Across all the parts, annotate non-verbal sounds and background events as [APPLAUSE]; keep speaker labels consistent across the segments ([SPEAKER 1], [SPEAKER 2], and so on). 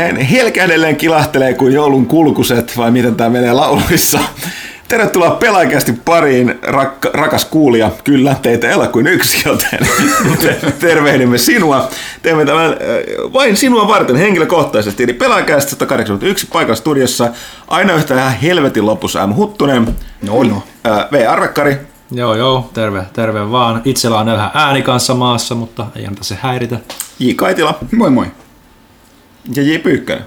[SPEAKER 1] Näin helkähdelleen kilahtelee kuin joulun kulkuset, vai miten tämä menee lauluissa. Tervetuloa pelaajakästi pariin, rakka, rakas kuulija. Kyllä, teitä ei ole kuin yksi, joten [LAUGHS] tervehdimme sinua. Teemme tämän äh, vain sinua varten henkilökohtaisesti. Eli pelaajakästi 181 paikalla studiossa. Aina yhtä ihan helvetin lopussa M. Huttunen.
[SPEAKER 2] No, no.
[SPEAKER 1] Äh, v. Arvekkari.
[SPEAKER 3] Joo, joo, terve, terve vaan. Itsellä on elää ääni kanssa maassa, mutta ei anneta se häiritä.
[SPEAKER 1] J. Kaitila.
[SPEAKER 2] Moi moi.
[SPEAKER 1] Ja J. Pyykkönen.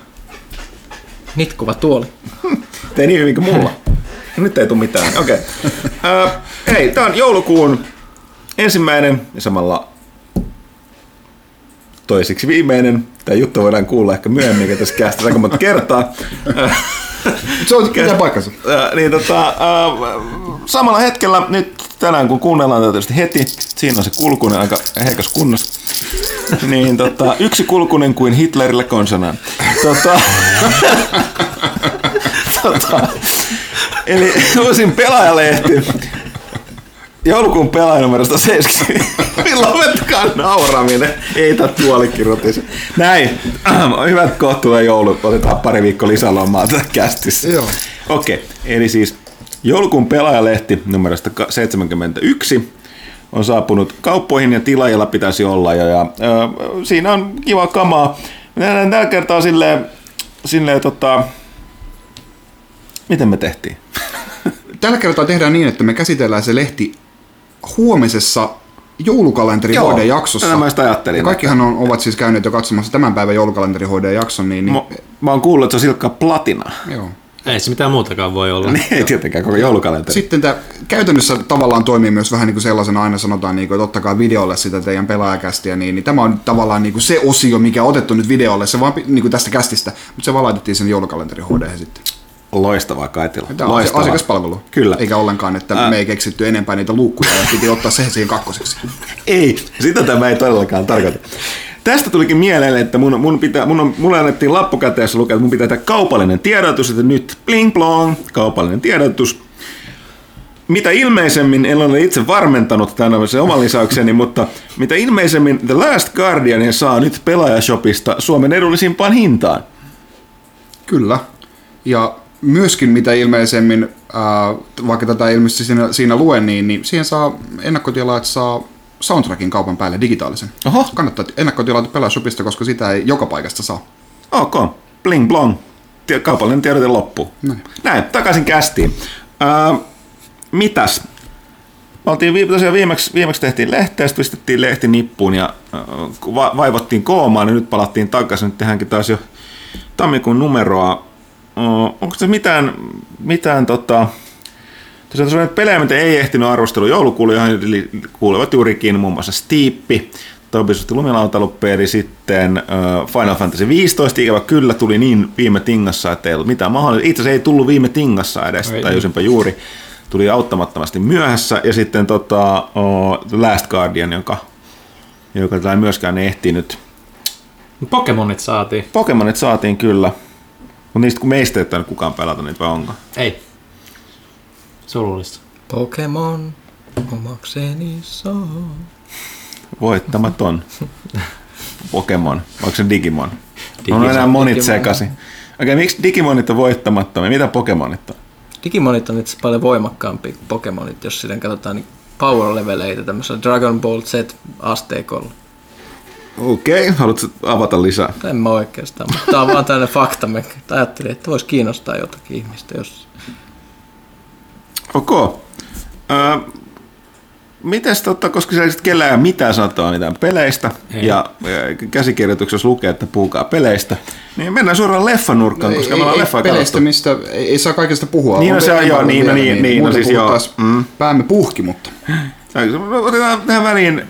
[SPEAKER 4] Nitkuva tuoli. [LAUGHS]
[SPEAKER 1] Tee niin hyvin kuin mulla. [LAUGHS] Nyt ei tule mitään. Okei. Okay. Uh, hei, tää on joulukuun ensimmäinen ja samalla toiseksi viimeinen. Tämä juttu voidaan kuulla ehkä myöhemmin, että tässä kästä aika monta kertaa.
[SPEAKER 2] Se on pitää paikkansa.
[SPEAKER 1] Niin, tota, samalla hetkellä nyt tänään kun kuunnellaan tätä tietysti heti, siinä on se kulkunen aika heikas kunnossa. Niin tota, yksi kulkunen kuin Hitlerille konsanaan. Tota, [LAUGHS] tota, eli uusin pelaajalehti. Joulukuun pelaajanumerosta 70. [LAUGHS] Lopettakaa nauraminen. Ei tää tuolikirjoitis. Näin. [CLEARS THROAT] Hyvät kohtuuden joulut. Otetaan pari viikkoa lisälomaa tätä kästissä.
[SPEAKER 2] Joo.
[SPEAKER 1] Okei, okay. eli siis joulukuun pelaajalehti numerosta 71 on saapunut kauppoihin ja tilaajilla pitäisi olla. Ja, ja äh, siinä on kiva kamaa. Mennään tällä kertaa silleen, silleen tota, miten me tehtiin? [LAUGHS]
[SPEAKER 2] Tällä kertaa tehdään niin, että me käsitellään se lehti huomisessa joulukalenterihoiden jaksossa.
[SPEAKER 1] tätä mä just ajattelin.
[SPEAKER 2] Ja kaikkihan on, ovat siis käyneet jo katsomassa tämän päivän joulukalenterihoiden jakson, niin, niin
[SPEAKER 1] Mä, mä oon kuullut, että se on silkka platina.
[SPEAKER 2] joo.
[SPEAKER 3] Ei se mitään muutakaan voi olla. [LAUGHS]
[SPEAKER 1] Niin, ei tietenkään koko joulukalenteri.
[SPEAKER 2] Sitten tämä käytännössä tavallaan toimii myös vähän niin kuin sellaisena, aina sanotaan, niin kuin, että ottakaa videolle sitä teidän pelaajakästiä, niin, niin tämä on tavallaan niin kuin se osio, mikä on otettu nyt videolle, se vaan niin kuin tästä kästistä, mutta se vaan laitettiin sen joulukalenterin HD sitten.
[SPEAKER 1] Loistavaa Kaitila.
[SPEAKER 2] Tämä on
[SPEAKER 1] Loistavaa.
[SPEAKER 2] asiakaspalvelu.
[SPEAKER 1] Kyllä.
[SPEAKER 2] Eikä ollenkaan, että
[SPEAKER 1] Ää.
[SPEAKER 2] me ei keksitty enempää niitä luukkuja ja piti ottaa se siihen kakkoseksi. [LAUGHS]
[SPEAKER 1] Ei, sitä tämä ei todellakaan tarkoita. Tästä tulikin mieleen, että mun, mun pitää, mun on, mulle annettiin lappu käteen, jossa lukee, että mun pitää tehdä kaupallinen tiedotus, että nyt bling blong, kaupallinen tiedotus. Mitä ilmeisemmin, en ole itse varmentanut tämän se oman lisäykseni, [LAUGHS] mutta mitä ilmeisemmin The Last Guardian saa nyt pelaajashopista Suomen edullisimpaan hintaan.
[SPEAKER 2] Kyllä. Ja myöskin mitä ilmeisemmin, ää, vaikka tätä ilmeisesti siinä, siinä luen, niin, niin siihen saa ennakkotilaat saa soundtrackin kaupan päälle digitaalisen.
[SPEAKER 1] Oho.
[SPEAKER 2] Kannattaa ennakkotilata pelaashopista, koska sitä ei joka paikasta saa.
[SPEAKER 1] Ok, bling blong. Kaupallinen tiedote loppuu.
[SPEAKER 2] Näin.
[SPEAKER 1] Näin, takaisin kästiin. Ää, mitäs? Me oltiin viime, tosiaan viimeksi, viimeksi tehtiin lehteä, sitten pistettiin lehti nippuun ja va, vaivottiin koomaan, niin nyt palattiin takaisin. Nyt tehdäänkin taas jo tammikuun numeroa. Onko se mitään, mitään tota, Tosiaan sellainen pelejä, mitä ei ehtinyt arvostelu joulukuulle, johon li- kuuluvat juurikin muun muassa Steeppi, Ubisoft lumilautailupeli, sitten Final Fantasy 15, ikävä kyllä tuli niin viime tingassa, että ei ollut mitään mahdollista. Itse asiassa ei tullut viime tingassa edes,
[SPEAKER 3] Ei.
[SPEAKER 1] tajusinpä juuri. Tuli auttamattomasti myöhässä, ja sitten tota, uh, The Last Guardian, joka, joka ei myöskään ehtinyt.
[SPEAKER 3] Pokemonit saatiin.
[SPEAKER 1] Pokemonit saatiin kyllä, mutta niistä kun meistä ei kukaan pelata niitä, vai onko?
[SPEAKER 3] Ei. Surullista.
[SPEAKER 4] Pokemon omakseni saa.
[SPEAKER 1] Voittamaton. [LAUGHS] Pokemon. Onko se Digimon?
[SPEAKER 3] Digimon.
[SPEAKER 1] on enää monit
[SPEAKER 4] Digimon.
[SPEAKER 1] sekaisin. Okei, miksi Digimonit on voittamattomia? Mitä Pokemonit on?
[SPEAKER 4] Digimonit on itse paljon voimakkaampi kuin Pokemonit, jos sitten katsotaan niin power-leveleitä tämmöisellä Dragon Ball Z-asteikolla.
[SPEAKER 1] Okei, haluatko avata lisää?
[SPEAKER 4] En mä oikeastaan, mutta tää on vaan tämmöinen fakta. Mä ajattelin, että voisi kiinnostaa jotakin ihmistä, jos...
[SPEAKER 1] Ok. Öö, mites tota, koska ei sit kellään mitään sanottavaa mitään peleistä,
[SPEAKER 3] Ei.
[SPEAKER 1] ja ö, käsikirjoituksessa lukee, että puhukaa peleistä, niin mennään suoraan leffanurkkaan, koska me ollaan leffaa
[SPEAKER 2] peleistä, mistä ei, ei saa kaikesta puhua.
[SPEAKER 1] Niin, no
[SPEAKER 2] On
[SPEAKER 1] se on joo, niin, no
[SPEAKER 2] vielä,
[SPEAKER 1] niin, niin, no
[SPEAKER 2] muuten
[SPEAKER 1] siis joo.
[SPEAKER 2] puhuttaisiin
[SPEAKER 1] Mm.
[SPEAKER 2] Päämme puhki, mutta
[SPEAKER 1] Otetaan tähän väliin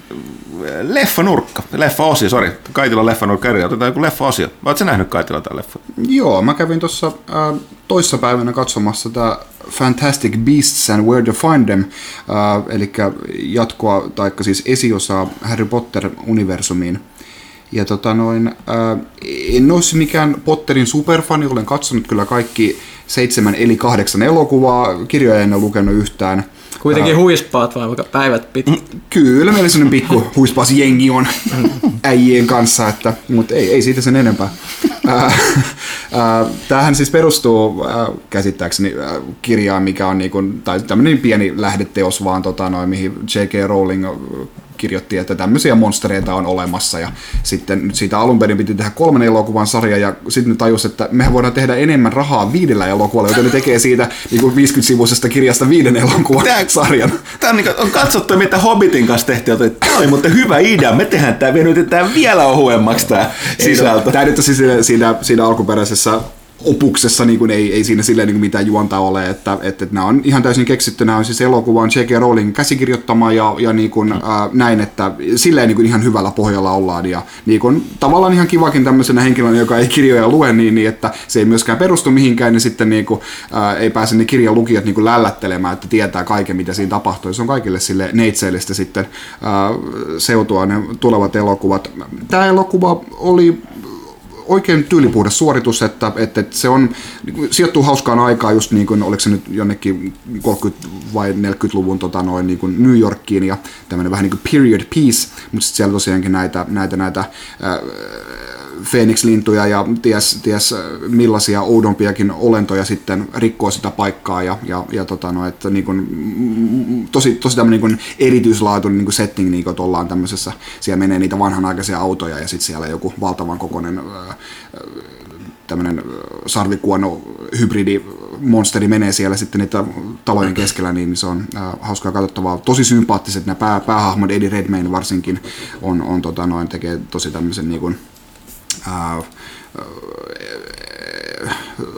[SPEAKER 1] leffanurkka, leffa-osio, sori, Kaitila leffanurkka eri, otetaan joku leffa-osio. Oletko sä nähnyt Kaitila tämän leffa?
[SPEAKER 2] Joo, mä kävin tuossa äh, toissapäivänä katsomassa tämä Fantastic Beasts and Where to Find Them, äh, eli jatkoa, taikka siis esiosaa Harry Potter-universumiin. Ja tota noin, äh, en olisi mikään Potterin superfani, olen katsonut kyllä kaikki seitsemän eli kahdeksan elokuvaa, kirjoja en ole lukenut yhtään.
[SPEAKER 4] Kuitenkin huispaat vaan vaikka päivät pitkin.
[SPEAKER 2] Kyllä meillä sellainen pikku huispaas jengi on [LAUGHS] äijien kanssa, että, mutta ei, ei siitä sen enempää. Ää, ää, Tämähän siis perustuu ää, käsittääkseni ää, kirjaan, mikä on niinku, tai tämmöinen pieni lähdeteos vaan, tota, noin, mihin J.K. Rowling kirjoitti, että tämmöisiä monstereita on olemassa ja sitten nyt siitä alun perin piti tehdä kolmen elokuvan sarja ja sitten ne tajus, että mehän voidaan tehdä enemmän rahaa viidellä elokuvalla, joten ne tekee siitä niin 50-sivuisesta kirjasta viiden elokuvan
[SPEAKER 1] Tää-
[SPEAKER 2] sarjan.
[SPEAKER 1] Tämä on, niin on katsottu, mitä Hobbitin kanssa tehtiin, että tämä oli muuten hyvä idea, me tehdään tämä, venytetään vielä ohuemmaksi tämä sisältö.
[SPEAKER 2] Tämä nyt on siis siinä, siinä, siinä alkuperäisessä opuksessa niin kuin ei, ei siinä silleen niin kuin mitään juonta ole, että, että, että nämä on ihan täysin keksitty, nämä on siis elokuvan J.K. Rowling käsikirjoittama ja, ja niin kuin, ää, näin, että silleen niin kuin ihan hyvällä pohjalla ollaan ja niin kuin, tavallaan ihan kivakin tämmöisenä henkilönä, joka ei kirjoja lue niin, niin että se ei myöskään perustu mihinkään, niin sitten niin kuin, ää, ei pääse ne kirjan lukijat niin kuin lällättelemään, että tietää kaiken, mitä siinä tapahtuu. Se on kaikille sille neitseellistä sitten ää, seutua ne tulevat elokuvat. Tämä elokuva oli oikein tyylipuhdas suoritus, että, että, että se on, niin sijoittuu hauskaan aikaan just niin kuin, oliko se nyt jonnekin 30 vai 40-luvun tota, noin, niin kuin New Yorkiin ja tämmöinen vähän niin kuin period piece, mutta sitten siellä tosiaankin näitä, näitä, näitä ää, Phoenix-lintuja ja ties, ties millaisia oudompiakin olentoja sitten rikkoo sitä paikkaa ja, ja, ja tota no, että niin kuin, mm, tosi, tosi tämmöinen niin erityislaatuinen niin setting, niin kuin, että ollaan tämmöisessä, siellä menee niitä vanhanaikaisia autoja ja sitten siellä joku valtavan kokoinen tämmöinen sarvikuono hybridi monsteri menee siellä sitten niitä talojen keskellä, niin se on äh, hauskaa katsottavaa. Tosi sympaattiset nämä pää, päähahmot, Eddie Redmayne varsinkin, on, on tota noin, tekee tosi tämmöisen niin kuin, äh,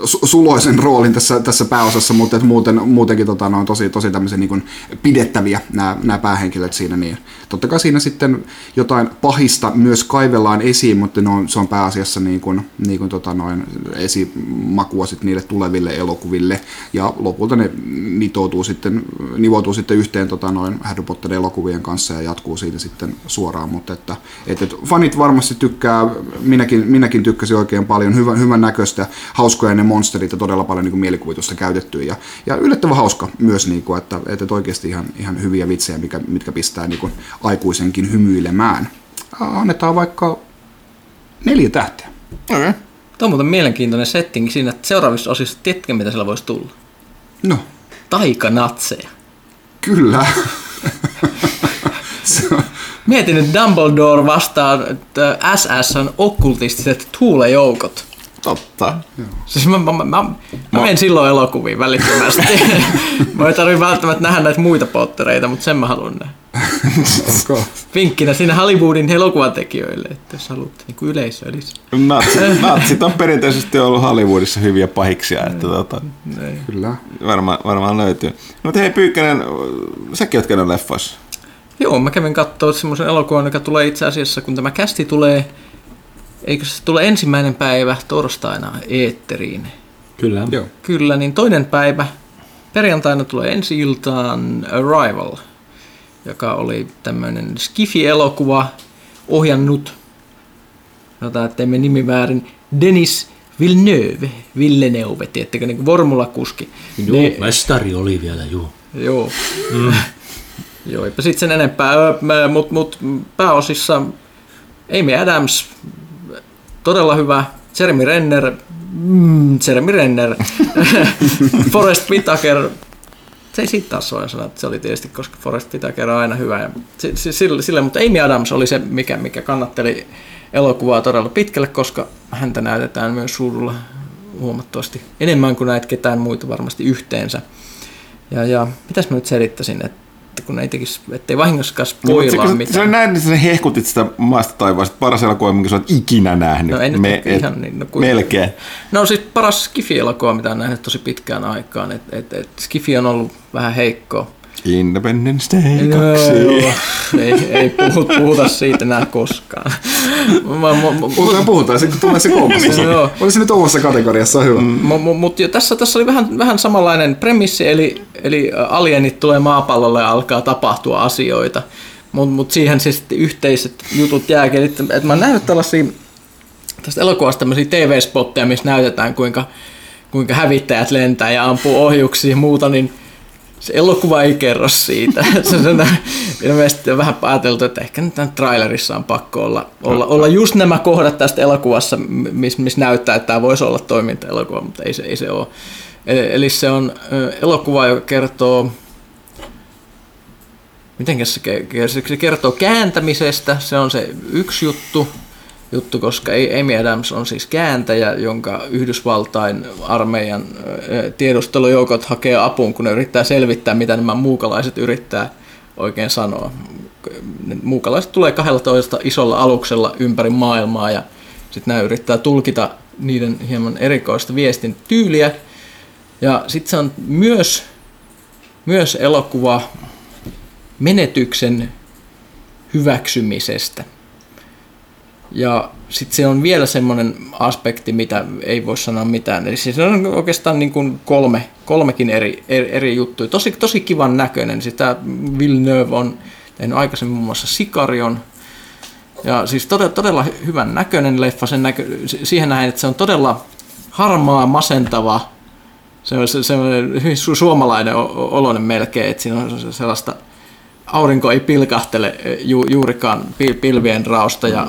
[SPEAKER 2] su- suloisen roolin tässä, tässä pääosassa, mutta muuten, muutenkin tota, ne on tosi, tosi tämmöisiä niin pidettäviä nämä, nämä päähenkilöt siinä. Niin totta kai siinä sitten jotain pahista myös kaivellaan esiin, mutta ne on, se on pääasiassa niin kuin, niin kuin tota noin esimakua sitten niille tuleville elokuville. Ja lopulta ne nitoutuu sitten, nivoutuu sitten yhteen tota noin Harry Potter-elokuvien kanssa ja jatkuu siitä sitten suoraan. Mutta että, että, että fanit varmasti tykkää, minäkin, minäkin tykkäsin oikein paljon, hyvän, hyvän näköistä, hauskoja ne monsterit ja todella paljon niin kuin mielikuvitusta käytetty. Ja, ja yllättävän hauska myös, niin kuin, että, että oikeasti ihan, ihan hyviä vitsejä, mikä, mitkä pistää niin kuin aikuisenkin hymyilemään. Annetaan vaikka neljä tähteä.
[SPEAKER 1] Okay.
[SPEAKER 4] Tuo on muuten mielenkiintoinen setting siinä, että seuraavissa osissa tiedätkö mitä siellä voisi tulla?
[SPEAKER 2] No,
[SPEAKER 4] Taikanatseja.
[SPEAKER 2] kyllä. [LAUGHS]
[SPEAKER 4] Mietin nyt Dumbledore vastaan että SS on okkultistiset tuulejoukot.
[SPEAKER 1] Totta.
[SPEAKER 4] Siis mä, mä, mä, mä, mä menen silloin elokuviin välittömästi. [LAUGHS] mä ei tarvi välttämättä nähdä näitä muita pottereita, mutta sen mä haluan nähdä.
[SPEAKER 2] Okay. [LAUGHS]
[SPEAKER 4] Vinkkinä sinne Hollywoodin elokuvatekijöille, että jos haluat niin kuin yleisö olisi.
[SPEAKER 1] Natsit, [LAUGHS] natsit on perinteisesti ollut Hollywoodissa hyviä pahiksia, että tota,
[SPEAKER 4] Niin.
[SPEAKER 2] Kyllä.
[SPEAKER 1] varmaan, varmaan löytyy. No, Mutta hei Pyykkänen, säkin oot käynyt leffoissa.
[SPEAKER 4] Joo, mä kävin katsoa semmoisen elokuvan, joka tulee itse asiassa, kun tämä kästi tulee, eikö se tule ensimmäinen päivä torstaina eetteriin?
[SPEAKER 3] Kyllä.
[SPEAKER 2] Joo.
[SPEAKER 4] Kyllä, niin toinen päivä perjantaina tulee ensi iltaan Arrival, joka oli tämmöinen Skifi-elokuva ohjannut, sanotaan, ettei me nimi väärin, Denis Villeneuve, Villeneuve, tiettekö, niin kuin formulakuski.
[SPEAKER 3] Joo,
[SPEAKER 4] Ne-
[SPEAKER 3] mestari oli vielä, joo.
[SPEAKER 4] Joo. Mm. Joo, eipä sitten sen enempää, mutta mut, pääosissa Amy Adams, todella hyvä, Jeremy Renner, mm, Jeremy Renner, [LAUGHS] Forrest Whitaker, se ei siitä taas ole sanoa, että se oli tietysti, koska Forrest Whitaker on aina hyvä. Ja si- si- sille, sille, mutta Amy Adams oli se, mikä, mikä kannatteli elokuvaa todella pitkälle, koska häntä näytetään myös suudulla huomattavasti enemmän kuin näitä ketään muita varmasti yhteensä. Ja, ja mitäs mä nyt selittäisin, että kun ei tekisi, ettei vahingossakaan spoilaa
[SPEAKER 1] se, se, se
[SPEAKER 4] mitään.
[SPEAKER 1] oli näin, että sä hehkutit sitä maasta taivaasta. Paras elokuva, minkä sä oot ikinä nähnyt.
[SPEAKER 4] No ei nyt ehkä ihan niin, no kuinka-
[SPEAKER 1] Melkein.
[SPEAKER 4] No siis paras Skifi-elokuva, mitä on nähnyt tosi pitkään aikaan. Et, et, et Skifi on ollut vähän heikkoa.
[SPEAKER 1] Independence Day 2.
[SPEAKER 4] Joo, ei, ei puhuta, puhuta siitä enää koskaan. Mä, mä, mä,
[SPEAKER 2] Puhutaan, puhutaan, sitten kun tulee se kolmas.
[SPEAKER 4] Joo.
[SPEAKER 2] Oli se nyt omassa kategoriassa hyvä. Mm.
[SPEAKER 4] Mutta tässä, tässä oli vähän, vähän samanlainen premissi, eli, eli alienit tulee maapallolle ja alkaa tapahtua asioita. Mutta mut siihen siis sitten yhteiset jutut jääkin. Että et mä oon nähnyt tällaisia tästä elokuvasta tämmöisiä TV-spotteja, missä näytetään kuinka, kuinka hävittäjät lentää ja ampuu ohjuksia ja muuta, niin se elokuva ei kerro siitä. [LAUGHS] se on ilmeisesti on vähän ajateltu, että ehkä nyt tämän trailerissa on pakko olla, olla, olla just nämä kohdat tästä elokuvassa, missä mis näyttää, että tämä voisi olla toiminta-elokuva, mutta ei se, ei se ole. Eli, eli se on elokuva, joka kertoo miten se, se kertoo kääntämisestä, se on se yksi juttu, juttu, koska Amy Adams on siis kääntäjä, jonka Yhdysvaltain armeijan tiedustelujoukot hakee apuun, kun ne yrittää selvittää, mitä nämä muukalaiset yrittää oikein sanoa. Muukalaiset tulee 12 isolla aluksella ympäri maailmaa ja sitten nämä yrittää tulkita niiden hieman erikoista viestin tyyliä. Ja sitten se on myös, myös elokuva menetyksen hyväksymisestä. Ja sitten se on vielä semmoinen aspekti, mitä ei voi sanoa mitään. Eli siis on oikeastaan niin kuin kolme, kolmekin eri, eri, eri juttuja. Tosi, tosi kivan näköinen. Sitä Villeneuve on tehnyt aikaisemmin muun muassa Sikarion. Ja siis todella, todella hyvän näköinen leffa. Sen näkö, siihen näin, että se on todella harmaa, masentava. Se on semmoinen hyvin suomalainen oloinen melkein, että siinä on sellaista aurinko ei pilkahtele ju, juurikaan pilvien raosta. Ja,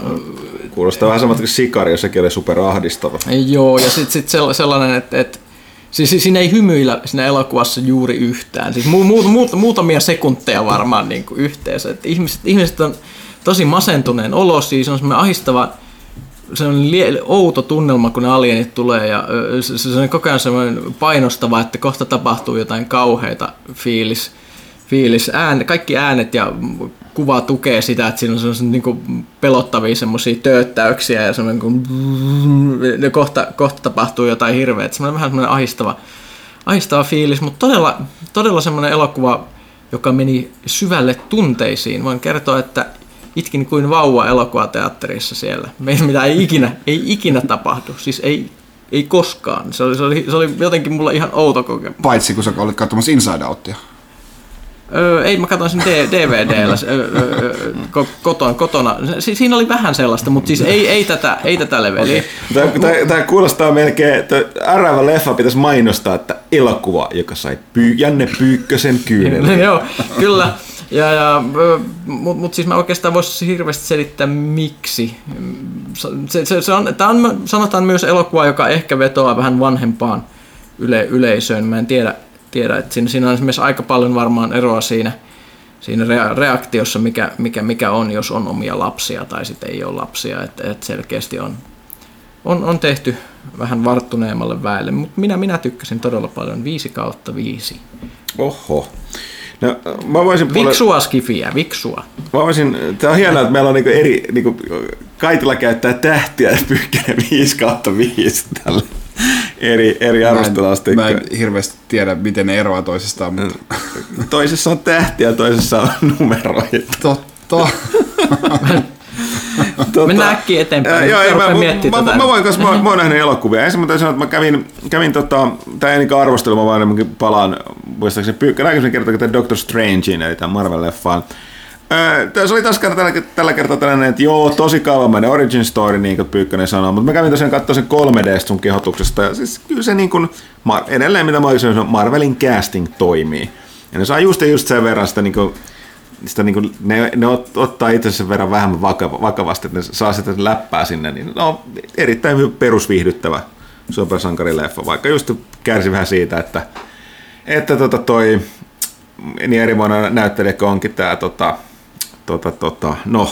[SPEAKER 1] Kuulostaa vähän samalta kuin Sikari, jos sekin oli superahdistava.
[SPEAKER 4] Joo, ja sitten sit sellainen, että et, siis siinä ei hymyillä siinä elokuvassa juuri yhtään. Siis mu, mu, mu, muutamia sekunteja varmaan niin kuin yhteensä. Et ihmiset, ihmiset on tosi masentuneen olo, siis on semmoinen ahistava, se on lie, outo tunnelma, kun ne alienit tulee ja se, se on koko ajan semmoinen painostava, että kohta tapahtuu jotain kauheita fiilis fiilis. Ään, kaikki äänet ja kuva tukee sitä, että siinä on sellaisia niin pelottavia semmoisia tööttäyksiä ja semmoinen kun kohta, kohta tapahtuu jotain hirveä. Semmoinen vähän semmoinen ahistava, ahistava fiilis, mutta todella, todella semmoinen elokuva, joka meni syvälle tunteisiin. Voin kertoa, että itkin kuin vauva elokuvateatterissa siellä. Mitä ei ikinä, ei ikinä tapahdu. Siis ei, ei koskaan. Se oli, se, oli, se oli jotenkin mulla ihan outo kokemus.
[SPEAKER 2] Paitsi kun sä olit katsomassa Inside Outia.
[SPEAKER 4] Öö, ei, mä katsoin sen DVDllä öö, kotona. kotona. Si- siinä oli vähän sellaista, mutta siis ei, ei tätä, ei tätä leveliä.
[SPEAKER 1] Okay. Tämä kuulostaa melkein, että äräävä leffa pitäisi mainostaa, että elokuva, joka sai pyy- Janne Pyykkösen kyynelle. [LAUGHS]
[SPEAKER 4] Joo, kyllä. Ja, ja, mutta mut siis mä oikeastaan voisin hirveästi selittää miksi. Se, se, se on, tämä on, sanotaan myös elokuva, joka ehkä vetoaa vähän vanhempaan yle, yleisöön. Mä en tiedä, tiedä. Että siinä, siinä on esimerkiksi aika paljon varmaan eroa siinä, siinä reaktiossa, mikä, mikä, mikä on, jos on omia lapsia tai sitten ei ole lapsia. Että et selkeästi on, on, on tehty vähän varttuneemmalle väelle, mutta minä, minä tykkäsin todella paljon. 5 kautta 5.
[SPEAKER 1] Oho. No, mä voisin
[SPEAKER 4] viksua skifiä, viksua.
[SPEAKER 1] Mä voisin, tää on hienoa, että meillä on niinku eri, niinku, Kaitila käyttää tähtiä ja Pyykkänen 5 kautta 5 tällä [LAUGHS] eri, eri arvosteluasteikkoja.
[SPEAKER 2] Mä en hirveästi tiedä, miten ne eroaa toisistaan. Mutta... [LAUGHS]
[SPEAKER 1] Toisessa on tähtiä, toisessa on numeroita.
[SPEAKER 2] Totta. [LAUGHS]
[SPEAKER 4] tota, Mennään äkkiä eteenpäin. Joo,
[SPEAKER 1] mä, mä, mä, mä, voin, koska mä, mä oon nähnyt elokuvia. Ensin mä sanoa, että mä kävin, kävin tota, tää ei niinkään arvostelu, mä vaan palaan, muistaakseni, näkyy kertaa, että Doctor Strangein, eli tämän Marvel-leffaan. Se oli taas tällä, tällä kertaa tällainen, että joo, tosi kaavamainen origin story, niin kuin Pyykkönen sanoo, mutta mä kävin tosiaan katsoa sen 3D sun kehotuksesta, ja siis kyllä se niin kuin, edelleen mitä mä olisin Marvelin casting toimii. Ja ne saa just ja just sen verran sitä, niin kuin, sitä niin kuin, ne, ne ottaa itse sen verran vähemmän vakavasti, että ne saa sitä läppää sinne, niin no, erittäin perusviihdyttävä supersankarileffa, vaikka just kärsi vähän siitä, että, että tota toi, niin erimoinen näyttelijä onkin tämä tota, tota, tota, no,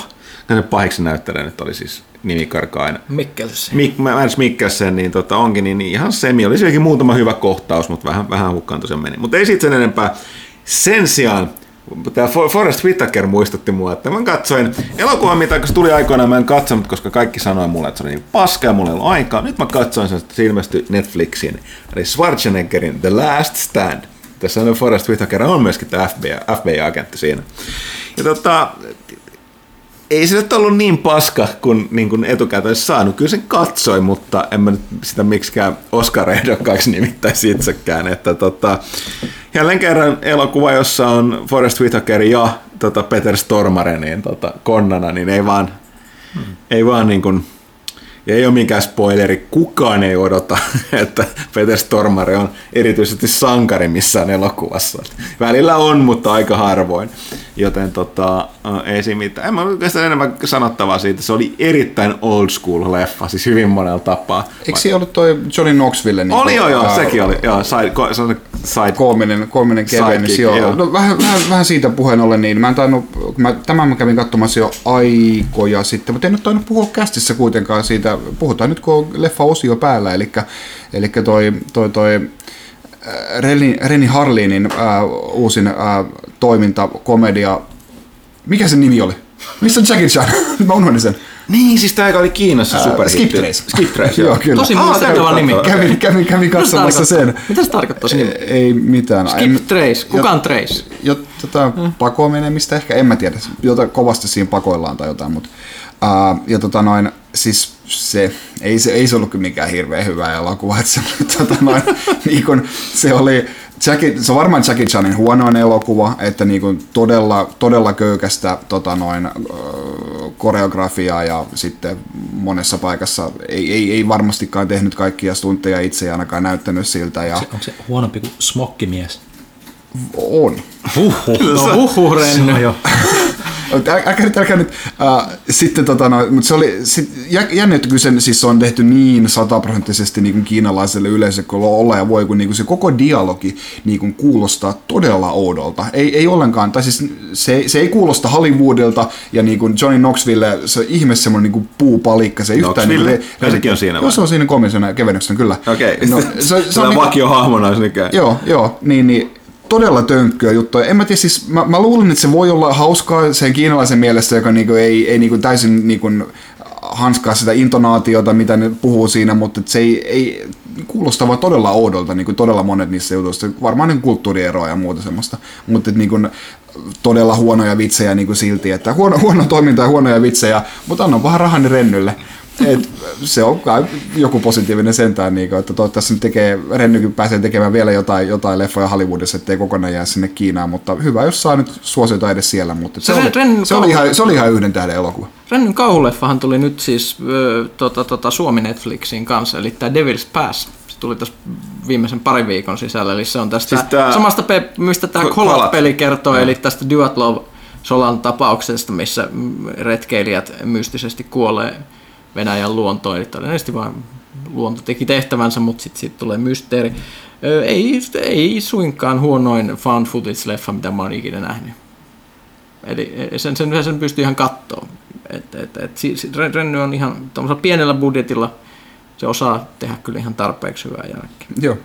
[SPEAKER 1] pahiksi näyttelijä nyt oli siis nimi karkaa aina.
[SPEAKER 4] Mikkelsen.
[SPEAKER 1] Mik, Mads Mikkelsen, niin tota, onkin niin, niin ihan semi. Oli sielläkin muutama hyvä kohtaus, mutta vähän, vähän hukkaan tosiaan meni. Mutta ei sitten sen enempää. Sen sijaan Tämä Forrest Whitaker muistutti mua, että mä katsoin elokuvan, mitä kun se tuli aikoinaan, mä en katsonut, koska kaikki sanoi mulle, että se oli niin paska ja mulla ei ollut aikaa. Nyt mä katsoin sen, että se ilmestyi Netflixiin. Eli Schwarzeneggerin The Last Stand. Tässä on Forrest Whitaker on myöskin tämä FBI, FBI-agentti siinä. Ja tota, ei se nyt ollut niin paska kuin, niin kuin etukäteen saanut. Kyllä sen katsoi, mutta en mä nyt sitä miksikään Oscar-ehdokkaaksi nimittäisi itsekään. Että tota, jälleen kerran elokuva, jossa on Forrest Whitaker ja tota Peter Stormare niin tota, konnana, niin ei vaan, hmm. ei vaan niin kuin, Ja ei ole mikään spoileri, kukaan ei odota, [LAUGHS] että Peter Stormare on erityisesti sankari missään elokuvassa. Välillä on, mutta aika harvoin. Joten tota, ei siinä mitään. En mä oikeastaan enemmän sanottavaa siitä. Se oli erittäin old school leffa, siis hyvin monella tapaa.
[SPEAKER 2] Eikö siinä ollut toi Johnny Knoxville? Niin
[SPEAKER 1] Oli joo, joo, sekin oli. Joo, side, ko, se side
[SPEAKER 2] koominen, koominen kevennys,
[SPEAKER 1] Sidekick,
[SPEAKER 2] joo.
[SPEAKER 1] joo.
[SPEAKER 2] No, vähän, vähän, vähän, siitä puheen ollen, niin mä en tainnut, mä, tämän mä kävin katsomassa jo aikoja sitten, mutta en ole tainnut puhua kästissä kuitenkaan siitä, puhutaan nyt kun on leffa-osio päällä, eli, eli toi, toi, toi äh, Reni, Reni Harlinin äh, uusin äh, toiminta, komedia, mikä se nimi oli? Missä on Jackie Chan? [LAUGHS] mä unohdin sen.
[SPEAKER 1] Niin, siis tämä oli Kiinassa superhitti.
[SPEAKER 2] Skip Trace.
[SPEAKER 1] Skip Trace, [LAUGHS]
[SPEAKER 2] Joo, kyllä.
[SPEAKER 4] Tosi muistettava
[SPEAKER 1] kävin
[SPEAKER 4] nimi.
[SPEAKER 2] Kävin, kävin, kävin katsomassa sen.
[SPEAKER 4] Mitä se tarkoittaa se nimi?
[SPEAKER 2] Ei mitään.
[SPEAKER 4] Skip
[SPEAKER 2] En-
[SPEAKER 4] Trace. Kuka on Trace?
[SPEAKER 2] jo, tota, pakoon menemistä ehkä, en mä tiedä, jota kovasti siinä pakoillaan tai jotain, mutta uh, ja tota noin, siis se, ei se, ei se ollut kyllä mikään hirveän hyvä elokuva, että se, [LAUGHS] tota noin, niin kun, se oli, Jackie, se on varmaan Jackie Chanin huonoin elokuva, että niin kun todella, todella köykästä tota noin, koreografiaa ja sitten monessa paikassa ei, ei, ei varmastikaan tehnyt kaikkia stuntteja itse ja ainakaan näyttänyt siltä ja
[SPEAKER 3] Onko se huonompi kuin smokkimies?
[SPEAKER 2] on.
[SPEAKER 3] Huhhuh.
[SPEAKER 4] No huhhuh, Renny. [LAUGHS]
[SPEAKER 2] Älkää nyt, älkää nyt. Äh, sitten tota no, mutta se oli, sit, jä- jännä, että kyllä sen, siis on tehty niin sataprosenttisesti niin kuin kiinalaiselle yleisölle kuin olla ja voi, kun niin kuin se koko dialogi niin kuin kuulostaa todella oudolta. Ei, ei ollenkaan, tai siis se, se ei kuulosta Hollywoodilta ja niin kuin Johnny Knoxville, se on ihme semmoinen niin kuin puupalikka. Se ei yhtään
[SPEAKER 1] Knoxville?
[SPEAKER 2] Niin
[SPEAKER 1] on siinä
[SPEAKER 2] Joo,
[SPEAKER 1] vai?
[SPEAKER 2] se on siinä komission kevennyksenä, kyllä.
[SPEAKER 1] Okei,
[SPEAKER 2] No,
[SPEAKER 1] okay. [LAUGHS]
[SPEAKER 2] se, se, se on
[SPEAKER 1] on
[SPEAKER 2] niin
[SPEAKER 1] olisi mikään.
[SPEAKER 2] Joo, joo, niin, niin todella tönkköä juttuja. En mä tiedä, siis mä, mä luulen, että se voi olla hauskaa sen kiinalaisen mielestä, joka niinku ei, ei niinku täysin niinku hanskaa sitä intonaatiota, mitä ne puhuu siinä, mutta se ei, ei kuulostaa vaan todella oudolta, niin kuin todella monet niistä jutuista. Varmaan niin kulttuurieroa ja muuta semmoista, mutta niin kuin, todella huonoja vitsejä niin kuin silti, että huono, huono toiminta ja huonoja vitsejä, mutta annan vähän rahani rennylle. Et se on kai joku positiivinen sentään, niin kuin, että toivottavasti nyt tekee, Rennykin pääsee tekemään vielä jotain, jotain leffoja Hollywoodissa, ettei kokonaan jää sinne Kiinaan, mutta hyvä, jos saa nyt suosiota edes siellä, mutta se,
[SPEAKER 4] Se
[SPEAKER 2] oli,
[SPEAKER 4] Ren-
[SPEAKER 2] se, oli, ihan, se oli ihan yhden tähden elokuva.
[SPEAKER 4] Rennyn kauhuleffahan tuli nyt siis ö, tota, tota, Suomi Netflixiin kanssa, eli tämä Devil's Pass. Se tuli tässä viimeisen parin viikon sisällä, eli se on tästä
[SPEAKER 1] Siis tää-
[SPEAKER 4] samasta, pe- mistä tämä
[SPEAKER 1] Ko-
[SPEAKER 4] Kolat-peli kertoo,
[SPEAKER 1] Joo.
[SPEAKER 4] eli tästä Duatlov Solan tapauksesta, missä retkeilijät mystisesti kuolee Venäjän luontoon, eli todennäköisesti vaan luonto teki tehtävänsä, mutta sitten siitä tulee mysteeri. Ei, ei suinkaan huonoin found footage-leffa, mitä mä oon ikinä nähnyt. Eli sen, sen, sen pystyy ihan kattoon. Et, et, et, si- si- Ren- Renny on ihan tuollaisella pienellä budjetilla, se osaa tehdä kyllä ihan tarpeeksi hyvää jälkeen.
[SPEAKER 2] Joo.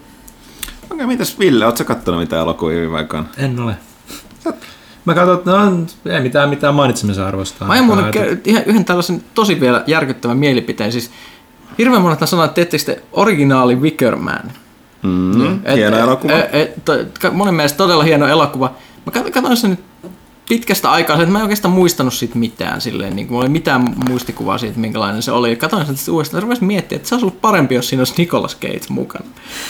[SPEAKER 1] Okei, mitäs Ville, ootko sä kattonut mitään elokuvia viime aikoina?
[SPEAKER 3] En ole. Mä katson, että no, ei mitään, mitään mainitsemisen arvosta.
[SPEAKER 4] Mä aion muuten ker- ihan yhden tällaisen tosi vielä järkyttävän mielipiteen. Siis hirveän monet sanoo, että teettekö te originaali Wickerman?
[SPEAKER 1] Mm, hieno elokuva.
[SPEAKER 4] Et, et, monen mielestä todella hieno elokuva. Mä kat- katsoin sen nyt pitkästä aikaa, että mä en oikeastaan muistanut siitä mitään. Silleen, niin mulla ei mitään muistikuvaa siitä, minkälainen se oli. Katsoin sen uudestaan ja miettiä, että se olisi ollut parempi, jos siinä olisi Nicolas Cage mukana.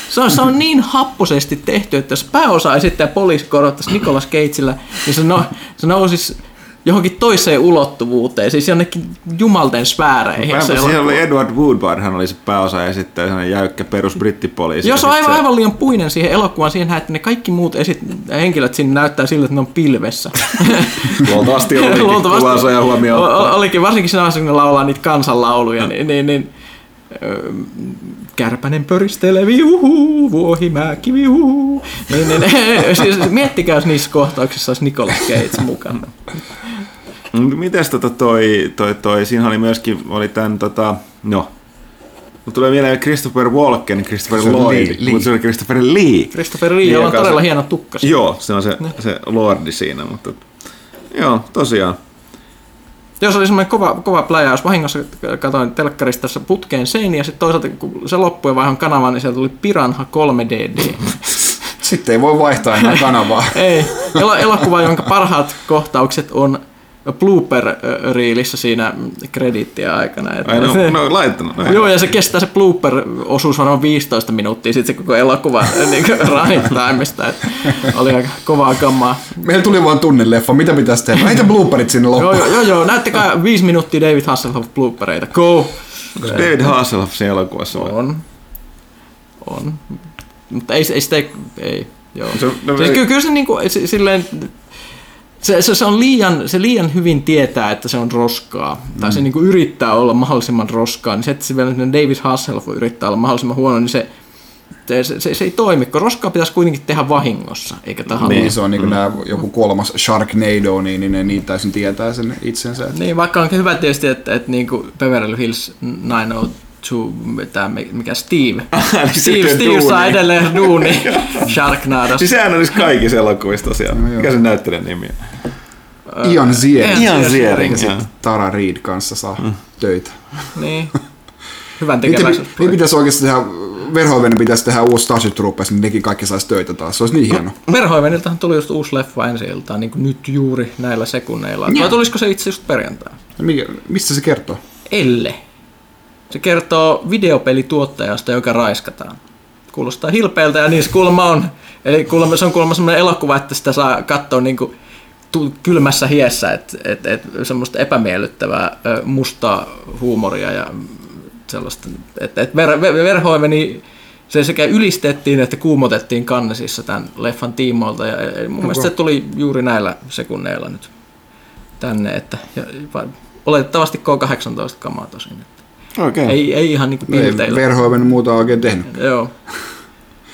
[SPEAKER 4] Se on, se on niin happosesti tehty, että jos pääosa esittää poliisi korottaisi Nicolas Cageillä, niin se, no, se nousisi johonkin toiseen ulottuvuuteen, siis jonnekin jumalten sfääreihin.
[SPEAKER 1] Siellä
[SPEAKER 4] elokuva.
[SPEAKER 1] oli Edward Woodward, hän oli se pääosa sitten sellainen jäykkä perus brittipoliisi.
[SPEAKER 4] Jos on aivan,
[SPEAKER 1] se-
[SPEAKER 4] aivan liian puinen siihen elokuvaan, siihen että ne kaikki muut esit- henkilöt siinä näyttää siltä, että ne on pilvessä. [LAUGHS]
[SPEAKER 1] Luultavasti olikin kuvansa ja huomioon.
[SPEAKER 4] O- olikin, varsinkin siinä vaiheessa, kun ne laulaa niitä kansanlauluja, niin, niin, niin Kärpänen pöristelee, viuhuu, vuohimäki, viuhuu. Niin, niin, [LAUGHS] siis miettikää, jos niissä kohtauksissa olisi Nicolas Cage mukana.
[SPEAKER 1] Mut Mites tota toi, toi, toi, siinä oli myöskin, oli tän tota, no, Mut tulee mieleen Christopher Walken, Christopher
[SPEAKER 2] Se
[SPEAKER 1] Lloyd,
[SPEAKER 2] Lee,
[SPEAKER 1] mutta se oli Christopher Lee.
[SPEAKER 4] Christopher Lee, jolla on
[SPEAKER 1] Joka se-
[SPEAKER 4] todella hieno tukka.
[SPEAKER 1] Joo, se on se, se lordi siinä, mutta joo, tosiaan.
[SPEAKER 4] Jos oli semmoinen kova, kova pläjäys, vahingossa katsoin telkkarista tässä putkeen seiniä, ja sitten toisaalta kun se loppui ja vaihan kanavan, niin sieltä tuli Piranha 3DD.
[SPEAKER 2] Sitten ei voi vaihtaa enää kanavaa.
[SPEAKER 4] Ei, El- elokuva, jonka parhaat kohtaukset on blooper-riilissä siinä krediittien aikana. Et-
[SPEAKER 1] Ai no, no laittanut. No,
[SPEAKER 4] Joo, ja se kestää se blooper-osuus varmaan 15 minuuttia, sitten se koko elokuva [LAUGHS] niin running timeista. Oli aika kovaa kammaa.
[SPEAKER 2] Meillä tuli vaan tunnin leffa, mitä pitäisi tehdä? Heitä blooperit sinne loppuun.
[SPEAKER 4] joo, joo, joo, näyttäkää viisi minuuttia David Hasselhoff bloopereita. Go!
[SPEAKER 1] David Hasselhoff siinä elokuvassa vai?
[SPEAKER 4] On. On. Mutta ei, ei sitä, ei, joo.
[SPEAKER 1] Se- no
[SPEAKER 4] siis kyllä, kyllä se niinku, se, silleen, se, se, se, on liian, se liian hyvin tietää, että se on roskaa. Mm. Tai se niinku yrittää olla mahdollisimman roskaa. Niin se, että se vielä David Hasselhoff yrittää olla mahdollisimman huono, niin se, se, se, se, se ei toimi, kun roskaa pitäisi kuitenkin tehdä vahingossa, eikä tahalla.
[SPEAKER 2] Niin, se on niin mm. nää, joku kolmas Sharknado, niin, niin ne niin täysin tietää sen itsensä. Että
[SPEAKER 4] Niin, vaikka on hyvä tietysti, että, että niin kuin Beverly Hills 902, tämä mikä Steve. [LAUGHS]
[SPEAKER 1] Niin
[SPEAKER 4] Steve, Steve saa edelleen duuni [LAUGHS] Sharknadossa.
[SPEAKER 1] Siis sehän olisi kaikissa elokuvissa tosiaan.
[SPEAKER 2] No.
[SPEAKER 1] Mikä sen näyttelijän nimi on?
[SPEAKER 2] Ian Ziering.
[SPEAKER 4] Ian
[SPEAKER 1] Ian Ziering.
[SPEAKER 2] Ja sitten Tara Reid kanssa saa mm. töitä.
[SPEAKER 4] Niin. [LAUGHS] Hyvän tekeväisyys.
[SPEAKER 2] niin pitäisi oikeasti tehdä, Verhoeven pitäisi tehdä uusi Starship Troopers, niin nekin kaikki saisi töitä taas. Se olisi niin hieno.
[SPEAKER 4] Verhoiveniltahan tuli just uusi leffa ensi iltaan, niin kuin nyt juuri näillä sekunneilla. Vai tulisiko se itse just perjantaina?
[SPEAKER 2] Ja Mikä, mistä se kertoo?
[SPEAKER 4] Elle. Se kertoo videopelituottajasta, joka raiskataan. Kuulostaa hilpeältä ja niin se kuulemma on. Eli kuulemma, se on kuulemma semmoinen elokuva, että sitä saa katsoa niin kuin kylmässä hiessä, että et, et, semmoista epämiellyttävää mustaa huumoria ja sellaista. Että et ver, ver, Verhoiveni se sekä ylistettiin että kuumotettiin kannesissa tämän leffan tiimoilta ja ja mun mielestä se tuli juuri näillä sekunneilla nyt tänne, että ja, va- oletettavasti K18 kamaa tosin. Että
[SPEAKER 1] Okei.
[SPEAKER 4] ei, ei ihan niinku
[SPEAKER 2] ei
[SPEAKER 4] pilteillä.
[SPEAKER 2] Verhoeven muuta oikein tehnyt.
[SPEAKER 4] Joo.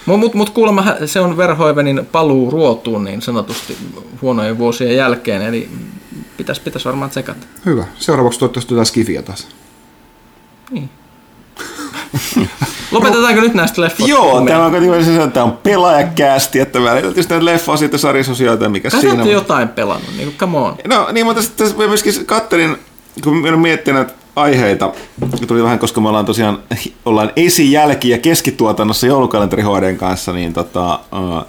[SPEAKER 4] Mutta mut, mut kuulemma se on Verhoivenin paluu ruotuun niin sanotusti huonojen vuosien jälkeen, eli pitäisi pitäis varmaan tsekata.
[SPEAKER 2] Hyvä. Seuraavaksi toivottavasti jotain skifiä taas.
[SPEAKER 4] Niin. Lopetetaanko nyt näistä leffoista?
[SPEAKER 1] Joo, tämä on kuitenkin se, että tämä on pelaajakäästi, että välillä tietysti näitä leffa sitten sarjasosioita, mikä
[SPEAKER 4] Kai te
[SPEAKER 1] siinä
[SPEAKER 4] olette jotain pelannut, niin kuin, come on.
[SPEAKER 1] No niin, mutta sitten tässä myöskin kattelin, kun minä olen miettinyt näitä aiheita, tuli vähän, koska me ollaan tosiaan ollaan esi-, jälki- ja keskituotannossa joulukalenteri HDn kanssa, niin tota, uh,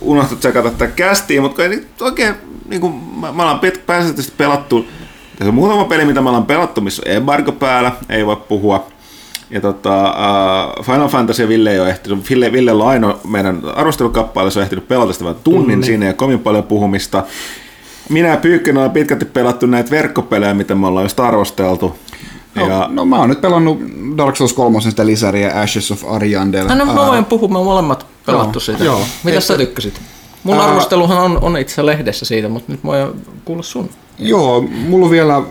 [SPEAKER 1] unohtu tsekata tätä kästiä, mutta ei nyt oikein, niin kuin, mä, mä ollaan pääsääntöisesti pelattu, tässä on muutama peli, mitä me ollaan pelattu, missä on embargo päällä, ei voi puhua. Ja tota, uh, Final Fantasy ja Ville ei ole ehtinyt, Ville, Ville on ainoa meidän arvostelukappale, se on ehtinyt pelata sitä vain tunnin, mm, siinä ole kovin paljon puhumista. Minä ja Pyykkönen ollaan pitkälti pelattu näitä verkkopelejä, mitä me ollaan just arvosteltu.
[SPEAKER 2] No,
[SPEAKER 1] Ja,
[SPEAKER 2] no mä oon nyt pelannut Dark Souls 3 sitä lisäriä Ashes of Ariandel.
[SPEAKER 4] No, no mä voin puhua, me molemmat pelattu
[SPEAKER 2] Joo,
[SPEAKER 4] siitä.
[SPEAKER 2] joo.
[SPEAKER 4] Mitä
[SPEAKER 2] Et-
[SPEAKER 4] sä tykkäsit? Mun
[SPEAKER 2] Ää-
[SPEAKER 4] arvosteluhan on, on itse lehdessä siitä, mutta nyt voi kuulla sun.
[SPEAKER 2] Joo, mulla on vielä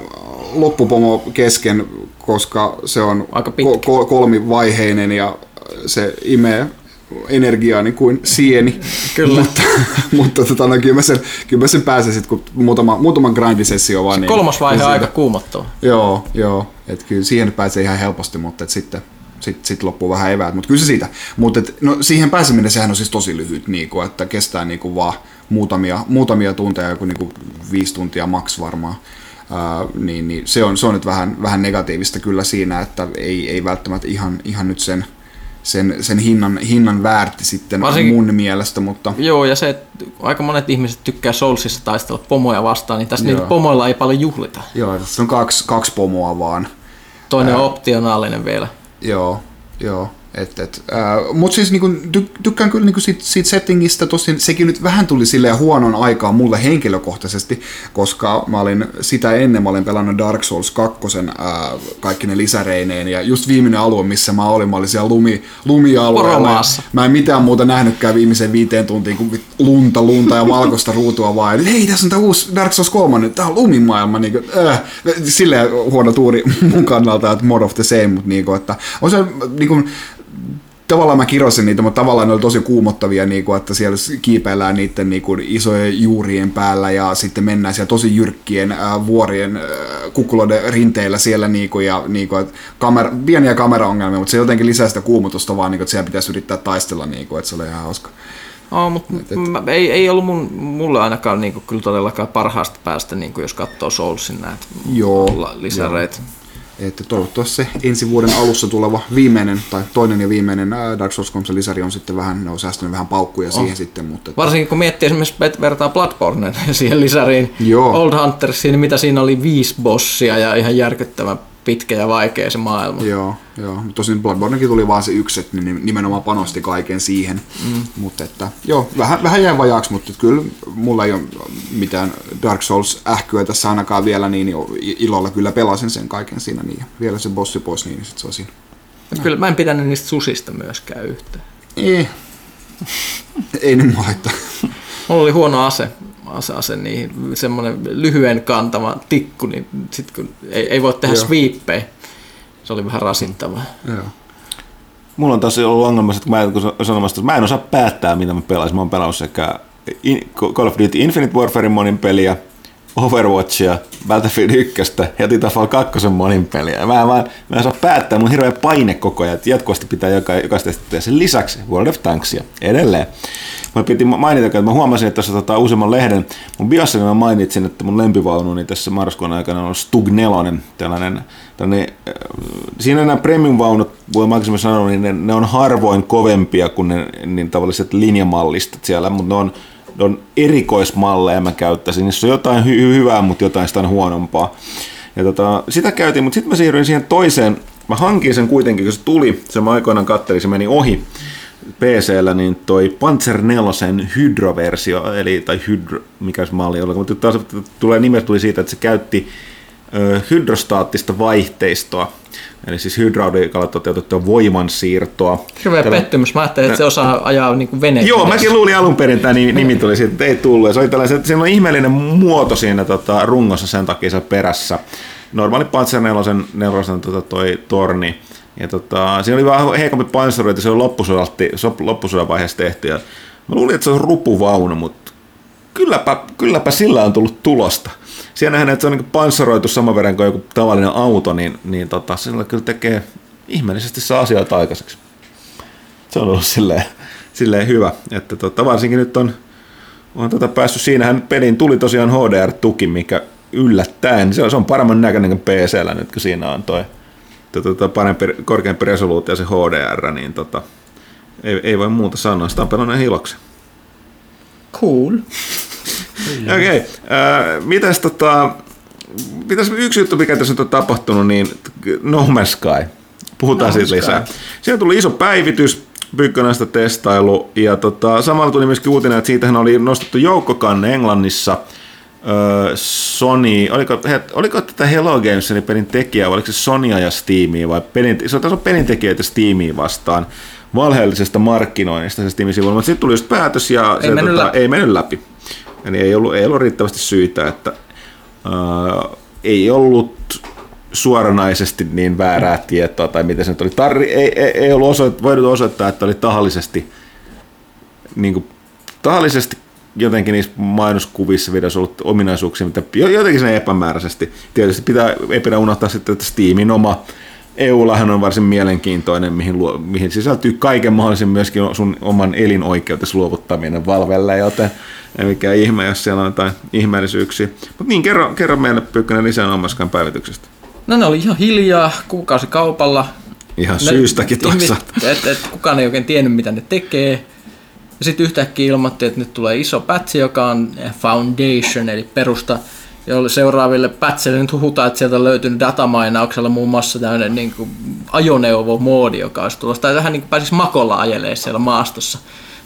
[SPEAKER 2] loppupomo kesken, koska se on
[SPEAKER 4] Aika
[SPEAKER 2] ko- kolmivaiheinen ja se imee energiaani kuin sieni.
[SPEAKER 4] Kyllä.
[SPEAKER 2] mutta mutta tota, no, kyllä, mä sen, kyllä mä sen pääsen sitten, kun muutama, muutama grindisessio vaan. niin-
[SPEAKER 4] Kolmas vaihe
[SPEAKER 2] niin
[SPEAKER 4] on aika kuumottava.
[SPEAKER 2] Joo, joo. Et kyllä siihen pääsee ihan helposti, mutta et sitten sit, sit loppuu vähän eväät, mutta kyllä se siitä. Mutta no, siihen pääseminen sehän on siis tosi lyhyt, niinku, että kestää niinku vaan muutamia, muutamia tunteja, joku niinku viisi tuntia maks varmaan. Ää, niin, niin se, on, se on nyt vähän, vähän negatiivista kyllä siinä, että ei, ei välttämättä ihan, ihan nyt sen, sen, sen hinnan, hinnan väärti sitten
[SPEAKER 4] Varsinkin-
[SPEAKER 2] mun mielestä, mutta
[SPEAKER 4] Joo, ja se, että aika monet ihmiset tykkää Soulsissa taistella pomoja vastaan, niin tässä
[SPEAKER 2] Joo.
[SPEAKER 4] niillä pomoilla ei paljon juhlita.
[SPEAKER 2] joo, tässä on kaksi, kaksi pomoa vaan.
[SPEAKER 4] Toinen on optionaalinen vielä.
[SPEAKER 2] Joo, joo. Et, et, äh, Mutta siis niinku, ty, tykkään kyllä niinku siitä, siitä settingistä, tosin sekin nyt vähän tuli silleen huonon aikaan mulle henkilökohtaisesti, koska mä olin sitä ennen, mä olin pelannut Dark Souls 2, äh, kaikki ne lisäreineen, ja just viimeinen alue, missä mä olin, mä olin siellä lumi, lumialueella. Mä en mitään muuta nähnytkään viimeisen viiteen tuntiin kuin lunta, lunta ja valkoista ruutua vaan. Hei, tässä on tää uusi Dark Souls 3, tää on lumimaailma. Niin kuin, äh, silleen huono tuuri mun kannalta, että more of the same, mutta niin kuin, että on se niin kuin, tavallaan mä kirosin niitä, mutta tavallaan ne oli tosi kuumottavia, niin kuin, että siellä kiipeillään niiden niin kuin, isojen juurien päällä ja sitten mennään siellä tosi jyrkkien äh, vuorien äh, kukkuloiden rinteillä siellä niin kuin, ja niin kuin, että kamera, pieniä kameraongelmia, mutta se jotenkin lisää sitä kuumotusta vaan, niin kuin, että siellä pitäisi yrittää taistella, niin kuin, että se oli ihan hauska.
[SPEAKER 4] Oh, mutta mä, ei, ei ollut mun, mulle ainakaan niin kuin, kyllä todellakaan parhaasta päästä, niin kuin, jos katsoo Soulsin näitä
[SPEAKER 2] Joo,
[SPEAKER 4] lisäreitä.
[SPEAKER 2] Että toivottavasti se ensi vuoden alussa tuleva viimeinen tai toinen ja viimeinen Dark Souls 3 lisäri on sitten vähän, ne on säästänyt vähän paukkuja
[SPEAKER 4] Oh.
[SPEAKER 2] siihen sitten, mutta että-
[SPEAKER 4] Varsinkin kun miettii esimerkiksi vertaa Bloodborne [LAUGHS] siihen lisäriin
[SPEAKER 2] Joo.
[SPEAKER 4] Old Huntersiin, niin mitä siinä oli viisi bossia ja ihan järkyttävän pitkä ja vaikea se maailma.
[SPEAKER 2] Joo, joo. Tosin Bloodbornekin tuli vaan se yksi, että ne nimenomaan panosti kaiken siihen. Mm. Mutta että, joo, vähän, vähän jäi vajaaksi, mutta kyllä mulla ei ole mitään Dark Souls-ähkyä tässä ainakaan vielä, niin ilolla kyllä pelasin sen kaiken siinä. Niin vielä se bossi pois, niin sit se on siinä.
[SPEAKER 4] Kyllä mä en pidä niistä susista myöskään yhtään.
[SPEAKER 2] Ei. [LAUGHS] ei ne mua haittaa.
[SPEAKER 4] Mulla oli huono ase, ase, ase niihin, semmoinen lyhyen kantama tikku, niin sit kun ei, ei voi tehdä sweeppejä, se oli vähän rasittavaa.
[SPEAKER 2] Joo.
[SPEAKER 1] Mulla on taas ollut ongelma, että kun mä, kun sanomassa, että mä en osaa päättää, mitä mä pelaisin. Mä oon pelannut sekä Call of Duty Infinite Warfarein monin peliä, Overwatchia, Battlefield 1 ja Titanfall 2 monin peliä. Mä, mä, mä en saa päättää, mun hirveä paine koko ajan, että jatkuvasti pitää joka, jokaista tehdä sen lisäksi World of Tanksia edelleen. Mä piti mainita, että mä huomasin, että tässä tota, useamman lehden, mun biossa niin mä mainitsin, että mun lempivaununi tässä marraskuun aikana on Stug 4, tällainen, tällainen äh, siinä nämä premium-vaunut, voi maksimmin sanoa, niin ne, ne, on harvoin kovempia kuin ne niin tavalliset linjamallistat siellä, mutta ne on, on erikoismalleja mä käyttäisin. Niissä on jotain hy- hyvää, mutta jotain sitä huonompaa. Ja tota, sitä käytiin, mutta sitten mä siirryin siihen toiseen. Mä hankin sen kuitenkin, kun se tuli, se mä aikoinaan kattelin, se meni ohi PCllä, niin toi Panzer 4 hydroversio, eli tai hydro, mikä se malli oli, mutta taas tulee nimestä tuli siitä, että se käytti hydrostaattista vaihteistoa, eli siis hydrauliikalla toteutettua voimansiirtoa.
[SPEAKER 4] Hirveä
[SPEAKER 1] Tällä-
[SPEAKER 4] pettymys, mä ajattelin, että se osaa ajaa niin vene.
[SPEAKER 1] Joo, mäkin luulin alun perin, että tämä nimi, tuli siitä, että ei tullut. Ja se oli tällainen, että siinä on ihmeellinen muoto siinä tota, rungossa sen takia se perässä. Normaali Panzer 4, 4 tota, toi torni. Ja tota, siinä oli vähän heikompi panssarointi, se on loppusodan, loppusodan vaiheessa tehty. Ja mä luulin, että se on rupuvaunu, mutta kylläpä, kylläpä sillä on tullut tulosta. Siellä nähdään, että se on niin panssaroitu saman verran kuin joku tavallinen auto, niin, niin tota, sillä kyllä tekee ihmeellisesti saa asioita aikaiseksi se on ollut silleen, silleen hyvä, että tota, varsinkin nyt on, on tota päässyt, siinähän pelin tuli tosiaan HDR-tuki, mikä yllättäen, se on, se on paremman näköinen kuin PCllä nyt, kun siinä on toi to- tota, parempi, korkeampi resoluutio se HDR, niin tota, ei, ei voi muuta sanoa, sitä on pelannut ihan iloksi.
[SPEAKER 4] Cool.
[SPEAKER 1] Okei, okay. äh, mitäs tota, mitäs yksi juttu, mikä tässä nyt on tapahtunut, niin No Man's Sky. Puhutaan
[SPEAKER 4] No
[SPEAKER 1] siitä
[SPEAKER 4] Man's
[SPEAKER 1] lisää.
[SPEAKER 4] Sky.
[SPEAKER 1] Siinä tuli iso päivitys, Pyykköläistä testailu, ja tota, samalla tuli myöskin uutinen, että siitähän oli nostettu joukkokanne Englannissa, Sony, oliko, he, oliko tätä Hello Gamesin pelin tekijä, vai oliko se Sonya ja Steamia, vai pelin, se on taas on pelintekijöitä Steamia vastaan valheellisesta markkinoinnista se Steamin sivuilla, mutta sitten tuli just päätös ja
[SPEAKER 4] Ei
[SPEAKER 1] se,
[SPEAKER 4] mennyt
[SPEAKER 1] tota,
[SPEAKER 4] läpi.
[SPEAKER 1] ei mennyt läpi. Eli ei ollut, ei ollut riittävästi syitä, että öö, ei ollut suoranaisesti niin väärää tietoa, tai miten se nyt oli. Tarri, ei, ei, ei ollut osoit, voinut osoittaa, että oli tahallisesti, niin kuin, tahallisesti jotenkin niissä mainoskuvissa videoissa ollut ominaisuuksia, mitä jo- jotenkin sen epämääräisesti. Tietysti pitää, ei pidä unohtaa sitten, että Steamin oma EUllahan on varsin mielenkiintoinen, mihin, luo, mihin sisältyy kaiken mahdollisen myöskin sun oman elinoikeutesi luovuttaminen Valvelle, joten ei mikään ihme, jos siellä on jotain ihmeellisyyksiä. Mutta niin, kerro, kerro meille Pyykkönen lisää omaskaan päivityksestä.
[SPEAKER 4] No ne oli ihan hiljaa kuukausikaupalla.
[SPEAKER 1] Ihan
[SPEAKER 4] Ne-
[SPEAKER 1] syystäkin
[SPEAKER 4] ihmiset- [LAUGHS] Et, et, kukaan ei oikein tiennyt, mitä ne tekee. Ja sitten yhtäkkiä ilmoitti, että nyt tulee iso patch, joka on Foundation, eli perusta, jolle seuraaville patcheille nyt huhutaan, että sieltä on löytynyt datamainauksella muun muassa tämmöinen niin ajoneuvomoodi, joka olisi tulossa. Tai vähän niin kuin pääsisi makolla ajelee siellä maastossa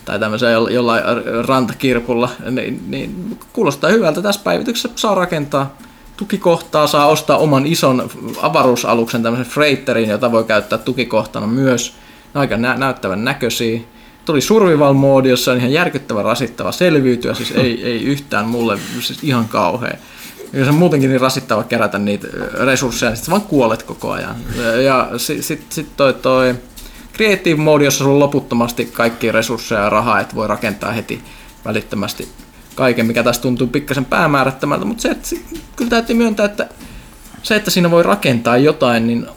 [SPEAKER 4] tai tämmöisen jolla- jollain rantakirpulla, niin, niin kuulostaa hyvältä. Tässä päivityksessä saa rakentaa tukikohtaa, saa ostaa oman ison avaruusaluksen, tämmöisen freighterin, jota voi käyttää tukikohtana myös. Aika nä- näyttävän näköisiä. Tuli survival-moodi, jossa on ihan järkyttävän rasittava selviytyä, siis ei, [LAUGHS] ei yhtään mulle, siis ihan kauhea. Ja se on muutenkin niin rasittava kerätä niitä resursseja, niin sitten vaan kuolet koko ajan. Ja sitten sit, sit toi, toi creative mode, jossa sulla on loputtomasti kaikki resursseja ja rahaa, että voi rakentaa heti välittömästi kaiken, mikä tässä tuntuu pikkasen päämäärättömältä, mutta se, että, kyllä täytyy myöntää, että se, että siinä voi rakentaa jotain, niin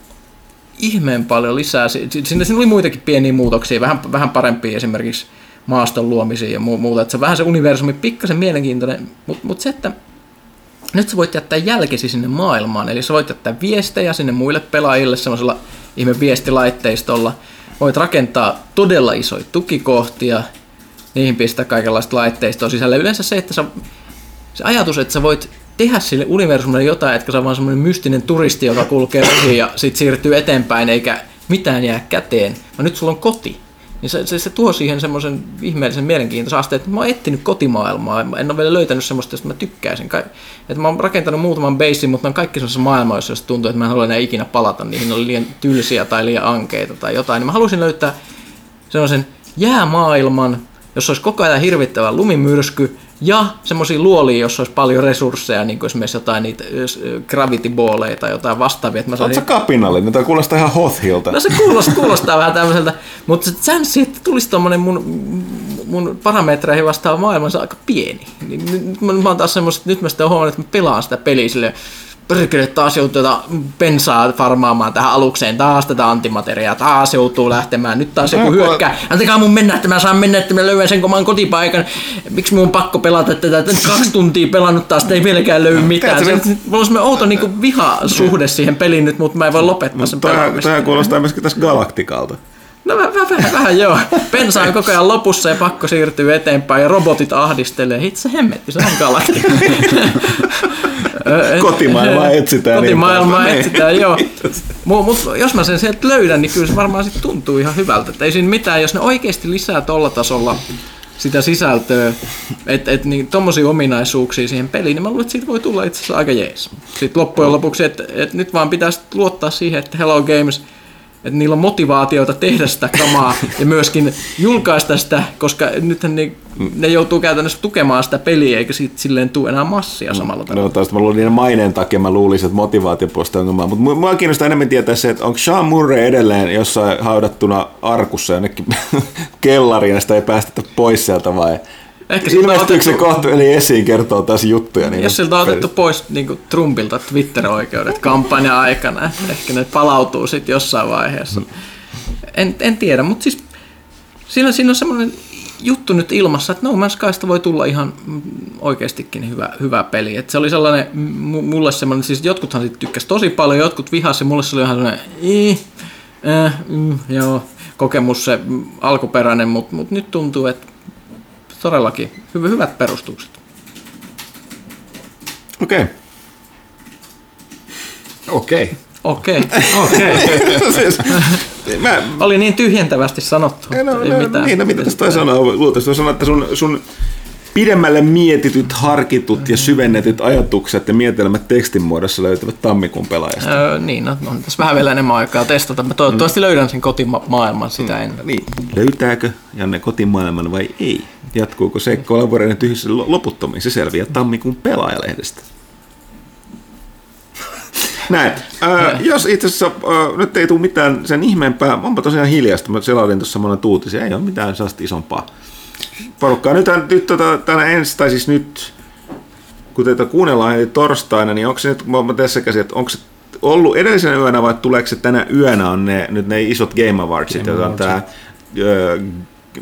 [SPEAKER 4] ihmeen paljon lisää. Si- si- Siinä, siinä oli muitakin pieniä muutoksia, vähän, vähän parempia esimerkiksi maaston luomisia ja mu- muuta. Että se vähän se universumi pikkasen mielenkiintoinen, mutta mut se, että nyt sä voit jättää jälkesi sinne maailmaan, eli sä voit jättää viestejä sinne muille pelaajille semmoisella ihme viestilaitteistolla. Voit rakentaa todella isoja tukikohtia, niihin pistää kaikenlaista laitteistoa sisälle. Yleensä se, että sä, se ajatus, että sä voit tehdä sille universumille jotain, että se on vaan semmoinen mystinen turisti, joka kulkee ohi ja sitten siirtyy eteenpäin eikä mitään jää käteen, vaan nyt sulla on koti. Niin se, se, se tuo siihen semmoisen ihmeellisen mielenkiintoisen asteen, että mä oon etsinyt kotimaailmaa, en ole vielä löytänyt semmoista, josta mä tykkäisin. Ka- että mä oon rakentanut muutaman basin, mutta ne on kaikki semmoisessa maailmassa, jossa tuntuu, että mä en halua enää ikinä palata niihin, ne oli liian tylsiä tai liian ankeita tai jotain. Niin mä halusin löytää semmoisen jäämaailman, jossa olisi koko ajan hirvittävä lumimyrsky, ja semmoisia luolia, jossa olisi paljon resursseja, niin kuin esimerkiksi jotain niitä gravity balleja tai jotain vastaavia. Että mä
[SPEAKER 1] Oletko kapinallinen? Tämä kuulostaa ihan Hothilta.
[SPEAKER 4] No se kuulostaa, kuulostaa vähän tämmöiseltä, mutta sen siitä tulisi tommonen mun, mun parametreihin vastaava maailma, se on aika pieni. Niin, nyt mä, mä oon taas semmoista, nyt mä sitä huomannut, että mä pelaan sitä peliä silleen, perkele taas joutuu pensaa farmaamaan tähän alukseen, taas tätä antimateriaa, taas joutuu lähtemään, nyt taas joku hyökkää, antakaa mun mennä, että mä saan mennä, että mä löydän sen koman kotipaikan, miksi mun on pakko pelata tätä, että nyt kaksi tuntia pelannut taas, ei vieläkään löydy mitään. Se, mulla on semmoinen outo niin vihasuhde siihen peliin nyt, mutta mä en voi lopettaa sen
[SPEAKER 1] pelaamista. Tämä kuulostaa myöskin tässä Galaktikalta.
[SPEAKER 4] No vähän, vähän, vähän joo. Pensa on koko ajan lopussa ja pakko siirtyy eteenpäin ja robotit ahdistelee. Itse hemmetti, se on galakti. [LAUGHS]
[SPEAKER 1] Kotimaailmaa [LAUGHS] etsitään.
[SPEAKER 4] Niin Kotimaailmaa niin etsitään, joo. Mutta jos mä sen sieltä löydän, niin kyllä se varmaan sitten tuntuu ihan hyvältä. Et ei siinä mitään, jos ne oikeasti lisää tolla tasolla sitä sisältöä, että et, niin, tommosia ominaisuuksia siihen peliin, niin mä luulen, että siitä voi tulla itse asiassa aika jees. Sitten loppujen lopuksi, että et nyt vaan pitäisi luottaa siihen, että Hello Games – että niillä on motivaatiota tehdä sitä kamaa ja myöskin julkaista sitä, koska nythän ne, ne joutuu käytännössä tukemaan sitä peliä, eikä siitä silleen tule enää massia samalla tavalla.
[SPEAKER 1] No toista mä luulen niiden maineen takia, mä luulisin, että motivaatiopuolesta on ongelmaa, mutta mua kiinnostaa enemmän tietää se, että onko Sean Murray edelleen jossain haudattuna arkussa jonnekin [LAUGHS] kellariin ja sitä ei päästetä pois sieltä vai Ehkä Ilmestyykö se kohta eli esiin kertoo taas juttuja?
[SPEAKER 4] Niin jos siltä on otettu pois niin kuin Trumpilta Twitter-oikeudet kampanja aikana, ehkä ne palautuu sitten jossain vaiheessa. En, en tiedä, mutta siis siinä, siinä on semmoinen juttu nyt ilmassa, että No Man's Skysta voi tulla ihan oikeastikin hyvä, hyvä peli. Et se oli sellainen, mulle semmoinen, siis jotkuthan siitä tykkäsi tosi paljon, jotkut vihasi, mulle se oli ihan sellainen, äh, mm, joo, kokemus se alkuperäinen, mutta mut nyt tuntuu, että todellakin hy- hyvät perustukset.
[SPEAKER 1] Okei. Okay.
[SPEAKER 2] Okei.
[SPEAKER 4] Okei. Okei. [LAUGHS] Siis, mä... Oli niin tyhjentävästi sanottu.
[SPEAKER 1] Ei, no, ei no, mitään. Niin, no, mitä tästä toi sanoa? Luultavasti sanoa, että sun, sun pidemmälle mietityt, harkitut ja syvennetyt ajatukset ja mietelmät tekstin muodossa löytyvät tammikuun pelaajasta.
[SPEAKER 4] Öö, niin, no, on tässä vähän vielä enemmän aikaa testata. Mä toivottavasti mm. löydän sen kotimaailman sitä mm. ennen.
[SPEAKER 1] Niin. Löytääkö Janne kotimaailman vai ei? Jatkuuko se kollaboreiden tyhjyssä loputtomiin? Se selviää tammikuun pelaajalehdestä. [LAUGHS] Näin. Äh, jos itse asiassa äh, nyt ei tule mitään sen ihmeempää, onpa tosiaan hiljasta. Mä selailin tuossa monen uutisia, ei ole mitään sellaista isompaa porukkaa. Nyt, nyt tota, tänä ensi, tai siis nyt, kun teitä kuunnellaan eli torstaina, niin onko se nyt, mä tässä käsin, että onko se ollut edellisenä yönä vai tuleeko se tänä yönä on ne, nyt ne isot Game Awardsit, joita on tämä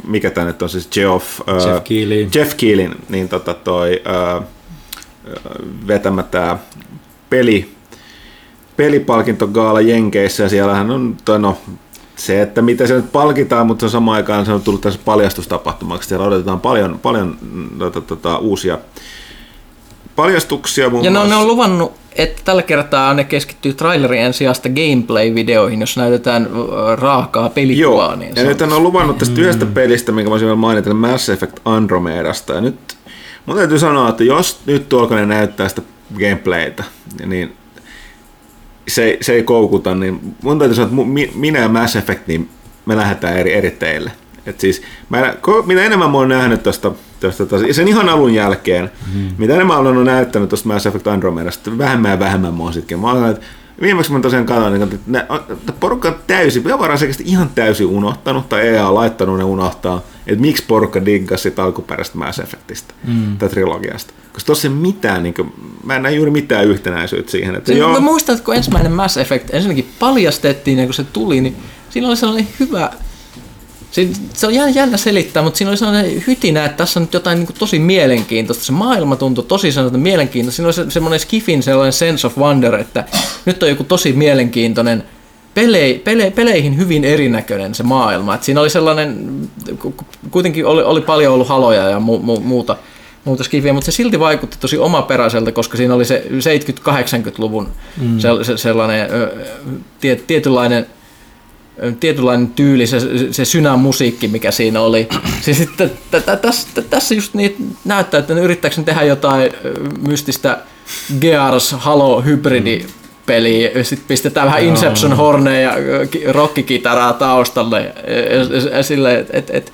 [SPEAKER 1] mikä tämä nyt on siis Geoff,
[SPEAKER 3] Jeff Keelin,
[SPEAKER 1] Jeff Keelin niin tota toi, uh, vetämä tämä peli, pelipalkintogaala Jenkeissä ja siellähän on, toi, no, se, että mitä se nyt palkitaan, mutta se samaan aikaan se on tullut tässä paljastustapahtumaksi. Siellä odotetaan paljon, paljon tota, tota, uusia paljastuksia. Muun
[SPEAKER 4] ja ne on, ne on luvannut, että tällä kertaa ne keskittyy trailerien sijasta gameplay-videoihin, jos näytetään raakaa pelikuvaa.
[SPEAKER 1] Joo, niin ja nyt on luvannut tästä mm. yhdestä pelistä, minkä voisin vielä mainita, Mass Effect Andromedasta. Ja nyt mun täytyy sanoa, että jos nyt tuolko ne näyttää sitä gameplaytä, niin se, se ei koukuta, niin mun täytyy sanoa, että minä ja Mass Effect, niin me lähdetään eri, eri teille. Et siis, mä, mitä enemmän mä oon nähnyt tuosta, tosta, sen ihan alun jälkeen, hmm. mitä enemmän olen näyttänyt tuosta Mass Effect Andromedasta, vähemmän ja vähemmän mä oon sitkin. Mä oon, että viimeksi mä tosiaan katsoin, että ne, porukka on täysin, varmaan ihan täysin unohtanut, tai EA on laittanut ne unohtaa, että miksi porukka diggasi sitä alkuperäistä Mass Effectista, mm. tätä trilogiasta. Koska tuossa ei mitään, niin kuin, mä en näe juuri mitään yhtenäisyyttä siihen. Että
[SPEAKER 4] joo. Mä muistan, että kun ensimmäinen Mass Effect ensinnäkin paljastettiin, niin kun se tuli, niin siinä oli sellainen hyvä se, on jännä selittää, mutta siinä oli sellainen hytinä, että tässä on nyt jotain niin tosi mielenkiintoista. Se maailma tuntui tosi sellainen mielenkiintoista. Siinä oli se, semmoinen skifin sellainen sense of wonder, että nyt on joku tosi mielenkiintoinen pele, pele, peleihin hyvin erinäköinen se maailma. Et siinä oli sellainen, kuitenkin oli, oli paljon ollut haloja ja mu, mu, muuta, muuta skifiä, mutta se silti vaikutti tosi omaperäiseltä, koska siinä oli se 70-80-luvun mm. se, se, sellainen ö, tie, tietynlainen tietynlainen tyyli, se, se synämusiikki, mikä siinä oli. Siis sitten tässä, tässä just niin näyttää, että ne yrittääkö ne tehdä jotain mystistä Gears Halo hybridi peliä, sitten pistetään vähän Inception Horneja ja rockikitaraa taustalle, silleen, että et, et,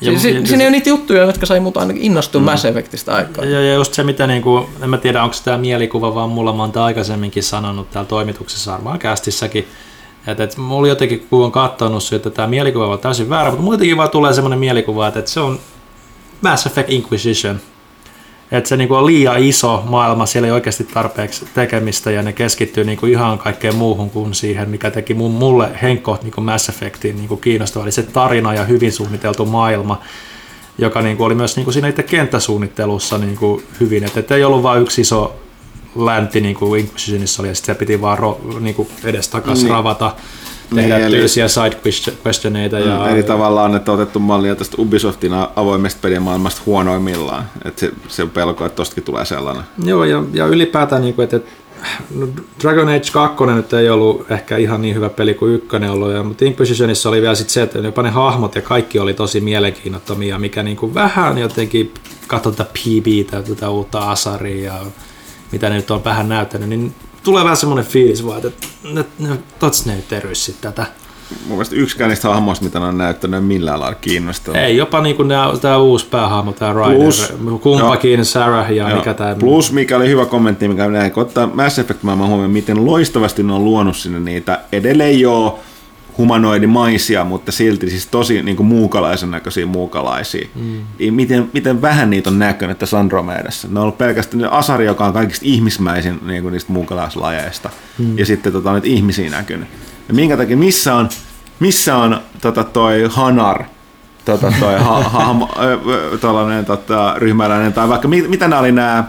[SPEAKER 4] ja, si, siinä on niitä juttuja, jotka sai mut ainakin innostua mm. Mass Effectista aikaa.
[SPEAKER 3] Ja, ja just se, mitä niinku, en mä tiedä, onko tämä mielikuva, vaan mulla mä oon aikaisemminkin sanonut täällä toimituksessa varmaan kästissäkin, että et, mulla jotenkin, kun on katsonut että tämä mielikuva on täysin väärä, mutta muutenkin vaan tulee semmoinen mielikuva, että, että se on Mass Effect Inquisition – että se niinku on liian iso maailma, siellä ei oikeasti tarpeeksi tekemistä ja ne keskittyy niinku ihan kaikkeen muuhun kuin siihen, mikä teki mun, mulle henkkoht niinku Mass Effectin niinku kiinnostava, eli se tarina ja hyvin suunniteltu maailma, joka niinku oli myös niinku siinä itse kenttäsuunnittelussa niinku hyvin, että et ei ollut vain yksi iso länti niin kuin Inquisitionissa oli, ja sitten se piti vaan ro, niin kuin edestakas niin. ravata tehdä niin, tyylisiä side questioneita. Ja,
[SPEAKER 1] mm, eli tavallaan että otettu mallia tästä Ubisoftin avoimesta pelimaailmasta huonoimmillaan. Että se, se on pelko, että tostakin tulee sellainen.
[SPEAKER 3] Joo, ja, ja ylipäätään, niin kuin, että, että no Dragon Age 2 nyt ei ollut ehkä ihan niin hyvä peli kuin ykkönen ollut, ja, mutta Inquisitionissa oli vielä sit se, että jopa ne hahmot ja kaikki oli tosi mielenkiinnottomia, mikä niin kuin vähän jotenkin katsotaan PB tätä uutta Asaria ja mitä ne nyt on vähän näyttänyt, niin tulee vähän semmoinen fiilis vaan, että ne, ne, tots ne terveys tätä.
[SPEAKER 1] Mun mielestä yksikään niistä hahmoista, mitä ne on näyttänyt, millään lailla kiinnostavaa.
[SPEAKER 3] Ei, jopa niin kuin tämä uusi päähahmo, tämä Ryder, Plus, kumpakin, no, Sarah ja joo. mikä tämä...
[SPEAKER 1] Plus, mikä oli hyvä kommentti, mikä näin, kun ottaa Mass Effect maailman huomioon, miten loistavasti ne on luonut sinne niitä edelleen joo humanoidimaisia, mutta silti siis tosi niin kuin muukalaisen näköisiä muukalaisia. Mm. Miten, miten vähän niitä on näkynyt tässä Andromedassa. Ne on ollut pelkästään Asari, joka on kaikista ihmismäisin niin kuin niistä muukalaislajeista. Mm. Ja sitten tota, nyt ihmisiä näkynyt. Ja minkä takia, missä on, missä on tota, toi Hanar, tota, toi ha, [LAUGHS] ha, ha, tota, ryhmäläinen, tai vaikka mit, mitä nämä oli nämä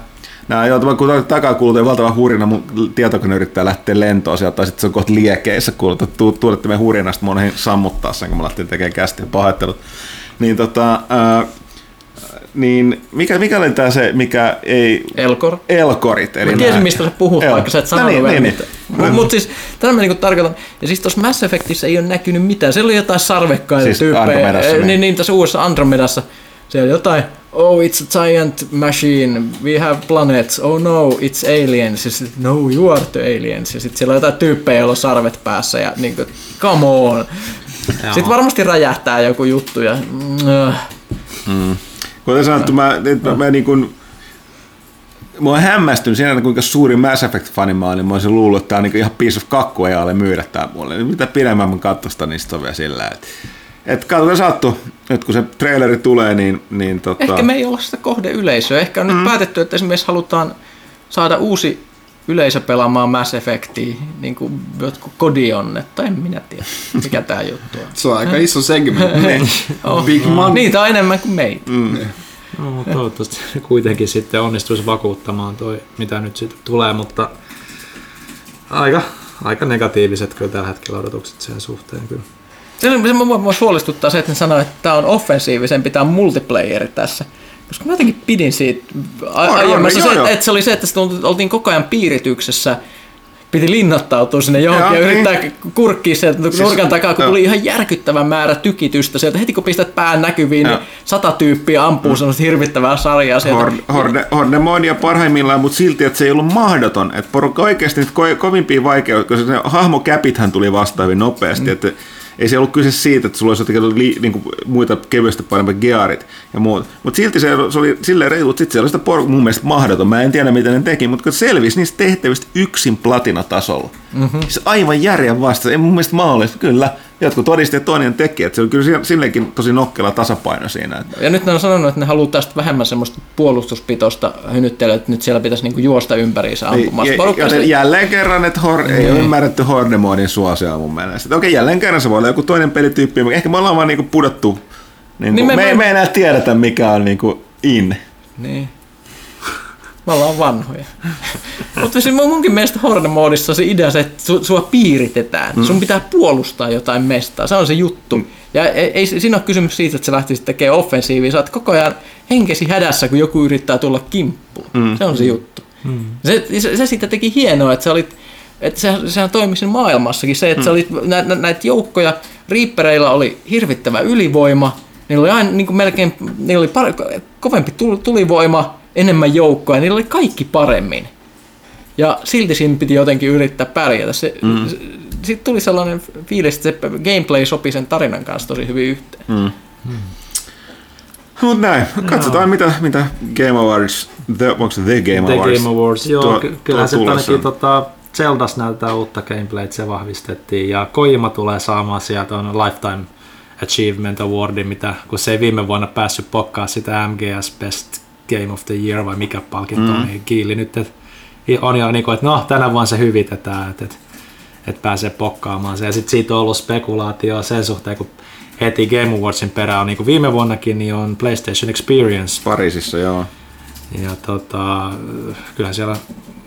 [SPEAKER 1] Nämä joutuvat, kun takakulut ja valtava hurina, mun tietokone yrittää lähteä lentoon sieltä, tai sitten se on kohta liekeissä, kuulta, tuulette me hurinasta, mun sammuttaa sen, kun mä lähtin tekemään kästi pahoittelut. Niin tota, ää, niin mikä, mikä oli tämä se, mikä ei...
[SPEAKER 4] Elkor.
[SPEAKER 1] Elkorit.
[SPEAKER 4] Eli mä tiesin, mistä sä puhut, El. vaikka sä et sanonut no niin, niin, niin. Mutta mut siis, tätä mä niinku tarkoitan, ja siis tuossa Mass Effectissä ei ole näkynyt mitään, siellä oli jotain sarvekkaita siis tyyppejä, niin. niin, niin tässä uudessa Andromedassa, siellä jotain oh, it's a giant machine, we have planets, oh no, it's aliens, ja sit, no, you are the aliens, ja sitten siellä on jotain tyyppejä, joilla on sarvet päässä, ja niin kuin, come on. Joo. Sitten varmasti räjähtää joku juttu, ja...
[SPEAKER 1] Mm. Kuten sanottu, mä, mä, mä niin kuin, mä oon hämmästynyt siinä, kuinka suuri Mass Effect-fani mä oon, niin mä olisin luullut, että tää on niin ihan piece of kakku ei ole myydä tää mulle. Mitä pidemmän mä katson sitä, niin sit on vielä sillä, että et katsotaan sattu, nyt kun se traileri tulee, niin... niin tota...
[SPEAKER 4] Ehkä me ei olla sitä kohdeyleisöä. Ehkä on mm. nyt päätetty, että esimerkiksi halutaan saada uusi yleisö pelaamaan Mass Effectia, niin kuin jotkut tai en minä tiedä, mikä tämä juttu on. [LAUGHS]
[SPEAKER 2] Se on aika iso segmentti. [LAUGHS]
[SPEAKER 4] Niin. oh. Big money. Niitä on enemmän kuin meitä. Mm.
[SPEAKER 3] No, toivottavasti kuitenkin sitten onnistuisi vakuuttamaan toi, mitä nyt sitten tulee, mutta aika, aika negatiiviset kyllä tällä hetkellä odotukset sen suhteen kyllä.
[SPEAKER 4] Se, se mua huolestuttaa se, että ne sanoo, että tämä on offensiivisempi, tämä on multiplayeri tässä. Koska mä jotenkin pidin siitä aiemmassa, se, että, että se oli se, että oltiin koko ajan piirityksessä, piti linnoittautua sinne johonkin ja, ja niin. yrittää kurkkia sieltä siis, nurkan takaa, kun jo. tuli ihan järkyttävä määrä tykitystä sieltä. Heti kun pistät pään näkyviin, niin sata tyyppiä ampuu mm. semmoista hirvittävää sarjaa sieltä.
[SPEAKER 1] Horde, horde, modia parhaimmillaan, mutta silti, että se ei ollut mahdoton. Että porukka oikeasti nyt ko- kovimpia vaikeuksia, koska se hahmokäpithän tuli vastaan hyvin nopeasti, mm. että ei se ollut kyse siitä, että sulla olisi jotenkin li, niin kuin muita kevyesti paremmat gearit ja muut. Mutta silti se, se oli silleen reilu, että sitten siellä oli sitä por- mun mielestä mahdoton. Mä en tiedä, miten ne teki, mutta kun selvisi niistä tehtävistä yksin platinatasolla. Mm-hmm. Se aivan järjen vasta. Ei mun mielestä mahdollista. Kyllä, jotkut todisti, että toinen teki. Että se oli kyllä sillekin tosi nokkela tasapaino siinä.
[SPEAKER 4] Ja nyt ne on sanonut, että ne haluaa tästä vähemmän semmoista puolustuspitosta hynyttelyä, että nyt siellä pitäisi niinku juosta ympäriinsä ampumassa.
[SPEAKER 1] Ja, jälleen kerran, että hor- ei ole niin. ymmärretty Horde-moodin suosia mun mielestä. Okei, jälleen kerran se voi olla joku toinen pelityyppi, ehkä me ollaan vaan niinku pudottu. Niinku, niin me, me, me, ei enää tiedetä, mikä on niinku in.
[SPEAKER 4] Niin. Me ollaan vanhoja. Mutta siis munkin mielestä Horde-moodissa se idea se, että sua piiritetään. Mm. Sun pitää puolustaa jotain mestaa. Se on se juttu. Mm. Ja ei, ei siinä ole kysymys siitä, että sä lähtisit tekemään offensiivia. Sä oot koko ajan henkesi hädässä, kun joku yrittää tulla kimppuun. Mm. Se on se juttu. Mm. Se, se, se siitä teki hienoa, että sä olit että se, sehän toimi siinä maailmassakin se, että mm. nä, nä, näitä joukkoja, Reapereilla oli hirvittävä ylivoima, niillä oli aina niin kuin melkein, niillä oli par, kovempi tulivoima, enemmän joukkoja, niillä oli kaikki paremmin. Ja silti siinä piti jotenkin yrittää pärjätä. Se, mm. Sitten tuli sellainen fiilis, että se gameplay sopi sen tarinan kanssa tosi hyvin yhteen. Mm. Mm.
[SPEAKER 1] Mutta näin, katsotaan no. mitä, mitä Game Awards, the, onko se The Game
[SPEAKER 3] The
[SPEAKER 1] Awards?
[SPEAKER 3] Game Awards, joo, tuo, kyllähän se ainakin tota, Zeldas näyttää uutta gameplayt, se vahvistettiin, ja Kojima tulee saamaan sieltä on Lifetime Achievement Awardin, mitä, kun se ei viime vuonna päässyt pokkaa sitä MGS Best Game of the Year vai mikä palkinto mm. niin kiili nyt, että on jo niin kuin, että no tänä vuonna se hyvitetään, että, että, että pääsee pokkaamaan se. Ja sitten siitä on ollut spekulaatio sen suhteen, kun heti Game Awardsin perään on niin kuin viime vuonnakin, niin on PlayStation Experience.
[SPEAKER 1] Pariisissa, joo.
[SPEAKER 3] Ja tota, kyllähän siellä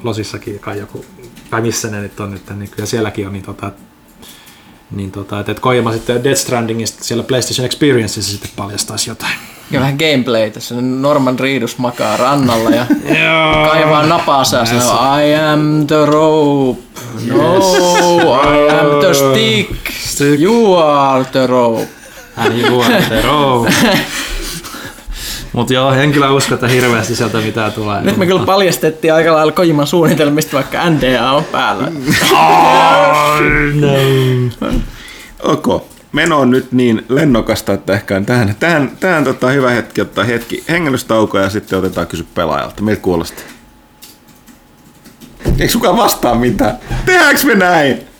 [SPEAKER 3] Losissakin kai joku, tai missä ne nyt on nyt, niin kyllä sielläkin on niin tota, niin tota, että Kojima sitten Death Strandingista siellä PlayStation Experienceissa sitten paljastaisi jotain.
[SPEAKER 4] Ja vähän gameplay tässä. Norman Reedus makaa rannalla ja [LAUGHS] kaivaa napaansa ja sanoo I am the rope. No, I am the stick. You are the rope.
[SPEAKER 3] And you are the rope. [LAUGHS] Mutta joo, en kyllä usko, että hirveästi sieltä mitään tulee.
[SPEAKER 4] Nyt me kyllä paljastettiin aika lailla Kojiman suunnitelmista, vaikka NDA on päällä. [LAUGHS]
[SPEAKER 1] oh, no. Okay meno on nyt niin lennokasta, että ehkä tähän, tähän, tähän tota, hyvä hetki ottaa hetki hengellystaukoa ja sitten otetaan kysy pelaajalta. Miltä kuulostaa? Eikö kukaan vastaa mitään? Tehdäänkö me näin?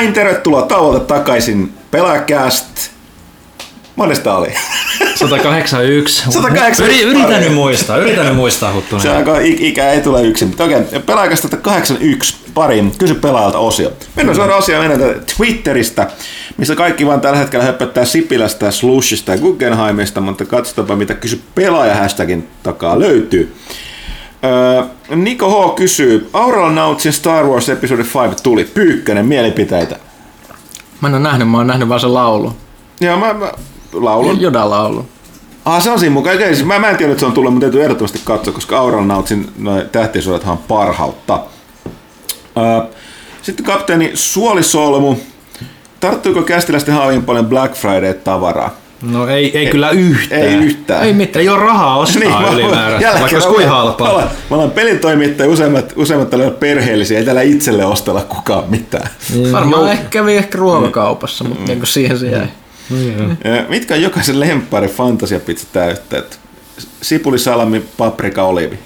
[SPEAKER 1] Näin tervetuloa tauolta takaisin Pelaajakäst. Monesta oli?
[SPEAKER 3] 181.
[SPEAKER 1] 181.
[SPEAKER 3] Yri, yritän nyt muistaa, yritän nyt muistaa Huttunen.
[SPEAKER 1] Se on ikä ei tule yksin. Okei, okay. Pelaajakästä 81 parin kysy pelaajalta osio. Mennään suoraan osioon mennään Twitteristä, missä kaikki vaan tällä hetkellä höpöttää Sipilästä, Slushista ja Guggenheimista, mutta katsotaanpa mitä kysy pelaaja hashtagin takaa löytyy. Öö, Niko H. kysyy, Aurala Nautsin Star Wars Episode 5 tuli. Pyykkönen, mielipiteitä.
[SPEAKER 4] Mä en ole nähnyt, mä oon nähnyt vaan se laulu.
[SPEAKER 1] Joo, mä, mä laulun.
[SPEAKER 4] Joda laulu.
[SPEAKER 1] Ah, se on siinä mukaan. Siis mä, mä en tiedä, että se on tullut, mutta täytyy ehdottomasti katsoa, koska Aural Nautsin tähtisuodathan on parhautta. Öö, sitten kapteeni Suolisolmu. Tarttuiko kästiläisten haaviin paljon Black Friday-tavaraa?
[SPEAKER 3] No ei, ei kyllä yhtään.
[SPEAKER 1] Ei yhtään.
[SPEAKER 3] Ei mitään, ei ole rahaa ostaa niin, ylimääräistä, vaikka olisi kuin halpaa.
[SPEAKER 1] Mä, mä olen pelintoimittaja, useimmat, useimmat olivat perheellisiä, ei täällä itselle ostella kukaan mitään.
[SPEAKER 4] Niin, Varmaan ehkä kävi ehkä ruokakaupassa, mutta mm. niin kuin siihen se jäi.
[SPEAKER 1] Mm. Mitkä on jokaisen lemppari fantasiapizza täytteet? Sipuli, salami, paprika, olivi.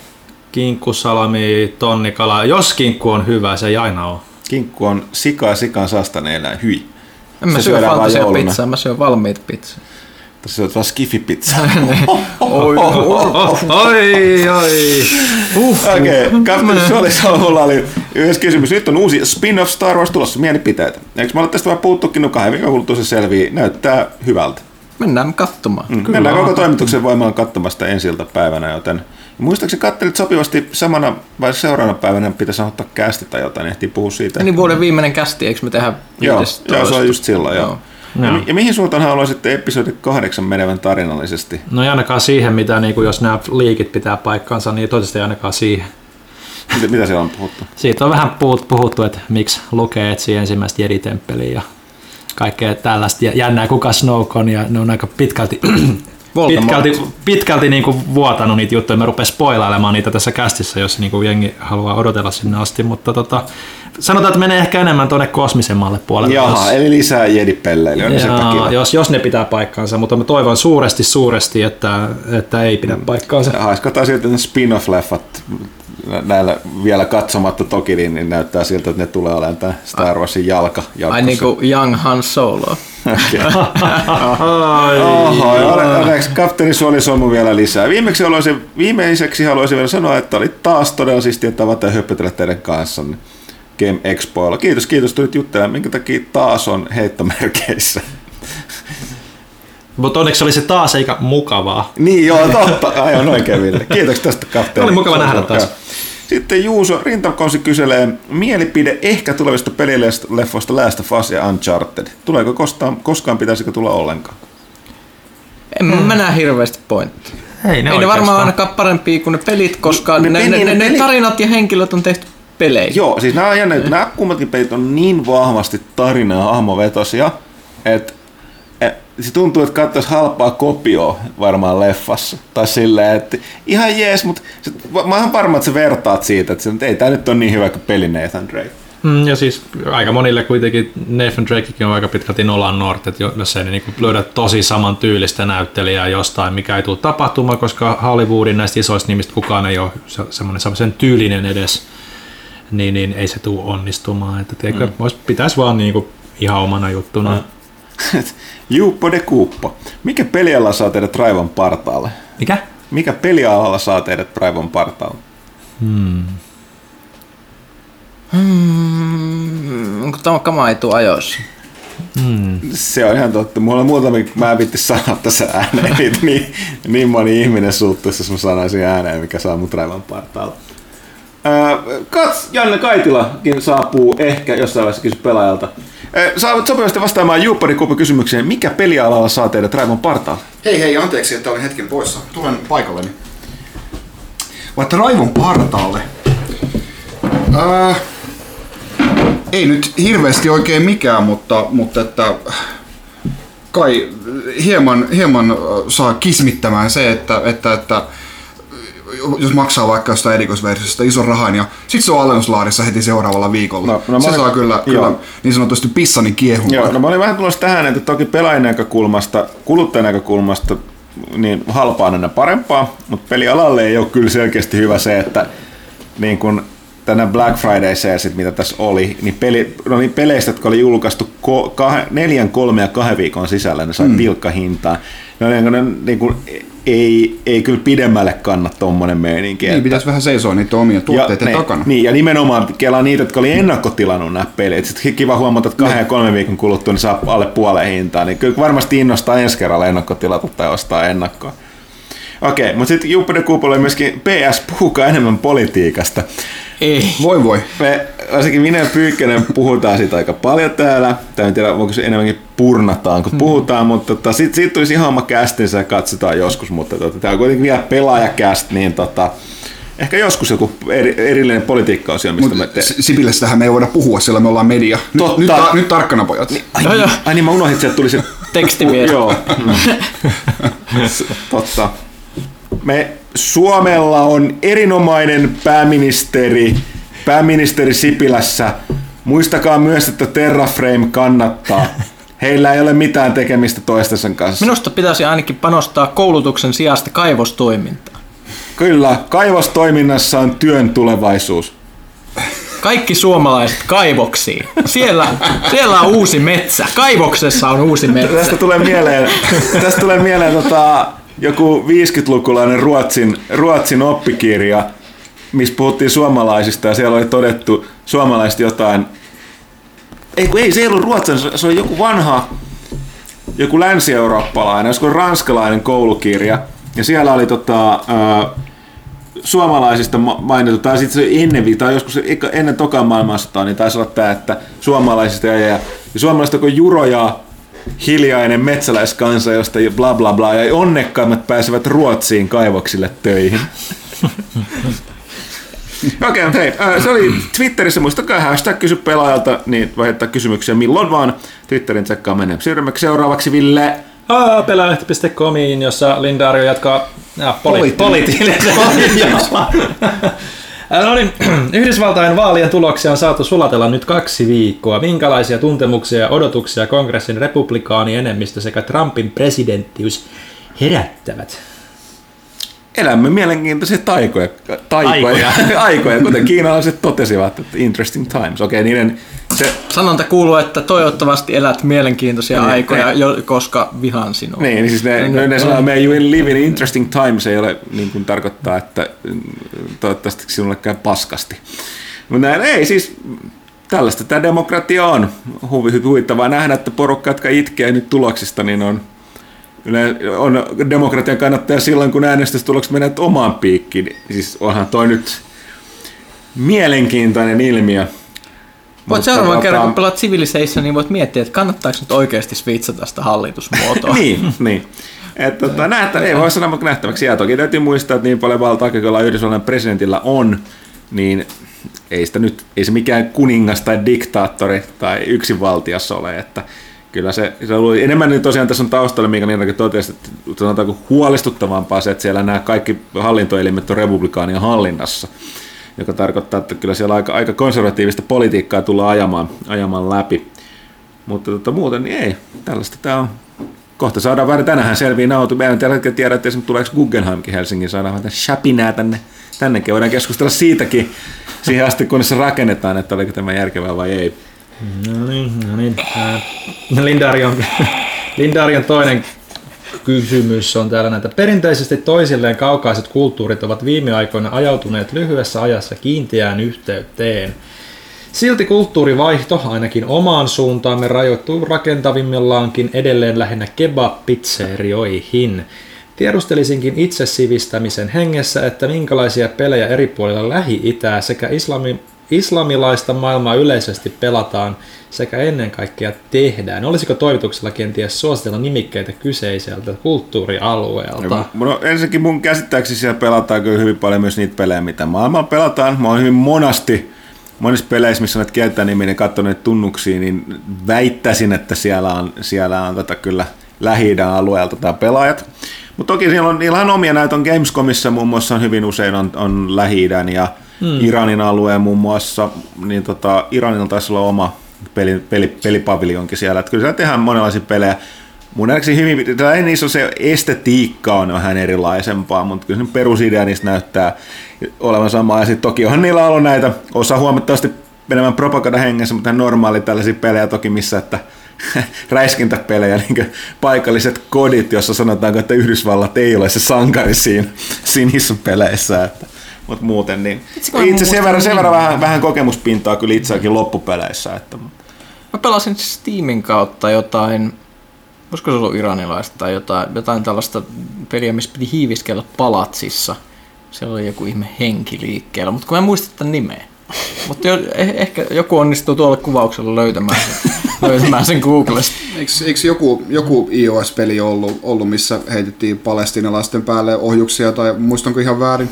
[SPEAKER 3] Kinkku, salami, tonnikala. Jos kinkku on hyvä, se ei aina ole.
[SPEAKER 1] Kinkku on sika ja sikan sastaneena, hyi.
[SPEAKER 4] En mä syö fantasiapizzaa, mä syön valmiita pizzaa.
[SPEAKER 1] Tässä on vaan skifi-pizza.
[SPEAKER 3] oi, oi, oi.
[SPEAKER 1] Okei, okay. Kapteeni Solisalmulla oli yhdessä kysymys. Nyt on uusi spin-off Star Wars tulossa, mielipiteet. Eikö mä ole tästä vähän puuttukin, no kahden viikon kuluttua se selvii. Näyttää hyvältä.
[SPEAKER 4] Mennään katsomaan.
[SPEAKER 1] Mm, mennään koko toimituksen voimaan katsomasta ensi päivänä, joten Muistaakseni kattelit sopivasti samana vai seuraavana päivänä pitäisi ottaa kästi tai jotain, ehtii puhua siitä.
[SPEAKER 4] Niin vuoden viimeinen kästi, eikö me tehdä
[SPEAKER 1] Joo, joo se on just silloin, joo. joo. Ja, ja mihin suuntaan haluaisitte episodi kahdeksan menevän tarinallisesti?
[SPEAKER 3] No ei ainakaan siihen, mitä niin kuin jos nämä liikit pitää paikkaansa, niin toivottavasti ei ainakaan siihen.
[SPEAKER 1] Mitä, mitä siellä on puhuttu?
[SPEAKER 3] Siitä on vähän puhuttu, että miksi lukee etsii ensimmäistä Jedi-temppeliä ja kaikkea tällaista jännää, kuka Snowcon, ja ne on aika pitkälti [CLEARS THROAT] pitkälti, pitkälti niin kuin vuotanut niitä juttuja. Mä rupean spoilailemaan niitä tässä kästissä, jos niin kuin jengi haluaa odotella sinne asti, mutta tota, sanotaan, että menee ehkä enemmän tuonne kosmisemmalle puolelle.
[SPEAKER 1] Jaha, jos, eli lisää jedipelleilyä. Niin
[SPEAKER 3] jos, jos ne pitää paikkaansa, mutta mä toivon suuresti, suuresti, että, että ei pidä paikkaansa.
[SPEAKER 1] Haiskataan siltä ne spin-off-leffat näillä vielä katsomatta toki, niin näyttää siltä, että ne tulee olemaan tämä Star Warsin jalka.
[SPEAKER 4] Ai niin kuin Young Han Solo. [LAUGHS]
[SPEAKER 1] Oho, onneksi kapteeni Suoli Somu vielä lisää. Viimeksi haluaisin, viimeiseksi haluaisin vielä sanoa, että oli taas todella siistiä tavata ja höpötellä teidän kanssanne Game Expoilla. Kiitos, kiitos, tulit juttelemaan. Minkä takia taas on heittomerkeissä?
[SPEAKER 3] Mutta onneksi oli se taas eikä mukavaa.
[SPEAKER 1] Niin joo, totta. Aivan oikein, Ville. [LAUGHS] Kiitos tästä kapteeni.
[SPEAKER 3] Oli mukava nähdä taas.
[SPEAKER 1] Sitten Juuso Rintakonsi kyselee mielipide ehkä tulevista pelileffoista Last of Us ja Uncharted. Tuleeko koskaan, koskaan pitäisikö tulla ollenkaan?
[SPEAKER 4] En hmm. mä näe hirveästi pointtia.
[SPEAKER 3] Ei ne,
[SPEAKER 4] Ei ne varmaan ainakaan parempia kuin ne pelit, koska
[SPEAKER 1] Ne
[SPEAKER 4] ne, ne,
[SPEAKER 1] peli-
[SPEAKER 4] ne, ne,
[SPEAKER 1] peli-
[SPEAKER 4] tarinat ja henkilöt on tehty peleihin.
[SPEAKER 1] Joo, siis nämä, on jännä, että nämä kummatkin pelit on niin vahvasti tarina- ja hahmovetosia, että et, se tuntuu, että katsoisi halpaa kopioa varmaan leffassa. Tai silleen, että ihan jees, mutta se, mä oon varma, että sä vertaat siitä, että, se, että ei tämä nyt ole niin hyvä kuin peli Nathan Drake.
[SPEAKER 3] Mm, ja siis aika monille kuitenkin Nathan Drakekin on aika pitkälti Nolan North, että jos ei ne niinku löydä tosi saman tyylistä näyttelijää jostain, mikä ei tule tapahtumaan, koska Hollywoodin näistä isoista nimistä kukaan ei ole se, semmoinen sen tyylinen edes, niin, niin ei se tule onnistumaan. Että teikö, mm. pitäisi vaan niinku ihan omana juttuna. Mm. [LAUGHS]
[SPEAKER 1] Juuppo de Kuuppo. Mikä peliala saa teidät raivon partaalle?
[SPEAKER 3] Mikä?
[SPEAKER 1] Mikä pelialalla saa teidät raivon partaalle?
[SPEAKER 4] Hmm, onko tämä kama ei tule ajoissa?
[SPEAKER 1] Se on ihan totta. Mulla on muutama, mä en vitti sanoa tässä ääneen. [LAUGHS] Niin, niin moni ihminen suuttuisi, jos mä sanoisin ääneen, mikä saa mut raivon partaalle. Kats Janne Kaitilakin saapuu ehkä jossain vaiheessa kysy pelaajalta. Saavat sopivasti vastaamaan Juuppari Kuupo kysymykseen, mikä pelialalla saa teidät raivon partaalle?
[SPEAKER 2] Hei hei, anteeksi, että olin hetken poissa. Tulen paikalleni. Vaikka raivon partaalle. Äh, ei nyt hirveästi oikein mikään, mutta, mutta että kai hieman, hieman äh, saa kismittämään se, että, että, että jos maksaa vaikka jostain erikoisversiosta ison rahan ja sit se on alennuslaarissa heti seuraavalla viikolla.
[SPEAKER 1] No, no
[SPEAKER 2] se
[SPEAKER 1] olin-
[SPEAKER 2] saa kyllä,
[SPEAKER 1] joo.
[SPEAKER 2] kyllä niin sanotusti pissani kiehumaan.
[SPEAKER 1] Joo, no mä olin vähän tulossa tähän, että toki pelaajan näkökulmasta, kuluttajan näkökulmasta niin halpaa on aina parempaa, mutta pelialalle ei ole kyllä selkeästi hyvä se, että niin kun tänä Black Friday sit, mitä tässä oli, niin, peli, no niin peleistä, jotka oli julkaistu ko, kah, neljän, kolme ja kahden viikon sisällä, ne sai mm. tilkkahintaa. No, niin, ne, niin kun, ei, ei kyllä pidemmälle kanna tommonen meininki.
[SPEAKER 2] Niin,
[SPEAKER 1] että-
[SPEAKER 2] pitäisi vähän seisoa niiden omien tuotteiden
[SPEAKER 1] ne,
[SPEAKER 2] takana.
[SPEAKER 1] Niin, ja nimenomaan kelaa niitä, jotka oli ennakkotilannut nämä pelit. Sitten kiva huomata, että kahden ja kolmen viikon kuluttua niin saa alle puoleen hintaa. Niin kyllä varmasti innostaa ensi kerralla ennakkotilata tai ostaa ennakkoa. Okei, mutta sitten Juppe de Kuupolle myöskin PS puhukaa enemmän politiikasta.
[SPEAKER 4] Ei.
[SPEAKER 2] Voi voi.
[SPEAKER 1] Me, varsinkin minä ja Pyykkönen puhutaan siitä aika paljon täällä. Tai en tiedä, onko se enemmänkin purnataan, kun puhutaan, mutta tota, siitä, siitä tulisi ihan oma kästinsä ja katsotaan joskus. Mutta tota, tämä on kuitenkin vielä pelaajakäst, niin tota, ehkä joskus joku eri, erillinen politiikka-osio, mistä me
[SPEAKER 2] Mutta
[SPEAKER 1] te...
[SPEAKER 2] Sipilästähän me ei voida puhua, sillä me ollaan media. Nyt,
[SPEAKER 1] Totta.
[SPEAKER 2] nyt, tar- nyt tarkkana pojat.
[SPEAKER 1] Ai,
[SPEAKER 4] Joo,
[SPEAKER 1] niin,
[SPEAKER 4] joo.
[SPEAKER 1] ai niin, mä unohdin, että sieltä tuli se...
[SPEAKER 4] Tekstiviesti.
[SPEAKER 1] Joo. [LAUGHS] Totta. Me Suomella on erinomainen pääministeri, pääministeri Sipilässä. Muistakaa myös, että Terraframe kannattaa. Heillä ei ole mitään tekemistä toistensa kanssa.
[SPEAKER 4] Minusta pitäisi ainakin panostaa koulutuksen sijasta kaivostoimintaan.
[SPEAKER 1] Kyllä, kaivostoiminnassa on työn tulevaisuus.
[SPEAKER 4] Kaikki suomalaiset kaivoksiin. Siellä, siellä on uusi metsä. Kaivoksessa on uusi metsä.
[SPEAKER 1] Tästä tulee mieleen, tästä tulee mieleen tota, joku 50-lukulainen Ruotsin, Ruotsin oppikirja, missä puhuttiin suomalaisista ja siellä oli todettu suomalaiset jotain. Ei, ei se ei ollut ruotsin, se- oli joku vanha, joku länsi-eurooppalainen, olisiko ranskalainen koulukirja. Ja siellä oli tota, ää, suomalaisista ma- mainittu, tai sitten se ennen, tai joskus ennen tokaa maailmansotaa, niin taisi olla tämä, että suomalaisista ja, ja, ja suomalaiset kun Juro ja hiljainen metsäläiskansa, josta jo bla bla bla, ja onnekkaimmat pääsevät Ruotsiin kaivoksille töihin. [LAUGHS] Okei, okay, mutta hei, äh, se oli Twitterissä, muistakaa hashtag kysy pelaajalta, niin voi heittää kysymyksiä milloin vaan. Twitterin tsekkaa menee. Siirrymme seuraavaksi Ville.
[SPEAKER 3] Ah, Pelaajalehti.comiin, jossa Lindario jatkaa ah, poli-
[SPEAKER 2] Poliittinen.
[SPEAKER 3] poliittinen. [LAUGHS] [LAUGHS] No niin, [CLEARS THROAT] Yhdysvaltain vaalien tuloksia on saatu sulatella nyt kaksi viikkoa. Minkälaisia tuntemuksia ja odotuksia kongressin republikaani enemmistö sekä Trumpin presidenttiys herättävät?
[SPEAKER 1] Elämme mielenkiintoisia taikoja, taikoja, aikoja. [LAUGHS] aikoja, kuten kiinalaiset totesivat, että interesting times. Okei, okay, niiden se,
[SPEAKER 4] Sanonta kuuluu, että toivottavasti elät mielenkiintoisia niin, aikoja, ne, jo, koska vihan sinua.
[SPEAKER 1] Niin, niin siis ne, ne, ne sanoo, että you live in interesting times ei ole niin kuin tarkoittaa, että mm, toivottavasti sinulle käy paskasti. Mutta näin ei siis, tällaista tämä demokratia on. Huvittavaa nähdä, että porukka, jotka itkee nyt tuloksista, niin on, on demokratian kannattaja silloin, kun äänestystulokset menevät omaan piikkiin. Siis onhan toi nyt mielenkiintoinen ilmiö.
[SPEAKER 4] Voit seuraavan kerran, kun pelaat Civilization, niin voit miettiä, että kannattaako nyt oikeasti switchata sitä hallitusmuotoa. [LAUGHS]
[SPEAKER 1] niin, niin. Että, tota, nähtä, ei voi sanoa, mutta nähtäväksi jää. Toki täytyy muistaa, että niin paljon valtaa, kun Yhdysvallan presidentillä on, niin ei, sitä nyt, ei se mikään kuningas tai diktaattori tai yksinvaltias ole, että kyllä se, se oli enemmän niin tosiaan tässä on taustalla, minkä Niinakin totesi, että sanotaanko huolestuttavampaa se, että siellä nämä kaikki hallintoelimet on republikaanien hallinnassa, joka tarkoittaa, että kyllä siellä aika, aika konservatiivista politiikkaa tullaan ajamaan, ajamaan läpi. Mutta tota, muuten niin ei, tällaista tämä on. Kohta saadaan vähän tänään selviä nautu. Meidän tällä hetkellä tiedä, että esimerkiksi tuleeko Guggenheimkin Helsingin, saadaan vähän shapinää tänne, tännekin. Voidaan keskustella siitäkin siihen asti, kunnes se rakennetaan, että oliko tämä järkevää vai ei.
[SPEAKER 3] No niin, no niin. Lindarion, Lindarion toinen kysymys on täällä näitä. Perinteisesti toisilleen kaukaiset kulttuurit ovat viime aikoina ajautuneet lyhyessä ajassa kiinteään yhteyteen. Silti kulttuurivaihto ainakin omaan suuntaamme rajoittuu rakentavimmillaankin edelleen lähinnä kebab-pizzerioihin. Tiedustelisinkin itse sivistämisen hengessä, että minkälaisia pelejä eri puolilla Lähi-Itää sekä islami, islamilaista maailmaa yleisesti pelataan sekä ennen kaikkea tehdään. Olisiko toimituksella kenties suositella nimikkeitä kyseiseltä kulttuurialueelta?
[SPEAKER 1] No, ensinnäkin mun käsittääkseni siellä pelataan kyllä hyvin paljon myös niitä pelejä, mitä maailmalla pelataan. Mä oon hyvin monasti monissa peleissä, missä olet kieltä nimiä ja katsonut tunnuksia, niin väittäisin, että siellä on, siellä on tätä kyllä lähi alueelta tämä pelaajat. Mutta toki siellä on, niillä on omia näitä on Gamescomissa muun muassa on hyvin usein on, on lähi ja hmm. Iranin alueen muun muassa, niin tota, Iranilla taisi olla oma peli, peli, pelipaviljonkin siellä. Että kyllä siellä tehdään monenlaisia pelejä. Mun nähdäkseni hyvin, ei niissä on se estetiikka on vähän erilaisempaa, mutta kyllä se perusidea niistä näyttää olevan sama. Ja sitten toki onhan niillä ollut näitä, osa huomattavasti enemmän propaganda hengessä, mutta normaali tällaisia pelejä toki missä, että [LAUGHS] räiskintäpelejä, niin paikalliset kodit, jossa sanotaan, että Yhdysvallat ei ole se sankari siinä, siinä peleissä. Että, mutta muuten niin. Itse sen verran, sen verran vähän, vähän kokemuspintaa kyllä itseäkin loppupeleissä. Että.
[SPEAKER 4] Mä pelasin Steamin kautta jotain, olisiko se ollut iranilaista tai jotain, jotain tällaista peliä, missä piti hiiviskellä palatsissa. Siellä oli joku ihme henki liikkeellä, mutta kun mä en muista tämän nimeä. Mutta jo, eh, ehkä joku onnistuu tuolla kuvauksella löytämään sen, [LAUGHS] löytämään sen Googlesta.
[SPEAKER 2] Eikö, eikö joku, joku iOS-peli ollut, ollut, missä heitettiin palestiinalaisten päälle ohjuksia, tai muistanko ihan väärin?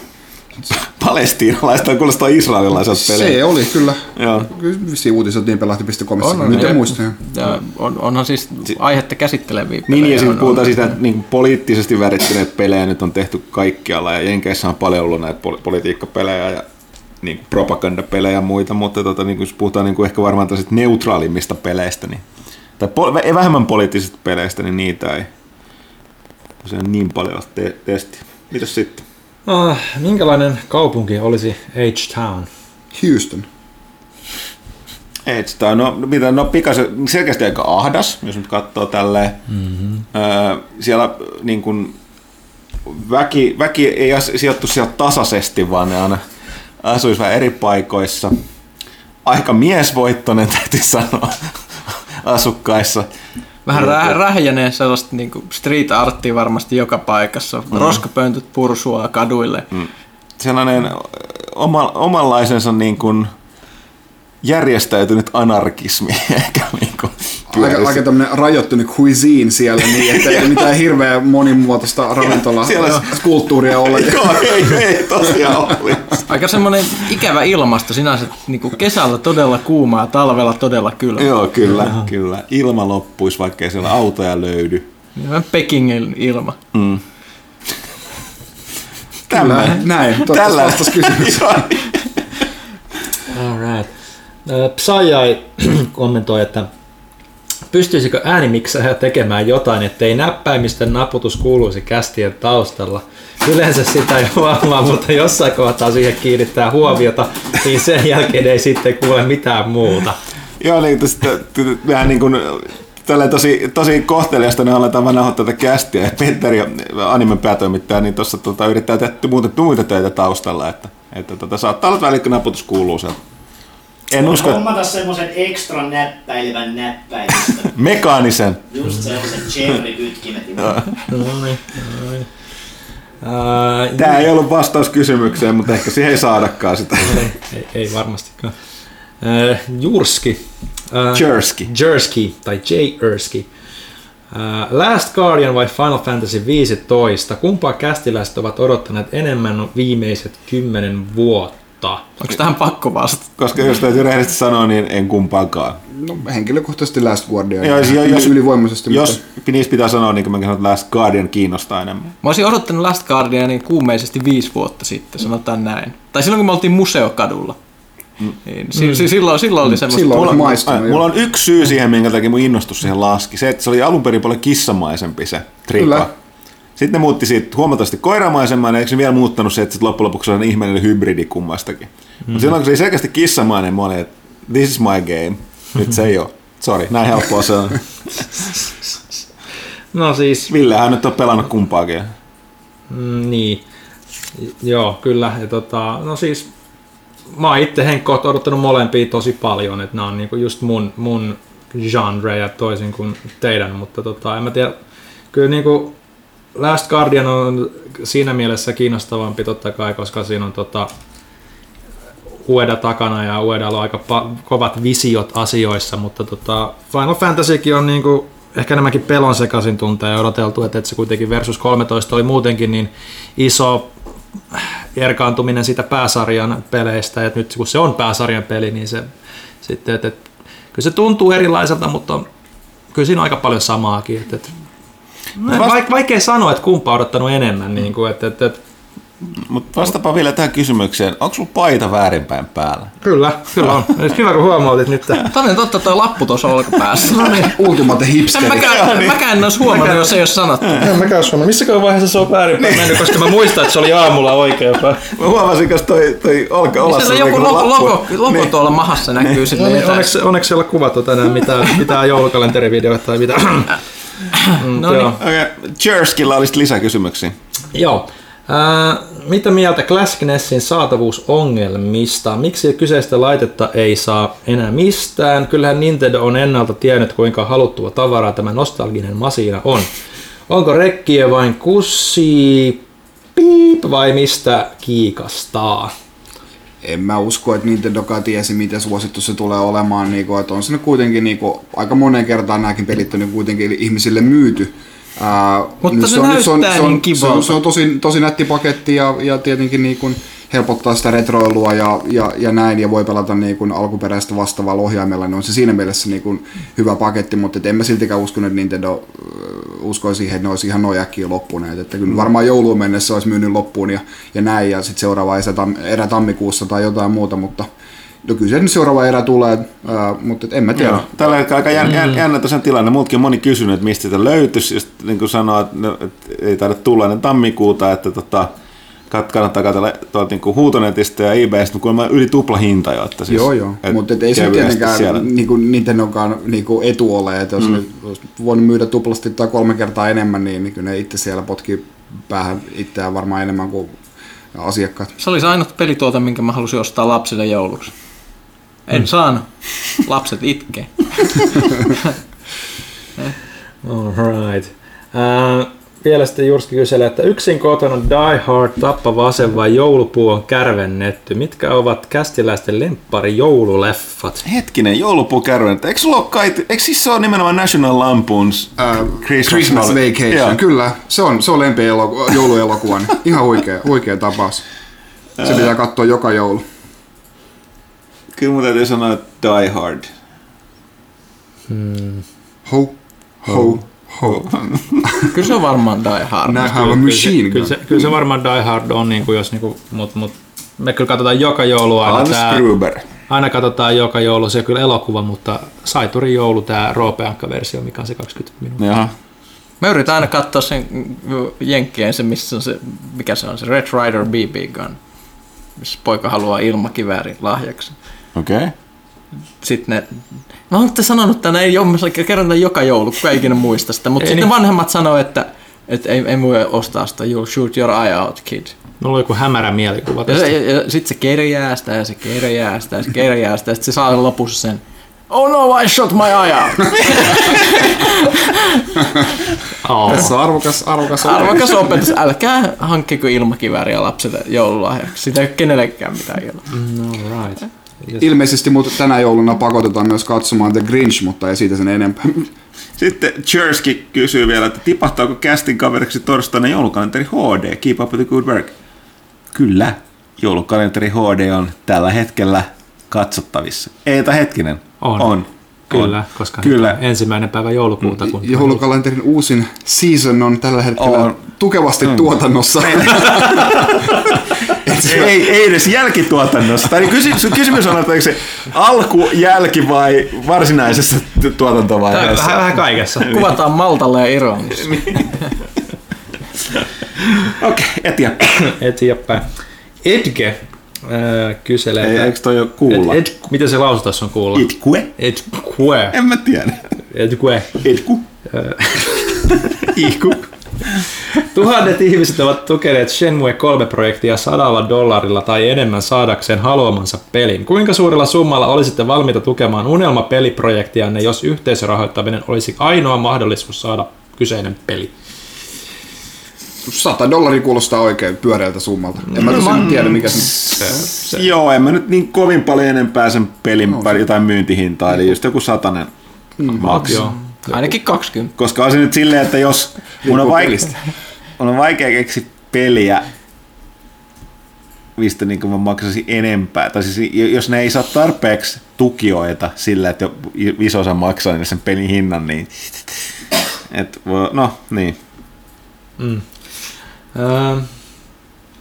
[SPEAKER 1] Palestiinalaista kuulostaa israelilaiselta
[SPEAKER 2] pelejä. Se oli kyllä. Joo. Vissiin uutiset niin pelahti.comissa, on, on, nyt en muista.
[SPEAKER 4] On, onhan siis aihetta käsitteleviä
[SPEAKER 1] pelejä. Niin, ja sitten puhutaan siitä, että niin poliittisesti värittyneet pelejä nyt on tehty kaikkialla, ja Jenkeissä on paljon ollut näitä poli- politiikkapelejä ja niin kuin propagandapelejä ja muita, mutta tota, niin kuin, jos puhutaan niin kuin ehkä varmaan neutraalimmista peleistä, niin, tai pol- vähemmän poliittisista peleistä, niin niitä ei tosiaan niin paljon te- testi. Mitäs sitten?
[SPEAKER 3] Ah, minkälainen kaupunki olisi H-Town?
[SPEAKER 2] Houston.
[SPEAKER 1] H-Town, no, mitä, no pikaisen, selkeästi aika ahdas, jos nyt katsoo tälleen. Mm-hmm. Öö, siellä niin kuin, väki, väki ei sijoittu sieltä tasaisesti, vaan ne aina asuisi vähän eri paikoissa. Aika miesvoittoinen täytyy sanoa [LAUGHS] asukkaissa.
[SPEAKER 4] Vähän rä- rähjänee sellaista niin street arttia varmasti joka paikassa. Mm. Roskapöntöt pursua kaduille. Mm.
[SPEAKER 1] Sellainen oma, omanlaisensa niin kuin järjestäytynyt anarkismi [LAUGHS] ehkä niin kuin
[SPEAKER 2] aika, aika tämmöinen rajoittunut cuisine siellä, niin että ei [LAUGHS] mitään hirveän monimuotoista ravintola siellä... [LAUGHS] kulttuuria ole.
[SPEAKER 1] Joo, ei, ei tosiaan ole.
[SPEAKER 4] Aika semmoinen ikävä ilmasto sinänsä, niin kuin kesällä todella kuumaa, talvella todella kylmä.
[SPEAKER 1] Joo, kyllä, Aha. kyllä. Ilma loppuisi, vaikka ei siellä autoja löydy.
[SPEAKER 4] Pekingin ilma. Mm.
[SPEAKER 2] Tällä, näin, Tällä vastas kysymys.
[SPEAKER 3] All right. Psyai [CLEARS THROAT] kommentoi, että Pystyisikö äänimiksaaja tekemään jotain, ettei näppäimisten naputus kuuluisi kästien taustalla? Yleensä sitä ei huomaa, mutta jossain kohtaa siihen kiinnittää huomiota, niin sen jälkeen ei sitten kuule mitään muuta.
[SPEAKER 1] Joo, niin tästä, vähän niin kuin Tällä tosi, tosi kohteliasta ne aletaan vaan tätä kästiä. Petteri, animen päätoimittaja, niin tuossa tota, yrittää tehdä muita, muita töitä taustalla. Että, että tota, saattaa olla, että välikkönaputus kuuluu sieltä. En usko,
[SPEAKER 5] Hommata semmosen ekstra näppäilevän näppäimistön. [LAUGHS]
[SPEAKER 1] mekaanisen.
[SPEAKER 5] Just semmosen cherry-kytkimet. [LAUGHS]
[SPEAKER 3] No niin, no niin.
[SPEAKER 1] Tämä ei ollut vastaus kysymykseen, mutta ehkä siihen ei saadakaan sitä.
[SPEAKER 3] ei, ei, ei varmastikaan. Ää, Jurski. Ää,
[SPEAKER 1] Jersky.
[SPEAKER 3] Jersky tai J. Ersky. Ää, Last Guardian vai Final Fantasy 15? Kumpaa kästiläiset ovat odottaneet enemmän viimeiset kymmenen vuotta?
[SPEAKER 4] Onko tähän pakko vastata?
[SPEAKER 1] Koska jos täytyy rehellisesti sanoa, niin en kumpaakaan.
[SPEAKER 2] No henkilökohtaisesti Last Guardian.
[SPEAKER 1] Joo, jos,
[SPEAKER 2] Yli-
[SPEAKER 1] jos,
[SPEAKER 2] ylivoimaisesti.
[SPEAKER 1] jos niistä pitää sanoa, niin kuin mä sanon, että Last Guardian kiinnostaa enemmän.
[SPEAKER 4] Mä olisin odottanut Last Guardianin kuumeisesti viisi vuotta sitten, sanotaan näin. Tai silloin kun me oltiin museokadulla. Niin, si- si- silloin, silloin oli semmoista...
[SPEAKER 2] Silloin
[SPEAKER 1] Mulla,
[SPEAKER 2] maistunut.
[SPEAKER 1] ai,
[SPEAKER 2] jo.
[SPEAKER 1] mulla on yksi syy siihen, minkä takia mun innostus siihen laski. Se, että se oli alun perin paljon kissamaisempi se trikko.
[SPEAKER 2] Kyllä.
[SPEAKER 1] Sitten ne muutti siitä huomattavasti koiramaisemman, ja eikö se vielä muuttanut se, että sit loppujen lopuksi se on ihmeellinen hybridi kummastakin. Mm. Mutta silloin kun se oli selkeästi kissamainen, mä olin, että this is my game. Nyt se ei ole. Sori, näin helppoa se on. [LAUGHS]
[SPEAKER 3] No siis,
[SPEAKER 1] Villehän nyt on pelannut kumpaakin.
[SPEAKER 3] mm, niin. Joo, kyllä. Ja tota, no siis, mä oon itse Henkko odottanut molempia tosi paljon, että nämä on niinku just mun, mun genreja toisin kuin teidän, mutta tota, en mä tiedä, kyllä niinku Last Guardian on siinä mielessä kiinnostavampi totta kai, koska siinä on tota, Ueda takana ja Uedalla on aika pa- kovat visiot asioissa, mutta tota, Final Fantasykin on niinku ehkä enemmänkin pelon sekaisin tuntea ja odoteltu, että, että se kuitenkin Versus 13 oli muutenkin niin iso erkaantuminen siitä pääsarjan peleistä, että nyt kun se on pääsarjan peli, niin se sitten, että, että kyllä se tuntuu erilaiselta, mutta kyllä siinä on aika paljon samaakin. Että, että, vaik, vaikea sanoa, että kumpa on odottanut enemmän. Niin kuin, että, että, että,
[SPEAKER 1] Mutta vastapa vielä tähän kysymykseen. Onko sulla paita väärinpäin päällä?
[SPEAKER 3] kyllä, kyllä on. Hyvä kun huomautit nyt.
[SPEAKER 4] Toden totta toi lappu tuossa olkapäässä. no niin.
[SPEAKER 2] Ultimate
[SPEAKER 4] En
[SPEAKER 2] hipsteri.
[SPEAKER 4] mäkään, mäkään en olisi huomannut, jos ei olisi sanottu.
[SPEAKER 3] En mäkään sanoa, missäkään vaiheessa se on väärinpäin mennyt, koska mä muistan, että se oli aamulla oikeapäin.
[SPEAKER 1] Mä huomasin, kun toi, toi olka olassa
[SPEAKER 4] Siellä joku
[SPEAKER 1] oli
[SPEAKER 4] logo,
[SPEAKER 1] lappu.
[SPEAKER 4] logo, logo
[SPEAKER 1] Niin.
[SPEAKER 4] tuolla mahassa näkyy
[SPEAKER 3] No
[SPEAKER 4] silleen
[SPEAKER 3] niin, onneksi, onneksi siellä on kuvattu tänään mitään, mitään joulukalenterivideoita tai mitä. Mm,
[SPEAKER 4] No
[SPEAKER 3] joo.
[SPEAKER 4] niin.
[SPEAKER 1] Okei, okay. Jerskillä olisi lisäkysymyksiä.
[SPEAKER 3] Joo. Ää, mitä mieltä Classic NESin saatavuusongelmista? Miksi kyseistä laitetta ei saa enää mistään? Kyllähän Nintendo on ennalta tiennyt, kuinka haluttua tavaraa tämä nostalginen masina on. Onko rekkiä vain kussi piip vai mistä kiikastaa?
[SPEAKER 2] En mä usko, että Nintendokaan tiesi, miten suosittu se tulee olemaan. Niin kuin, että on se nyt kuitenkin niin kuin, aika moneen kertaan nämäkin pelit on nyt kuitenkin ihmisille myyty. Ää,
[SPEAKER 4] Mutta
[SPEAKER 2] nyt
[SPEAKER 4] se
[SPEAKER 2] nyt
[SPEAKER 4] näyttää
[SPEAKER 2] se on,
[SPEAKER 4] niin
[SPEAKER 2] se on,
[SPEAKER 4] kivalta.
[SPEAKER 2] se on tosi, tosi nätti paketti ja, ja tietenkin niin kuin helpottaa sitä retroilua ja, ja, ja näin, ja voi pelata niin kuin alkuperäistä vastaavalla ohjaimella, niin on se siinä mielessä niin kuin hyvä paketti, mutta et en mä siltikään uskonut, että Nintendo ö, uskoi siihen, että ne olisi ihan nojakkiin loppuneet, että kyllä varmaan jouluun mennessä olisi myynyt loppuun ja, ja näin, ja sitten seuraava erä, tam, erä tammikuussa tai jotain muuta, mutta no kyllä se nyt seuraava erä tulee, ää, mutta et en mä tiedä.
[SPEAKER 1] Joo. Tällä hetkellä aika jän, jän, jännä tosiaan tilanne. Muutkin on moni kysynyt, että mistä sitä löytyisi. Just niin kuin sanoo, että, ne- että ei taida tulla ennen tammikuuta, että tota, kat- kannattaa katsella tuolta niin Huutonetista ja eBaystä, mutta kuulemma yli tupla hinta jo. Että siis,
[SPEAKER 2] Joo, joo.
[SPEAKER 1] et
[SPEAKER 2] Mutta ei se tietenkään
[SPEAKER 1] siellä.
[SPEAKER 2] niin kuin Nintendokaan niin kuin etu ole, että jos mm. ne olisi voinut myydä tuplasti tai kolme kertaa enemmän, niin, niin kyllä ne itse siellä potkii päähän itseään varmaan enemmän kuin asiakkaat.
[SPEAKER 4] Se oli se ainut pelituote, minkä mä halusin ostaa lapsille jouluksi. En saanut. Lapset itkee. [LAUGHS] [LAUGHS]
[SPEAKER 3] Alright. Uh, vielä sitten Jurski kyselee, että yksin kotona Die Hard, Tappava ase vai Joulupuu on kärvennetty. Mitkä ovat kästiläisten lemppari joululeffat?
[SPEAKER 1] Hetkinen, joulupukärven. Eikö sulla ole kai, eikö siis se ole nimenomaan National Lampoon's
[SPEAKER 2] Uh,
[SPEAKER 1] Christmas,
[SPEAKER 2] Christmas? Vacation,
[SPEAKER 1] Joo.
[SPEAKER 2] kyllä. Se on, se on lempi jouluelokuva. niin Ihan huikea, huikea tapaus. Se pitää katsoa joka joulu.
[SPEAKER 1] Kyllä mun täytyy sanoa, Die Hard.
[SPEAKER 2] Ho, ho, ho. [LAUGHS]
[SPEAKER 4] Kyllä se on varmaan Die Hard.
[SPEAKER 2] Have a machine
[SPEAKER 3] Kyllä
[SPEAKER 2] gun.
[SPEAKER 3] se, kyllä se varmaan Die Hard on, niin kuin jos, niin kuin, mut, mut, me kyllä katsotaan joka joulua aina
[SPEAKER 1] Hans
[SPEAKER 3] tää,
[SPEAKER 1] Gruber.
[SPEAKER 3] aina katsotaan joka joulu, se on kyllä elokuva, mutta Saiturin joulu, tämä Roope-versio, mikä on se 20 minuuttia.
[SPEAKER 1] Jaha.
[SPEAKER 4] Mä yritän aina katsoa sen jenkkien, se missä on se, mikä se on, se Red Rider BB Gun, missä poika haluaa ilmakiväärin lahjaksi.
[SPEAKER 1] Okei. Okay.
[SPEAKER 4] Sitten ne, mä oon nyt sanonut tänne, ei ole, kerran tämän joka joulu, kuka ei ikinä muista sitä, mutta sitten
[SPEAKER 3] niin.
[SPEAKER 4] vanhemmat sanoo, että, että ei, ei voi ostaa sitä, you'll shoot your eye out, kid.
[SPEAKER 3] Mulla on joku hämärä mielikuva
[SPEAKER 4] Ja,
[SPEAKER 3] tästä.
[SPEAKER 4] ja, ja sitten se kerjää sitä ja se kerjää sitä ja se kerjää sitä ja sitten se saa lopussa sen Oh no, I shot my eye out. [LAUGHS]
[SPEAKER 3] Oh.
[SPEAKER 2] Tässä on arvokas, arvokas opetus.
[SPEAKER 4] Arvokas opetus, älkää hankkiko ilmakivääriä lapsille joululahjaksi. Sitä ei ole kenellekään mitään ilmaa.
[SPEAKER 3] No, right.
[SPEAKER 2] Ilmeisesti mut tänä jouluna pakotetaan myös katsomaan The Grinch, mutta ei siitä sen enempää.
[SPEAKER 1] Sitten Chersky kysyy vielä, että tipahtaako casting kaveriksi torstaina joulukalenteri HD? Keep up with the good work. Kyllä, joulukalenteri HD on tällä hetkellä katsottavissa. Ei, tai hetkinen.
[SPEAKER 3] On.
[SPEAKER 1] On.
[SPEAKER 3] Kyllä,
[SPEAKER 1] on.
[SPEAKER 3] koska
[SPEAKER 1] Kyllä.
[SPEAKER 3] on ensimmäinen päivä joulukuuta. Kun
[SPEAKER 2] Joulukalenterin uusin season on tällä hetkellä
[SPEAKER 1] On.
[SPEAKER 2] tukevasti tuotannossa. [LAUGHS]
[SPEAKER 1] ei, ei edes jälkituotannossa. Tai kysymys, kysymys on, että onko se alku, jälki vai varsinaisessa tu- tuotantovaiheessa?
[SPEAKER 3] Vähän, vähän kaikessa.
[SPEAKER 4] Kuvataan Maltalle ja Ironissa. [LAUGHS]
[SPEAKER 1] Okei, okay.
[SPEAKER 3] Eteenpäin. Edge äh, kyselee.
[SPEAKER 1] Ei, eikö toi jo kuulla?
[SPEAKER 3] Ed, ed, miten se lausu tässä on kuulla?
[SPEAKER 1] Itkue?
[SPEAKER 3] Edge.
[SPEAKER 1] En mä tiedä.
[SPEAKER 3] Edge.
[SPEAKER 1] Itku. Ihku. [LAUGHS]
[SPEAKER 3] Tuhannet ihmiset ovat tukeneet Shenmue 3-projektia sadalla dollarilla tai enemmän saadakseen haluamansa pelin. Kuinka suurella summalla olisitte valmiita tukemaan unelmapeliprojektianne, jos yhteisörahoittaminen olisi ainoa mahdollisuus saada kyseinen peli?
[SPEAKER 2] 100 dollaria kuulostaa oikein pyöreältä summalta. En mä tosiaan tiedä, mikä se
[SPEAKER 1] Joo, en mä nyt niin kovin paljon enempää sen pelin no. jotain myyntihintaa, eli just joku satanen maks.
[SPEAKER 3] Joo.
[SPEAKER 4] Ainakin 20.
[SPEAKER 1] Koska on se nyt silleen, että jos mun on,
[SPEAKER 2] Riippuu
[SPEAKER 1] vaik-
[SPEAKER 2] pelistä.
[SPEAKER 1] mun on vaikea keksiä peliä, mistä niin mä maksaisin enempää. Tai siis jos ne ei saa tarpeeksi tukijoita sillä, että iso osa maksaa niin sen pelin hinnan, niin et, no niin.
[SPEAKER 3] Öö,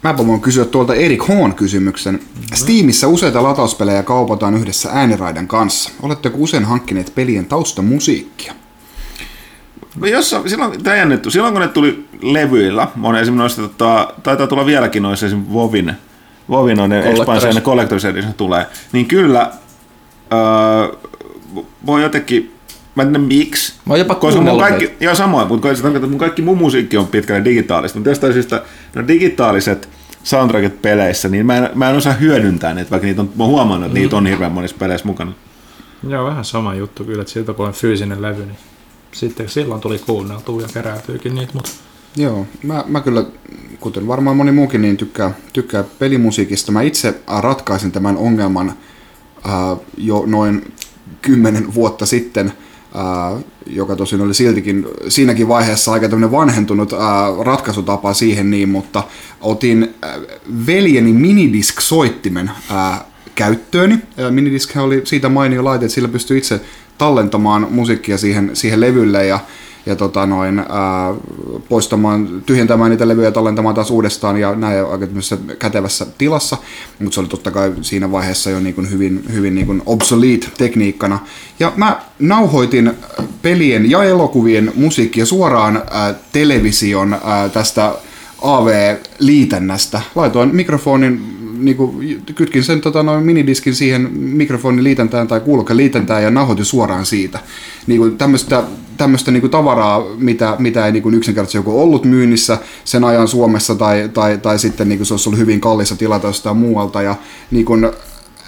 [SPEAKER 2] Mäpä voin kysyä tuolta Erik Hoon kysymyksen. Steamissa useita latauspelejä kaupataan yhdessä ääniraiden kanssa. Oletteko usein hankkineet pelien taustamusiikkia?
[SPEAKER 1] No Jos, silloin, tämä jännitty, silloin kun ne tuli levyillä, on esimerkiksi noista, tota, taitaa tulla vieläkin noissa esimerkiksi Vovin, Vovin on ne expansion ja Collector's Edition tulee, niin kyllä öö, voi jotenkin, mä en tiedä miksi,
[SPEAKER 4] Mä oon jopa
[SPEAKER 1] koska mun kaikki, joo samoin, mutta se tarkoittaa, että mun kaikki mun musiikki on pitkälle digitaalista, mutta jostain syystä no digitaaliset soundtrackit peleissä, niin mä en, mä en osaa hyödyntää niitä, vaikka niitä on, mä oon huomannut, että niitä on hirveän monissa peleissä mukana.
[SPEAKER 3] joo, vähän sama juttu kyllä, että siltä kun on fyysinen levy, niin sitten silloin tuli kuunneltua ja kerätyykin niitä, mutta
[SPEAKER 2] Joo, mä, mä kyllä, kuten varmaan moni muukin, niin tykkää, tykkää pelimusiikista. Mä itse äh, ratkaisin tämän ongelman äh, jo noin kymmenen vuotta sitten, äh, joka tosin oli siltikin siinäkin vaiheessa aika tämmöinen vanhentunut äh, ratkaisutapa siihen niin, mutta otin äh, veljeni minidisk-soittimen äh, käyttööni. Oli siitä mainio laite, että sillä pystyy itse tallentamaan musiikkia siihen, siihen levylle ja ja tota noin, ää, poistamaan, tyhjentämään niitä levyjä ja tallentamaan taas uudestaan ja näin aika kätevässä tilassa, mutta se oli totta kai siinä vaiheessa jo niin kuin hyvin, hyvin niin kuin obsolete tekniikkana. Ja mä nauhoitin pelien ja elokuvien musiikkia suoraan ää, television ää, tästä AV-liitännästä. Laitoin mikrofonin, niin kuin, kytkin sen tota, noin minidiskin siihen mikrofonin liitäntään tai kuulokkeen liitäntään ja nauhoitin suoraan siitä. Niin kuin tämmöistä, tämmöistä niin kuin tavaraa, mitä, mitä ei niin kuin yksinkertaisesti joku ollut myynnissä sen ajan Suomessa tai, tai, tai sitten niin kuin se olisi ollut hyvin kallista tilata jostain muualta. Ja niin kuin,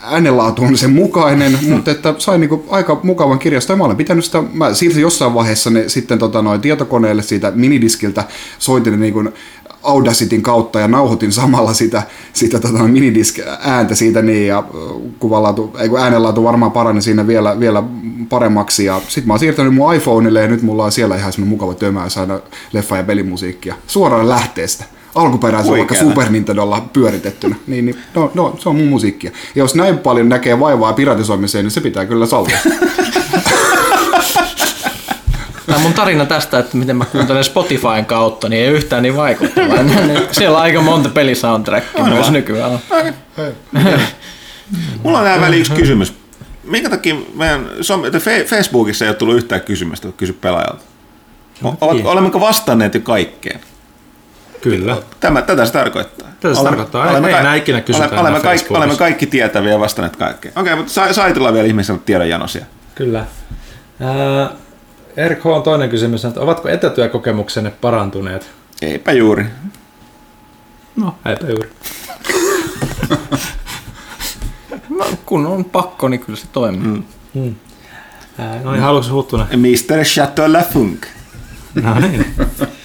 [SPEAKER 2] äänenlaatu on sen mukainen, [LAUGHS] mutta että sain niinku aika mukavan kirjaston. Ja mä olen pitänyt sitä, mä siirsin jossain vaiheessa ne sitten tota noin tietokoneelle siitä minidiskiltä, soitin ne niinku Audacityn kautta ja nauhoitin samalla sitä, sitä tota, minidisk-ääntä siitä niin, ja kuvanlaatu, ei kun äänenlaatu varmaan parani siinä vielä, vielä paremmaksi. Ja sitten mä oon siirtänyt mun iPhoneille ja nyt mulla on siellä ihan semmoinen mukava tömäys aina leffa- ja pelimusiikkia suoraan lähteestä alkuperäisellä vaikka
[SPEAKER 1] Huikeeta.
[SPEAKER 2] Super Nintendolla pyöritettynä. Niin, niin no, no, se on mun musiikkia. Ja jos näin paljon näkee vaivaa piratisoimiseen, niin se pitää kyllä sallia. [LAUGHS]
[SPEAKER 4] Tämä mun tarina tästä, että miten mä kuuntelen Spotifyn kautta, niin ei yhtään niin vaikuttavaa. [LAUGHS] Siellä on aika monta pelisoundtrackia myös nykyään.
[SPEAKER 1] Mulla on tähän väliin yksi kysymys. Minkä takia meidän Facebookissa ei ole tullut yhtään kysymystä, kun kysy pelaajalta? Olemmeko vastanneet jo kaikkeen?
[SPEAKER 3] Kyllä.
[SPEAKER 1] Tämä, tätä se tarkoittaa.
[SPEAKER 3] Tätä se tarkoittaa. Ei- ei enää ikinä
[SPEAKER 1] olemme, olemme, kaikki, olemme kaikki tietäviä ja vastanneet kaikkeen. Okei, mutta sa- saitilla on vielä ihmisillä tiedonjanosia.
[SPEAKER 3] Kyllä. Ää, Erik H. on toinen kysymys, että ovatko etätyökokemuksenne parantuneet?
[SPEAKER 1] Eipä juuri.
[SPEAKER 3] No, eipä juuri. [LAUGHS]
[SPEAKER 4] No, kun on pakko, niin kyllä se toimii. Mm.
[SPEAKER 3] Ää, no niin, haluatko Huttunen?
[SPEAKER 1] Mr. Chateau Lafunk.
[SPEAKER 3] No niin. [LAUGHS]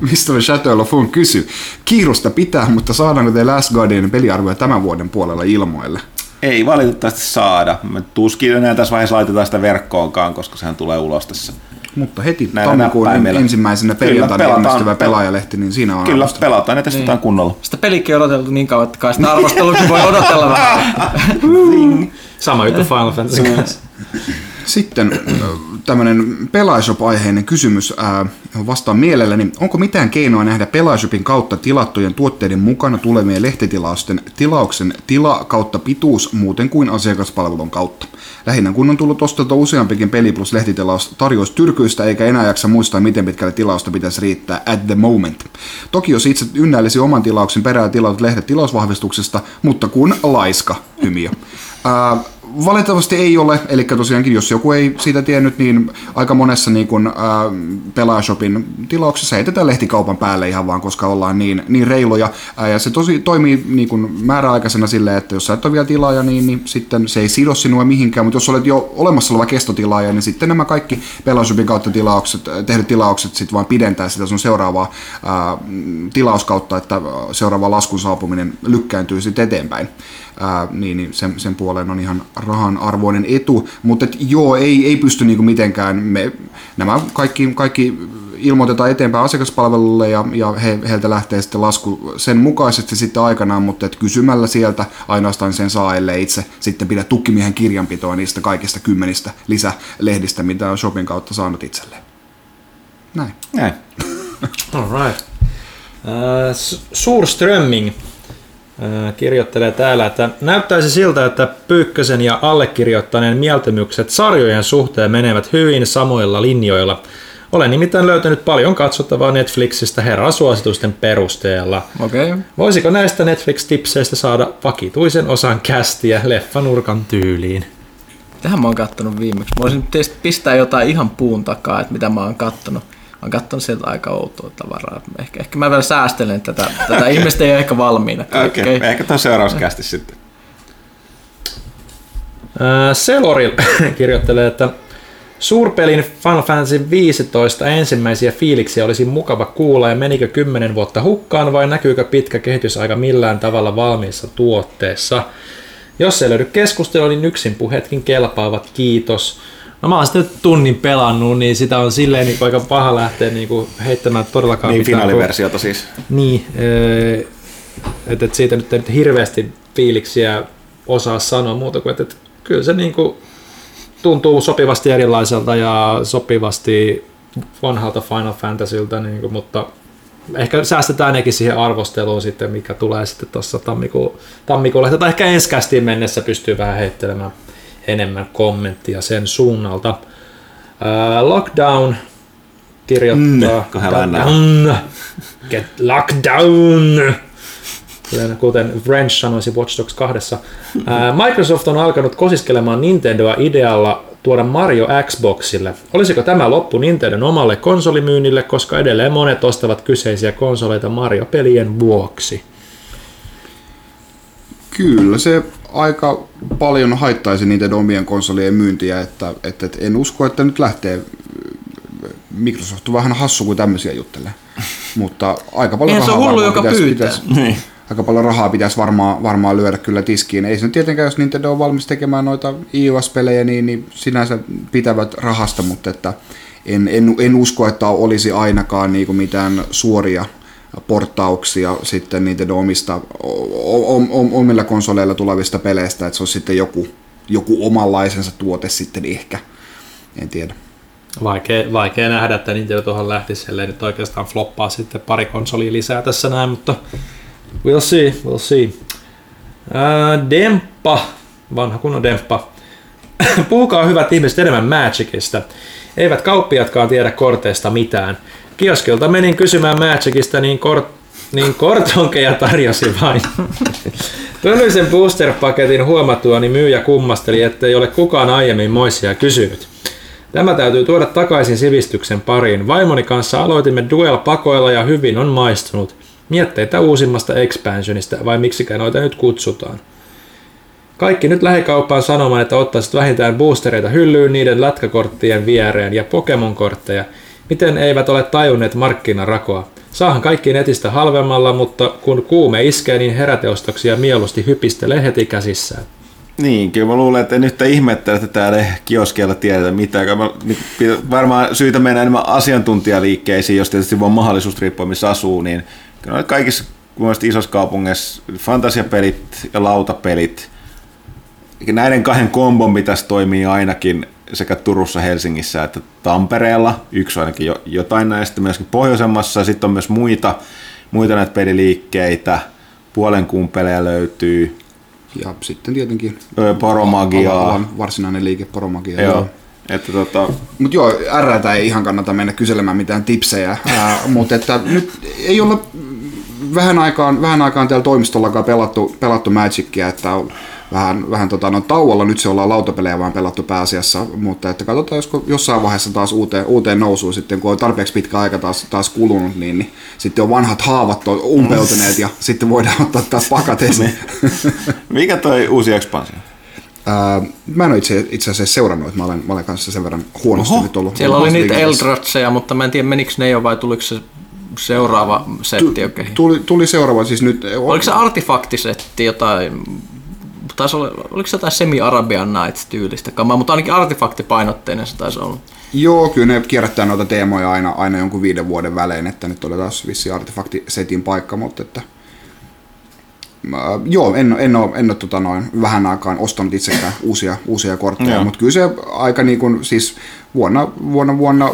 [SPEAKER 2] Mr. Chateau Lafon kysy. Kiirusta pitää, mutta saadaanko The Last Guardianin peliarvoja tämän vuoden puolella ilmoille?
[SPEAKER 1] Ei valitettavasti saada. Me tuskin enää tässä vaiheessa laitetaan sitä verkkoonkaan, koska sehän tulee ulos tässä.
[SPEAKER 2] Mutta heti
[SPEAKER 1] Näillä
[SPEAKER 2] tammikuun ensimmäisenä perjantaina ilmestyvä pelaajalehti, niin siinä on
[SPEAKER 1] Kyllä,
[SPEAKER 2] arvosteltu.
[SPEAKER 1] pelataan ja testataan niin. kunnolla.
[SPEAKER 4] Sitä pelikin on odoteltu niin kauan, että kai sitä arvostelukin voi odotella vähän. [LAUGHS]
[SPEAKER 3] Sama juttu Final Fantasy kanssa.
[SPEAKER 2] Sitten tämmöinen Pelaishop-aiheinen kysymys, ää, johon vastaan mielelläni. Onko mitään keinoa nähdä Pelaishopin kautta tilattujen tuotteiden mukana tulevien lehtitilausten tilauksen tila kautta pituus muuten kuin asiakaspalvelun kautta? Lähinnä kun on tullut osteltua useampikin peli plus lehtitilaus tarjous tyrkyistä eikä enää jaksa muistaa miten pitkälle tilausta pitäisi riittää at the moment. Toki jos itse ynnäilisi oman tilauksen perään tilatut lehdet tilausvahvistuksesta, mutta kun laiska, hymiö. Ää, Valitettavasti ei ole, eli tosiaankin jos joku ei siitä tiennyt, niin aika monessa niin kun, ää, Pelaashopin tilauksessa heitetään lehtikaupan päälle ihan vaan, koska ollaan niin, niin reiluja. Ää, ja se tosi toimii niin kun määräaikaisena silleen, että jos sä et ole vielä tilaaja, niin, niin sitten se ei sido sinua mihinkään, mutta jos olet jo olemassa oleva kestotilaaja, niin sitten nämä kaikki Pelaashopin kautta tilaukset, tehdyt tilaukset sitten vaan pidentää sitä sun seuraavaa ää, tilauskautta, että seuraava laskun saapuminen lykkääntyy sitten eteenpäin ää, niin, niin sen, sen puoleen on ihan rahan arvoinen etu, mutta et, joo, ei, ei pysty niinku mitenkään, me, nämä kaikki, kaikki ilmoitetaan eteenpäin asiakaspalvelulle ja, ja he, heiltä lähtee sitten lasku sen mukaisesti sitten aikanaan, mutta et kysymällä sieltä ainoastaan sen saa, ellei itse sitten pidä tukkimiehen kirjanpitoa niistä kaikista kymmenistä lisälehdistä, mitä on Shopin kautta saanut itselleen. Näin.
[SPEAKER 1] Näin.
[SPEAKER 3] Alright. Äh, S- Suurströmming äh, kirjoittelee täällä, että näyttäisi siltä, että Pyykkösen ja allekirjoittaneen mieltymykset sarjojen suhteen menevät hyvin samoilla linjoilla. Olen nimittäin löytänyt paljon katsottavaa Netflixistä herran suositusten perusteella.
[SPEAKER 4] Okei. Okay.
[SPEAKER 3] Voisiko näistä Netflix-tipseistä saada vakituisen osan kästiä leffanurkan tyyliin?
[SPEAKER 4] Tähän mä oon kattonut viimeksi. Voisin tietysti pistää jotain ihan puun takaa, että mitä mä oon kattonut. Mä kattonut sieltä aika outoa tavaraa. Ehkä, ehkä mä vielä säästelen tätä. Tätä ihmiset ei ole ehkä valmiina.
[SPEAKER 1] Okei, okay. ehkä tuo seuraavaksi kästi sitten.
[SPEAKER 3] Selori [LAUGHS] kirjoittelee, että suurpelin Final Fantasy 15 ensimmäisiä fiiliksiä olisi mukava kuulla ja menikö 10 vuotta hukkaan vai näkyykö pitkä kehitysaika millään tavalla valmiissa tuotteessa? Jos ei löydy keskustelua, niin yksin puhetkin kelpaavat, kiitos. No mä oon sitten tunnin pelannut, niin sitä on silleen niin aika paha lähteä niin kuin heittämään todellakaan
[SPEAKER 1] Niin,
[SPEAKER 3] mitään, kun-
[SPEAKER 1] finaaliversiota siis.
[SPEAKER 3] niin, että et siitä nyt ei nyt hirveästi fiiliksiä osaa sanoa muuta kuin, että et kyllä se niinku tuntuu sopivasti erilaiselta ja sopivasti vanhalta Final Fantasylta, niinku, mutta ehkä säästetään nekin siihen arvosteluun sitten, mikä tulee sitten tuossa tammikuun, tammikuulle, tai ehkä ensi mennessä pystyy vähän heittelemään enemmän kommenttia sen suunnalta. Ää, Lockdown kirjoittaa...
[SPEAKER 1] Mm.
[SPEAKER 3] Down. Get lockdown! Kuten, Wrench sanoisi Watch Dogs 2. Ää, Microsoft on alkanut kosiskelemaan Nintendoa idealla tuoda Mario Xboxille. Olisiko tämä loppu Nintendon omalle konsolimyynnille, koska edelleen monet ostavat kyseisiä konsoleita Mario-pelien vuoksi?
[SPEAKER 2] Kyllä se aika paljon haittaisi niiden omien konsolien myyntiä, että, että, että en usko, että nyt lähtee Microsoft on vähän hassu kuin tämmöisiä juttelee. [LAUGHS] Mutta aika paljon
[SPEAKER 4] Eihän se
[SPEAKER 2] rahaa
[SPEAKER 4] ole hullu,
[SPEAKER 2] varmaan
[SPEAKER 4] joka
[SPEAKER 2] pitäisi,
[SPEAKER 4] pyytää.
[SPEAKER 2] pitäisi,
[SPEAKER 1] Niin.
[SPEAKER 2] aika paljon rahaa pitäisi varmaan, varmaan lyödä kyllä tiskiin. Ei se tietenkään, jos Nintendo on valmis tekemään noita iOS-pelejä, niin, niin sinänsä pitävät rahasta, mutta että en, en, en usko, että olisi ainakaan niin kuin mitään suoria portauksia sitten Nintendo omista, omilla konsoleilla tulevista peleistä, että se olisi sitten joku, joku omanlaisensa tuote sitten ehkä. En tiedä.
[SPEAKER 3] Vaikea, vaikea nähdä, että Nintendo tuohon lähtisi, ellei nyt oikeastaan floppaa sitten pari konsolia lisää tässä näin, mutta we'll see, we'll see. Ää, Demppa, vanha kunnon Demppa. [COUGHS] Puhukaa hyvät ihmiset enemmän Magicista. Eivät kauppiatkaan tiedä korteista mitään. Kioskilta menin kysymään Magicista, niin, kort, niin kortonkeja tarjosi vain. Pölyisen booster-paketin huomattua, niin myyjä kummasteli, ettei ole kukaan aiemmin moisia kysynyt. Tämä täytyy tuoda takaisin sivistyksen pariin. Vaimoni kanssa aloitimme duel-pakoilla ja hyvin on maistunut. Mietteitä uusimmasta expansionista, vai miksikä noita nyt kutsutaan. Kaikki nyt lähikauppaan sanomaan, että ottaisit vähintään boostereita hyllyyn niiden lätkäkorttien viereen ja Pokemon-kortteja. Miten eivät ole tajunneet markkinarakoa? Saahan kaikki netistä halvemmalla, mutta kun kuume iskee, niin heräteostoksia mieluusti hypistelee heti käsissään.
[SPEAKER 1] Niin, kyllä mä luulen, että nyt ihmettää, että täällä ei kioskeilla tiedetä mitään. Mä, varmaan syytä mennä enemmän asiantuntijaliikkeisiin, jos tietysti vaan mahdollisuus riippua, missä asuu, niin kyllä kaikissa isossa kaupungeissa fantasiapelit ja lautapelit, näiden kahden kombon pitäisi toimia ainakin sekä Turussa, Helsingissä että Tampereella. Yksi ainakin jo, jotain näistä, myöskin pohjoisemmassa. Sitten on myös muita, muita näitä peliliikkeitä. Puolen kuun pelejä löytyy.
[SPEAKER 2] Ja sitten tietenkin
[SPEAKER 1] Poromagiaa.
[SPEAKER 2] alan varsinainen liike Poromagia.
[SPEAKER 1] Joo. Että tota,
[SPEAKER 2] Mutta joo, R ei ihan kannata mennä kyselemään mitään tipsejä, mutta että nyt ei olla vähän aikaan, vähän aikaan täällä toimistollakaan pelattu, pelattu Magicia, että on vähän, vähän tota, no, tauolla nyt se ollaan lautapelejä vaan pelattu pääasiassa, mutta että katsotaan, josko jossain vaiheessa taas uuteen, uuteen nousuun sitten, kun on tarpeeksi pitkä aika taas, taas kulunut, niin, niin sitten on vanhat haavat on umpeutuneet ja sitten voidaan ottaa taas pakat [LAUGHS] esiin.
[SPEAKER 1] mikä toi uusi expansio?
[SPEAKER 2] Ää, mä en ole itse, itse asiassa seurannut, että mä olen, mä olen kanssa sen verran huonosti
[SPEAKER 1] Oho.
[SPEAKER 2] nyt ollut.
[SPEAKER 4] Siellä oli niitä. Eldratseja, mutta mä en tiedä menikö ne jo vai tuliko se seuraava setti oikein.
[SPEAKER 2] Tuli, tuli seuraava, siis nyt...
[SPEAKER 4] Oliko se artefaktisetti jotain, taisi olla, oliko se jotain semi-Arabian Nights-tyylistä kamaa, mutta ainakin artefaktipainotteinen se taisi olla.
[SPEAKER 2] Joo, kyllä ne kierrättää noita teemoja aina, aina jonkun viiden vuoden välein, että nyt oli taas vissi artefaktisetin paikka, mutta että... Mä, joo, en, en ole, en ole tota noin, vähän aikaan ostanut itsekään uusia, uusia kortteja, mutta kyllä se aika niin kuin, siis vuonna, vuonna, vuonna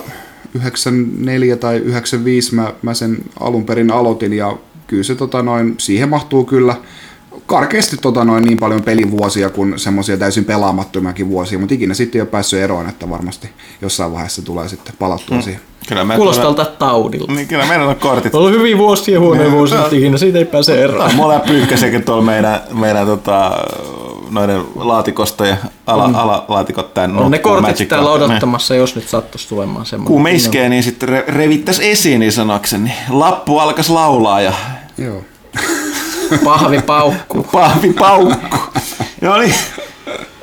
[SPEAKER 2] 94 tai 95 mä, mä sen alun perin aloitin ja kyllä se tota noin, siihen mahtuu kyllä karkeasti tota noin niin paljon pelivuosia kuin semmoisia täysin pelaamattomiakin vuosia, mutta ikinä sitten ei ole päässyt eroon, että varmasti jossain vaiheessa tulee sitten palattua mm. siihen.
[SPEAKER 1] Kyllä, me,
[SPEAKER 4] Kuulostaa tältä taudilta.
[SPEAKER 1] Niin, kyllä meillä on kortit.
[SPEAKER 4] On ollut hyviä vuosia ja huonoja vuosia, mutta ikinä siitä ei pääse eroon.
[SPEAKER 1] Mulla pyyhkäsekin tuolla meidän, meidän tota, noiden laatikosta ja ala,
[SPEAKER 4] On.
[SPEAKER 1] alalaatikot tän
[SPEAKER 4] On ne kortit
[SPEAKER 1] Magic
[SPEAKER 4] täällä odottamassa, jos nyt sattuisi tulemaan semmoinen.
[SPEAKER 1] Kun me iskee, niin sitten re, revittäisi esiin niin sanakseni. Lappu alkas laulaa ja
[SPEAKER 2] Joo.
[SPEAKER 4] Pahvi paukku.
[SPEAKER 1] pahvi paukku. [LAUGHS] no niin.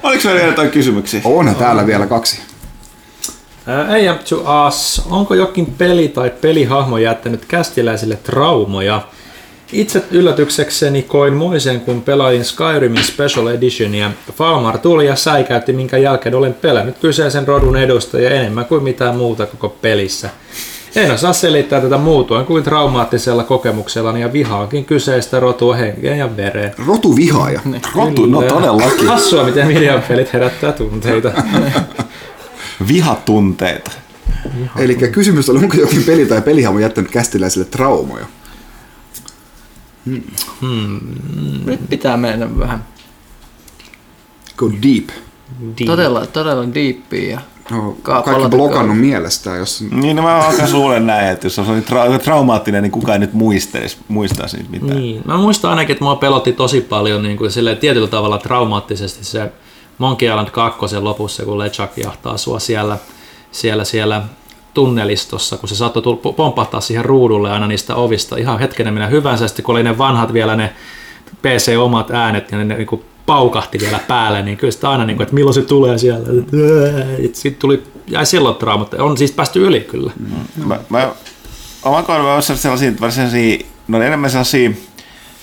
[SPEAKER 1] Oliko vielä jotain kysymyksiä?
[SPEAKER 2] Onhan täällä vielä kaksi.
[SPEAKER 3] I am to us. Onko jokin peli tai pelihahmo jättänyt kästiläisille traumoja? Itse yllätyksekseni koin moisen, kun pelailin Skyrimin Special Editionia. Falmar tuli ja säikäytti, minkä jälkeen olen pelännyt kyseisen rodun edustajia enemmän kuin mitään muuta koko pelissä. En osaa selittää tätä muutoin kuin traumaattisella kokemuksellani ja vihaankin kyseistä rotua henkeen ja vereen.
[SPEAKER 2] Rotuvihaaja.
[SPEAKER 1] Rotu, no todellakin.
[SPEAKER 3] Hassua, miten videopelit herättää tunteita. [LAUGHS]
[SPEAKER 1] Vihatunteita.
[SPEAKER 2] Eli kysymys oli, onko jokin peli tai pelihahmo jättänyt kästiläisille traumoja?
[SPEAKER 4] Nyt pitää mennä vähän
[SPEAKER 2] Go deep.
[SPEAKER 4] todella, todella deepiä.
[SPEAKER 2] No,
[SPEAKER 4] Ka-
[SPEAKER 2] kaikki blokannut mielestään, jos...
[SPEAKER 1] Niin, no mä alkan suulen näin, että jos on niin tra- traumaattinen, niin kukaan ei nyt muistaisi, muistaisi mitään.
[SPEAKER 3] Niin. Mä muistan ainakin, että mua pelotti tosi paljon niin kuin silleen, tietyllä tavalla traumaattisesti se Monkey Island 2 lopussa, kun LeChuck jahtaa sua siellä, siellä, siellä tunnelistossa, kun se saattoi tulla- pompahtaa siihen ruudulle aina niistä ovista ihan hetkenä minä hyvänsä, sitten kun oli ne vanhat vielä ne PC-omat äänet ja ne, ne niin kuin paukahti vielä päälle, niin kyllä sitä aina, niin kuin, että milloin se tulee sieltä. Sitten tuli, jäi silloin traumat. On siis päästy yli kyllä.
[SPEAKER 1] Mä, mä oman kohdalla on sellaisia, sellaisia, no enemmän sellaisia,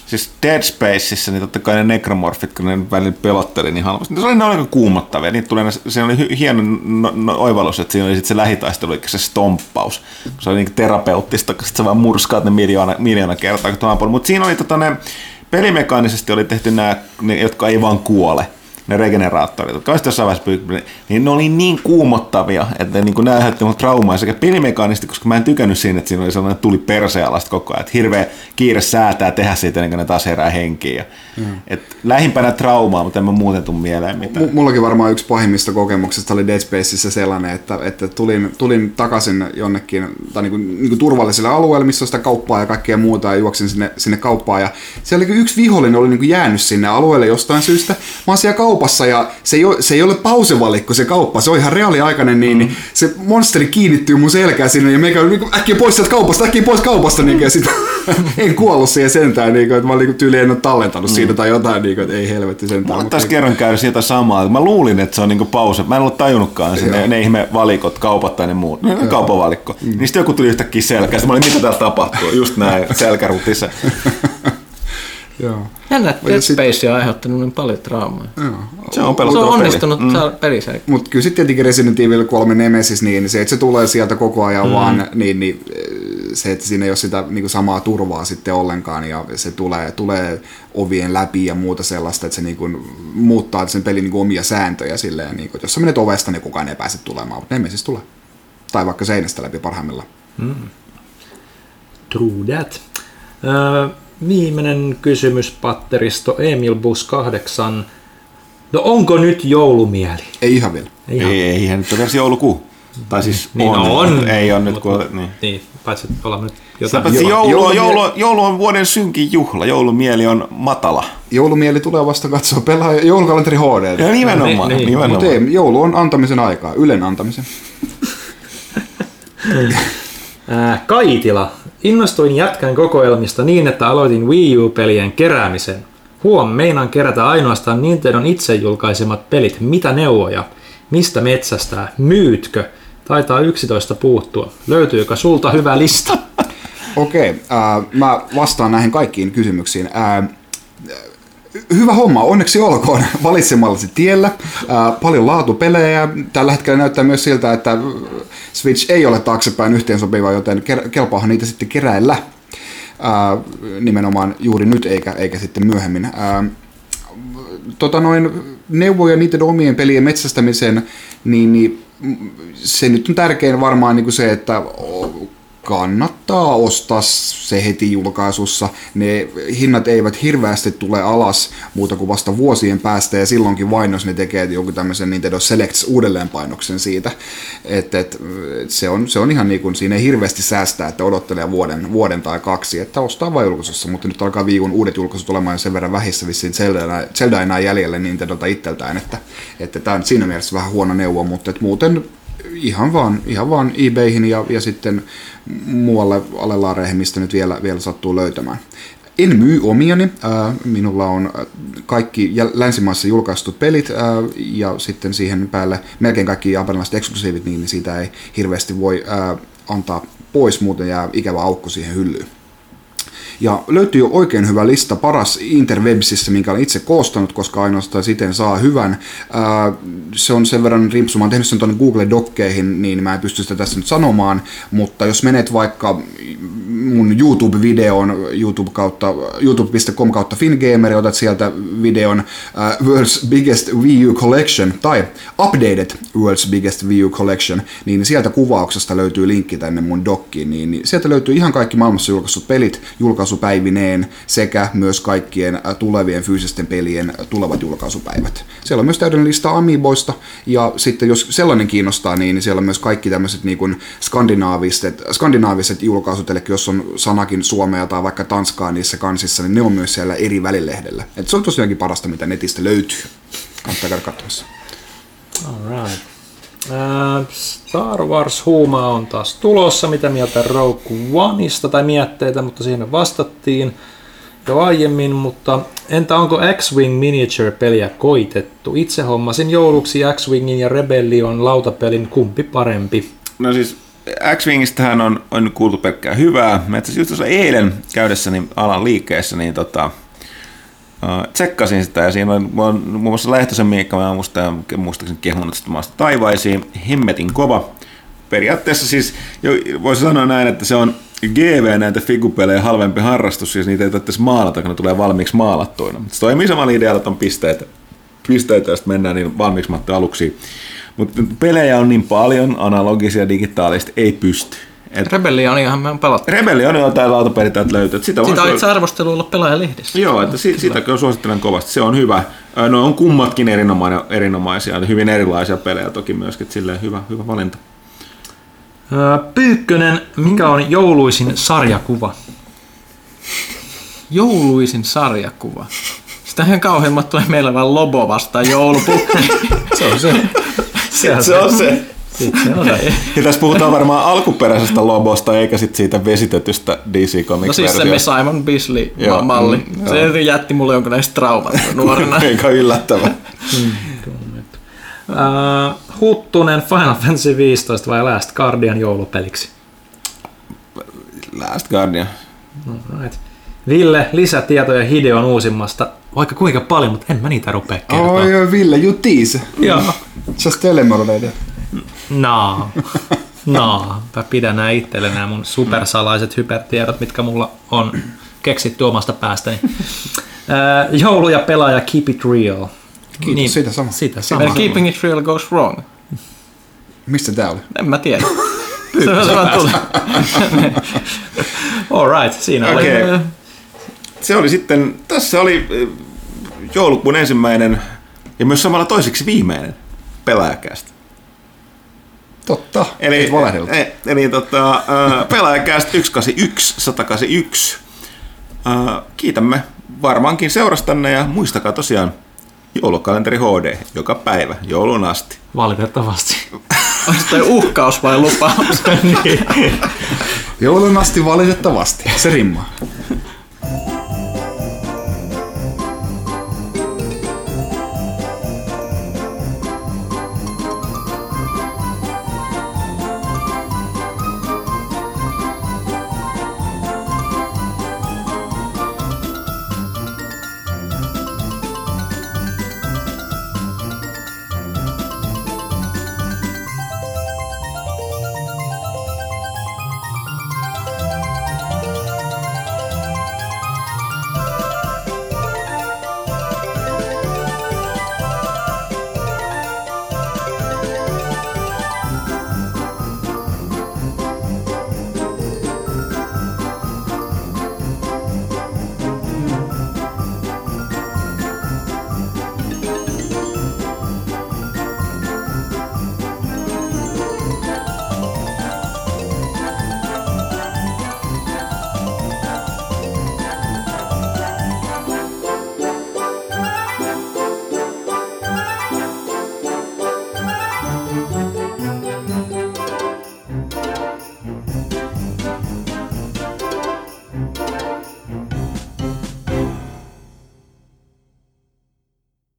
[SPEAKER 1] siis Dead Spaceissa, niin totta kai ne nekromorfit, kun ne välillä pelotteli niin halvasti, ne oli aika kuumottavia. Niitä tulee, se oli hieno no, no, oivallus, että siinä oli sit se lähitaistelu, eli se stomppaus. Se oli niin terapeuttista, kun sä vaan murskaat ne miljoona, miljoona kertaa. Mutta siinä oli tota ne, pelimekaanisesti oli tehty nämä, ne, jotka ei vaan kuole. Ne regeneraattorit, jotka olisi jossain vaiheessa niin ne oli niin kuumottavia, että niin kuin nämä aiheutti mulle traumaa sekä pelimekaanisesti, koska mä en tykännyt siinä, että siinä oli sellainen tuli persealasta koko ajan, että hirveä kiire säätää tehdä siitä, ennen kuin ne taas herää henkiin. Mm. et lähimpänä traumaa, mutta en mä muuten tuu mieleen mitään.
[SPEAKER 2] M- mullakin varmaan yksi pahimmista kokemuksista oli Dead Spaceissa sellainen, että, että tulin, tulin takaisin jonnekin tai niin kuin, niin kuin turvalliselle alueelle, missä on sitä kauppaa ja kaikkea muuta, ja juoksin sinne, sinne kauppaan. Ja siellä oli yksi vihollinen oli niin kuin jäänyt sinne alueelle jostain syystä. Mä oon siellä kaupassa, ja se ei ole, se ei ole pausevalikko se kauppa, se on ihan reaaliaikainen, niin, niin se monsteri kiinnittyy mun selkään sinne, ja meikä niin kuin, äkkiä pois sieltä kaupasta, äkkiä pois kaupasta, niin, kuin, ja sit [LAUGHS] en kuollut siihen sentään, niin kuin, että mä olin niin tyyli en ole tallentanut siitä tai jotain, niin kuin, että ei helvetti sentään.
[SPEAKER 1] Mulla tässä
[SPEAKER 2] niin-
[SPEAKER 1] kerran käy siitä samaa. Mä luulin, että se on niinku pause. Mä en ollut tajunnutkaan sinne, ne, ne ihme valikot, kaupat tai ne muut. Ne mm. kaupavalikko. Mm. Niin sitten joku tuli yhtäkkiä. Sitten mä olin, mitä täällä tapahtuu? Just näin, selkärutissa. [LAUGHS]
[SPEAKER 2] Joo.
[SPEAKER 4] Jännä, että Dead
[SPEAKER 2] sit-
[SPEAKER 4] Space on aiheuttanut niin paljon traumaa.
[SPEAKER 2] Joo.
[SPEAKER 1] Se on
[SPEAKER 4] Se on
[SPEAKER 1] peli.
[SPEAKER 4] onnistunut mm. saada peliselkä.
[SPEAKER 2] Mutta kyllä sitten tietenkin Resident Evil 3 Nemesis, niin se, että se tulee sieltä koko ajan mm. vaan, niin, niin eh, se, että siinä ei ole sitä niin samaa turvaa sitten ollenkaan, ja se tulee, tulee ovien läpi ja muuta sellaista, että se niin kuin muuttaa sen pelin niin kuin omia sääntöjä silleen, niin kuin, että jos sä menet ovesta, niin kukaan ei pääse tulemaan, mutta Nemesis tulee. Tai vaikka seinästä läpi parhaimmillaan.
[SPEAKER 3] True that. Viimeinen kysymys patteristo Emil Bus 8. No onko nyt joulumieli?
[SPEAKER 2] Ei ihan vielä.
[SPEAKER 3] Ei ihan.
[SPEAKER 1] Ei, eihän nyt ole edes joulukuu. Tai siis
[SPEAKER 3] Niin
[SPEAKER 1] on.
[SPEAKER 3] on.
[SPEAKER 1] mutta Ei ole nyt, kun... Niin.
[SPEAKER 3] niin, paitsi että ollaan nyt jotain.
[SPEAKER 1] paitsi joulu, joulu, joulu, joulu on vuoden synkin juhla. Joulumieli on matala.
[SPEAKER 2] Joulumieli tulee vasta katsoa pelaa joulukalenteri HD.
[SPEAKER 1] Ja nimenomaan.
[SPEAKER 3] Niin, niin.
[SPEAKER 1] nimenomaan.
[SPEAKER 2] Mutta ei, joulu on antamisen aikaa, Ylen antamisen.
[SPEAKER 3] Kaitila. Innostuin jätkän kokoelmista niin, että aloitin Wii U-pelien keräämisen. Huom, meinaan kerätä ainoastaan Nintendon itse julkaisemat pelit. Mitä neuvoja? Mistä metsästää? Myytkö? Taitaa 11 puuttua. Löytyykö sulta hyvä lista? [LAUGHS]
[SPEAKER 2] Okei, äh, mä vastaan näihin kaikkiin kysymyksiin. Äh, hyvä homma, onneksi olkoon [LAUGHS] valitsemallasi tiellä. Äh, paljon laatupelejä. Tällä hetkellä näyttää myös siltä, että Switch ei ole taaksepäin yhteensopiva, joten kelpaahan niitä sitten keräillä. Äh, nimenomaan juuri nyt eikä, eikä sitten myöhemmin. Äh, tota noin, neuvoja niiden omien pelien metsästämiseen, niin, niin se nyt on tärkein varmaan niin kuin se, että kannattaa ostaa se heti julkaisussa. Ne hinnat eivät hirveästi tule alas muuta kuin vasta vuosien päästä ja silloinkin vain, jos ne tekee jonkun tämmöisen Nintendo Selects uudelleenpainoksen siitä. Et, et, se, on, se on ihan niin kuin, siinä ei hirveästi säästää, että odottelee vuoden, vuoden tai kaksi, että ostaa vain julkaisussa, mutta nyt alkaa viikon uudet julkaisut olemaan sen verran vähissä vissiin Zelda, Zelda enää jäljelle Nintendolta itseltään, että, että tämä on siinä mielessä vähän huono neuvo, mutta et muuten ihan vaan, ihan vaan eBayhin ja, ja sitten muualle alelaareihin, mistä nyt vielä, vielä sattuu löytämään. En myy omiani. Minulla on kaikki länsimaissa julkaistut pelit ja sitten siihen päälle melkein kaikki japanilaiset eksklusiivit, niin siitä ei hirveästi voi antaa pois, muuten jää ikävä aukko siihen hyllyyn. Ja löytyy jo oikein hyvä lista paras Interwebsissä, minkä olen itse koostanut, koska ainoastaan siten saa hyvän. Ää, se on sen verran rimpsu, mä oon tehnyt sen tuonne Google Dokkeihin, niin mä en pysty sitä tässä nyt sanomaan, mutta jos menet vaikka mun YouTube-videon YouTube kautta, youtube.com kautta Fingamer otat sieltä videon ää, World's Biggest Wii U Collection tai Updated World's Biggest Wii U Collection, niin sieltä kuvauksesta löytyy linkki tänne mun dokkiin, niin sieltä löytyy ihan kaikki maailmassa julkaissut pelit julkaisupäivineen sekä myös kaikkien ä, tulevien fyysisten pelien tulevat julkaisupäivät. Siellä on myös täydellinen lista Amiiboista ja sitten jos sellainen kiinnostaa, niin siellä on myös kaikki tämmöiset niin kuin skandinaaviset, skandinaaviset julkaisut, eli jos on sanakin suomea tai vaikka tanskaa niissä kansissa, niin ne on myös siellä eri välilehdellä. Et se on tosiaankin parasta, mitä netistä löytyy. Kannattaa käydä katsomassa.
[SPEAKER 3] Alright. Ää, Star Wars Huuma on taas tulossa. Mitä mieltä Rogue Oneista tai mietteitä, mutta siihen vastattiin jo aiemmin. Mutta entä onko X-Wing Miniature-peliä koitettu? Itse hommasin jouluksi X-Wingin ja Rebellion lautapelin kumpi parempi.
[SPEAKER 1] No siis X-Wingistähän on, on kuultu pelkkää hyvää. Mä itse asiassa eilen käydessäni alan liikkeessä, niin tota, tsekkasin sitä ja siinä on, muun muassa Lehtosen Miikka, mä muista, ja muistaakseni kehunut sitä maasta taivaisiin, hemmetin kova. Periaatteessa siis voisi sanoa näin, että se on GV näitä figupelejä halvempi harrastus, siis niitä ei tarvitse maalata, kun ne tulee valmiiksi maalattuina. Se toimii samalla idealla, että on pisteet pisteitä, ja sitten mennään niin valmiiksi aluksi. Mutta pelejä on niin paljon, analogisia, digitaalista, ei pysty. Et
[SPEAKER 4] Rebellioniahan me on pelattu.
[SPEAKER 1] Rebellion on jotain lautapelit täältä löytyy. et Sitä,
[SPEAKER 4] Sitä on itse arvosteluilla pelaajalehdissä.
[SPEAKER 1] Joo, että si- sitä kyllä suosittelen kovasti. Se on hyvä. No on kummatkin erinomainen, erinomaisia, hyvin erilaisia pelejä toki myöskin. että Silleen hyvä, hyvä valinta.
[SPEAKER 3] Pyykkönen, mikä on jouluisin sarjakuva?
[SPEAKER 4] Jouluisin sarjakuva. Sitähän kauheimmat tulee meillä vaan Lobo vastaan joulupukki. [LAUGHS]
[SPEAKER 3] Se on se. se,
[SPEAKER 1] on se.
[SPEAKER 3] Se on se.
[SPEAKER 1] Ja tässä puhutaan varmaan alkuperäisestä lobosta, eikä sit siitä vesitetystä DC
[SPEAKER 4] No siis se. Simon
[SPEAKER 1] Joo,
[SPEAKER 4] Bisley-malli.
[SPEAKER 1] mm,
[SPEAKER 4] se jätti mulle jonkinlaista traumat nuorena. [LAUGHS]
[SPEAKER 1] Eikä yllättävä.
[SPEAKER 3] Öö, Huttunen, Final Fantasy 15 vai Last Guardian joulupeliksi?
[SPEAKER 1] Last Guardian.
[SPEAKER 3] Right. Ville, lisätietoja Hideon uusimmasta. Vaikka kuinka paljon, mutta en mä niitä rupea kertoa.
[SPEAKER 2] Oi, oi, Ville, you tease.
[SPEAKER 3] Joo.
[SPEAKER 2] Just tell him already.
[SPEAKER 3] No. No. Mä pidän nää itselle nämä mun supersalaiset hypertiedot, mitkä mulla on keksitty omasta päästäni. Öö, joulu ja pelaaja Keep It Real.
[SPEAKER 2] Kiitos, sitä sama.
[SPEAKER 3] Sitä
[SPEAKER 4] Sama.
[SPEAKER 3] sama.
[SPEAKER 4] Keeping it real goes wrong.
[SPEAKER 2] Mistä tää oli?
[SPEAKER 4] En mä tiedä. [LAUGHS] se on se vaan tuli. [LAUGHS]
[SPEAKER 3] All right, siinä oli.
[SPEAKER 1] Okei. Se oli sitten, tässä oli joulukuun ensimmäinen ja myös samalla toiseksi viimeinen pelaajakästä.
[SPEAKER 2] Totta,
[SPEAKER 1] Eli,
[SPEAKER 2] et valehdellut.
[SPEAKER 1] e, eli tota, ö, pelaajakästä 181, 181. Ö, Kiitämme varmaankin seurastanne ja muistakaa tosiaan joulukalenteri HD joka päivä joulun asti.
[SPEAKER 3] Valitettavasti. [LAUGHS]
[SPEAKER 4] Onko toi uhkaus vai lupaus? [LAUGHS]
[SPEAKER 2] Joulun asti valitettavasti. Se rimmaa.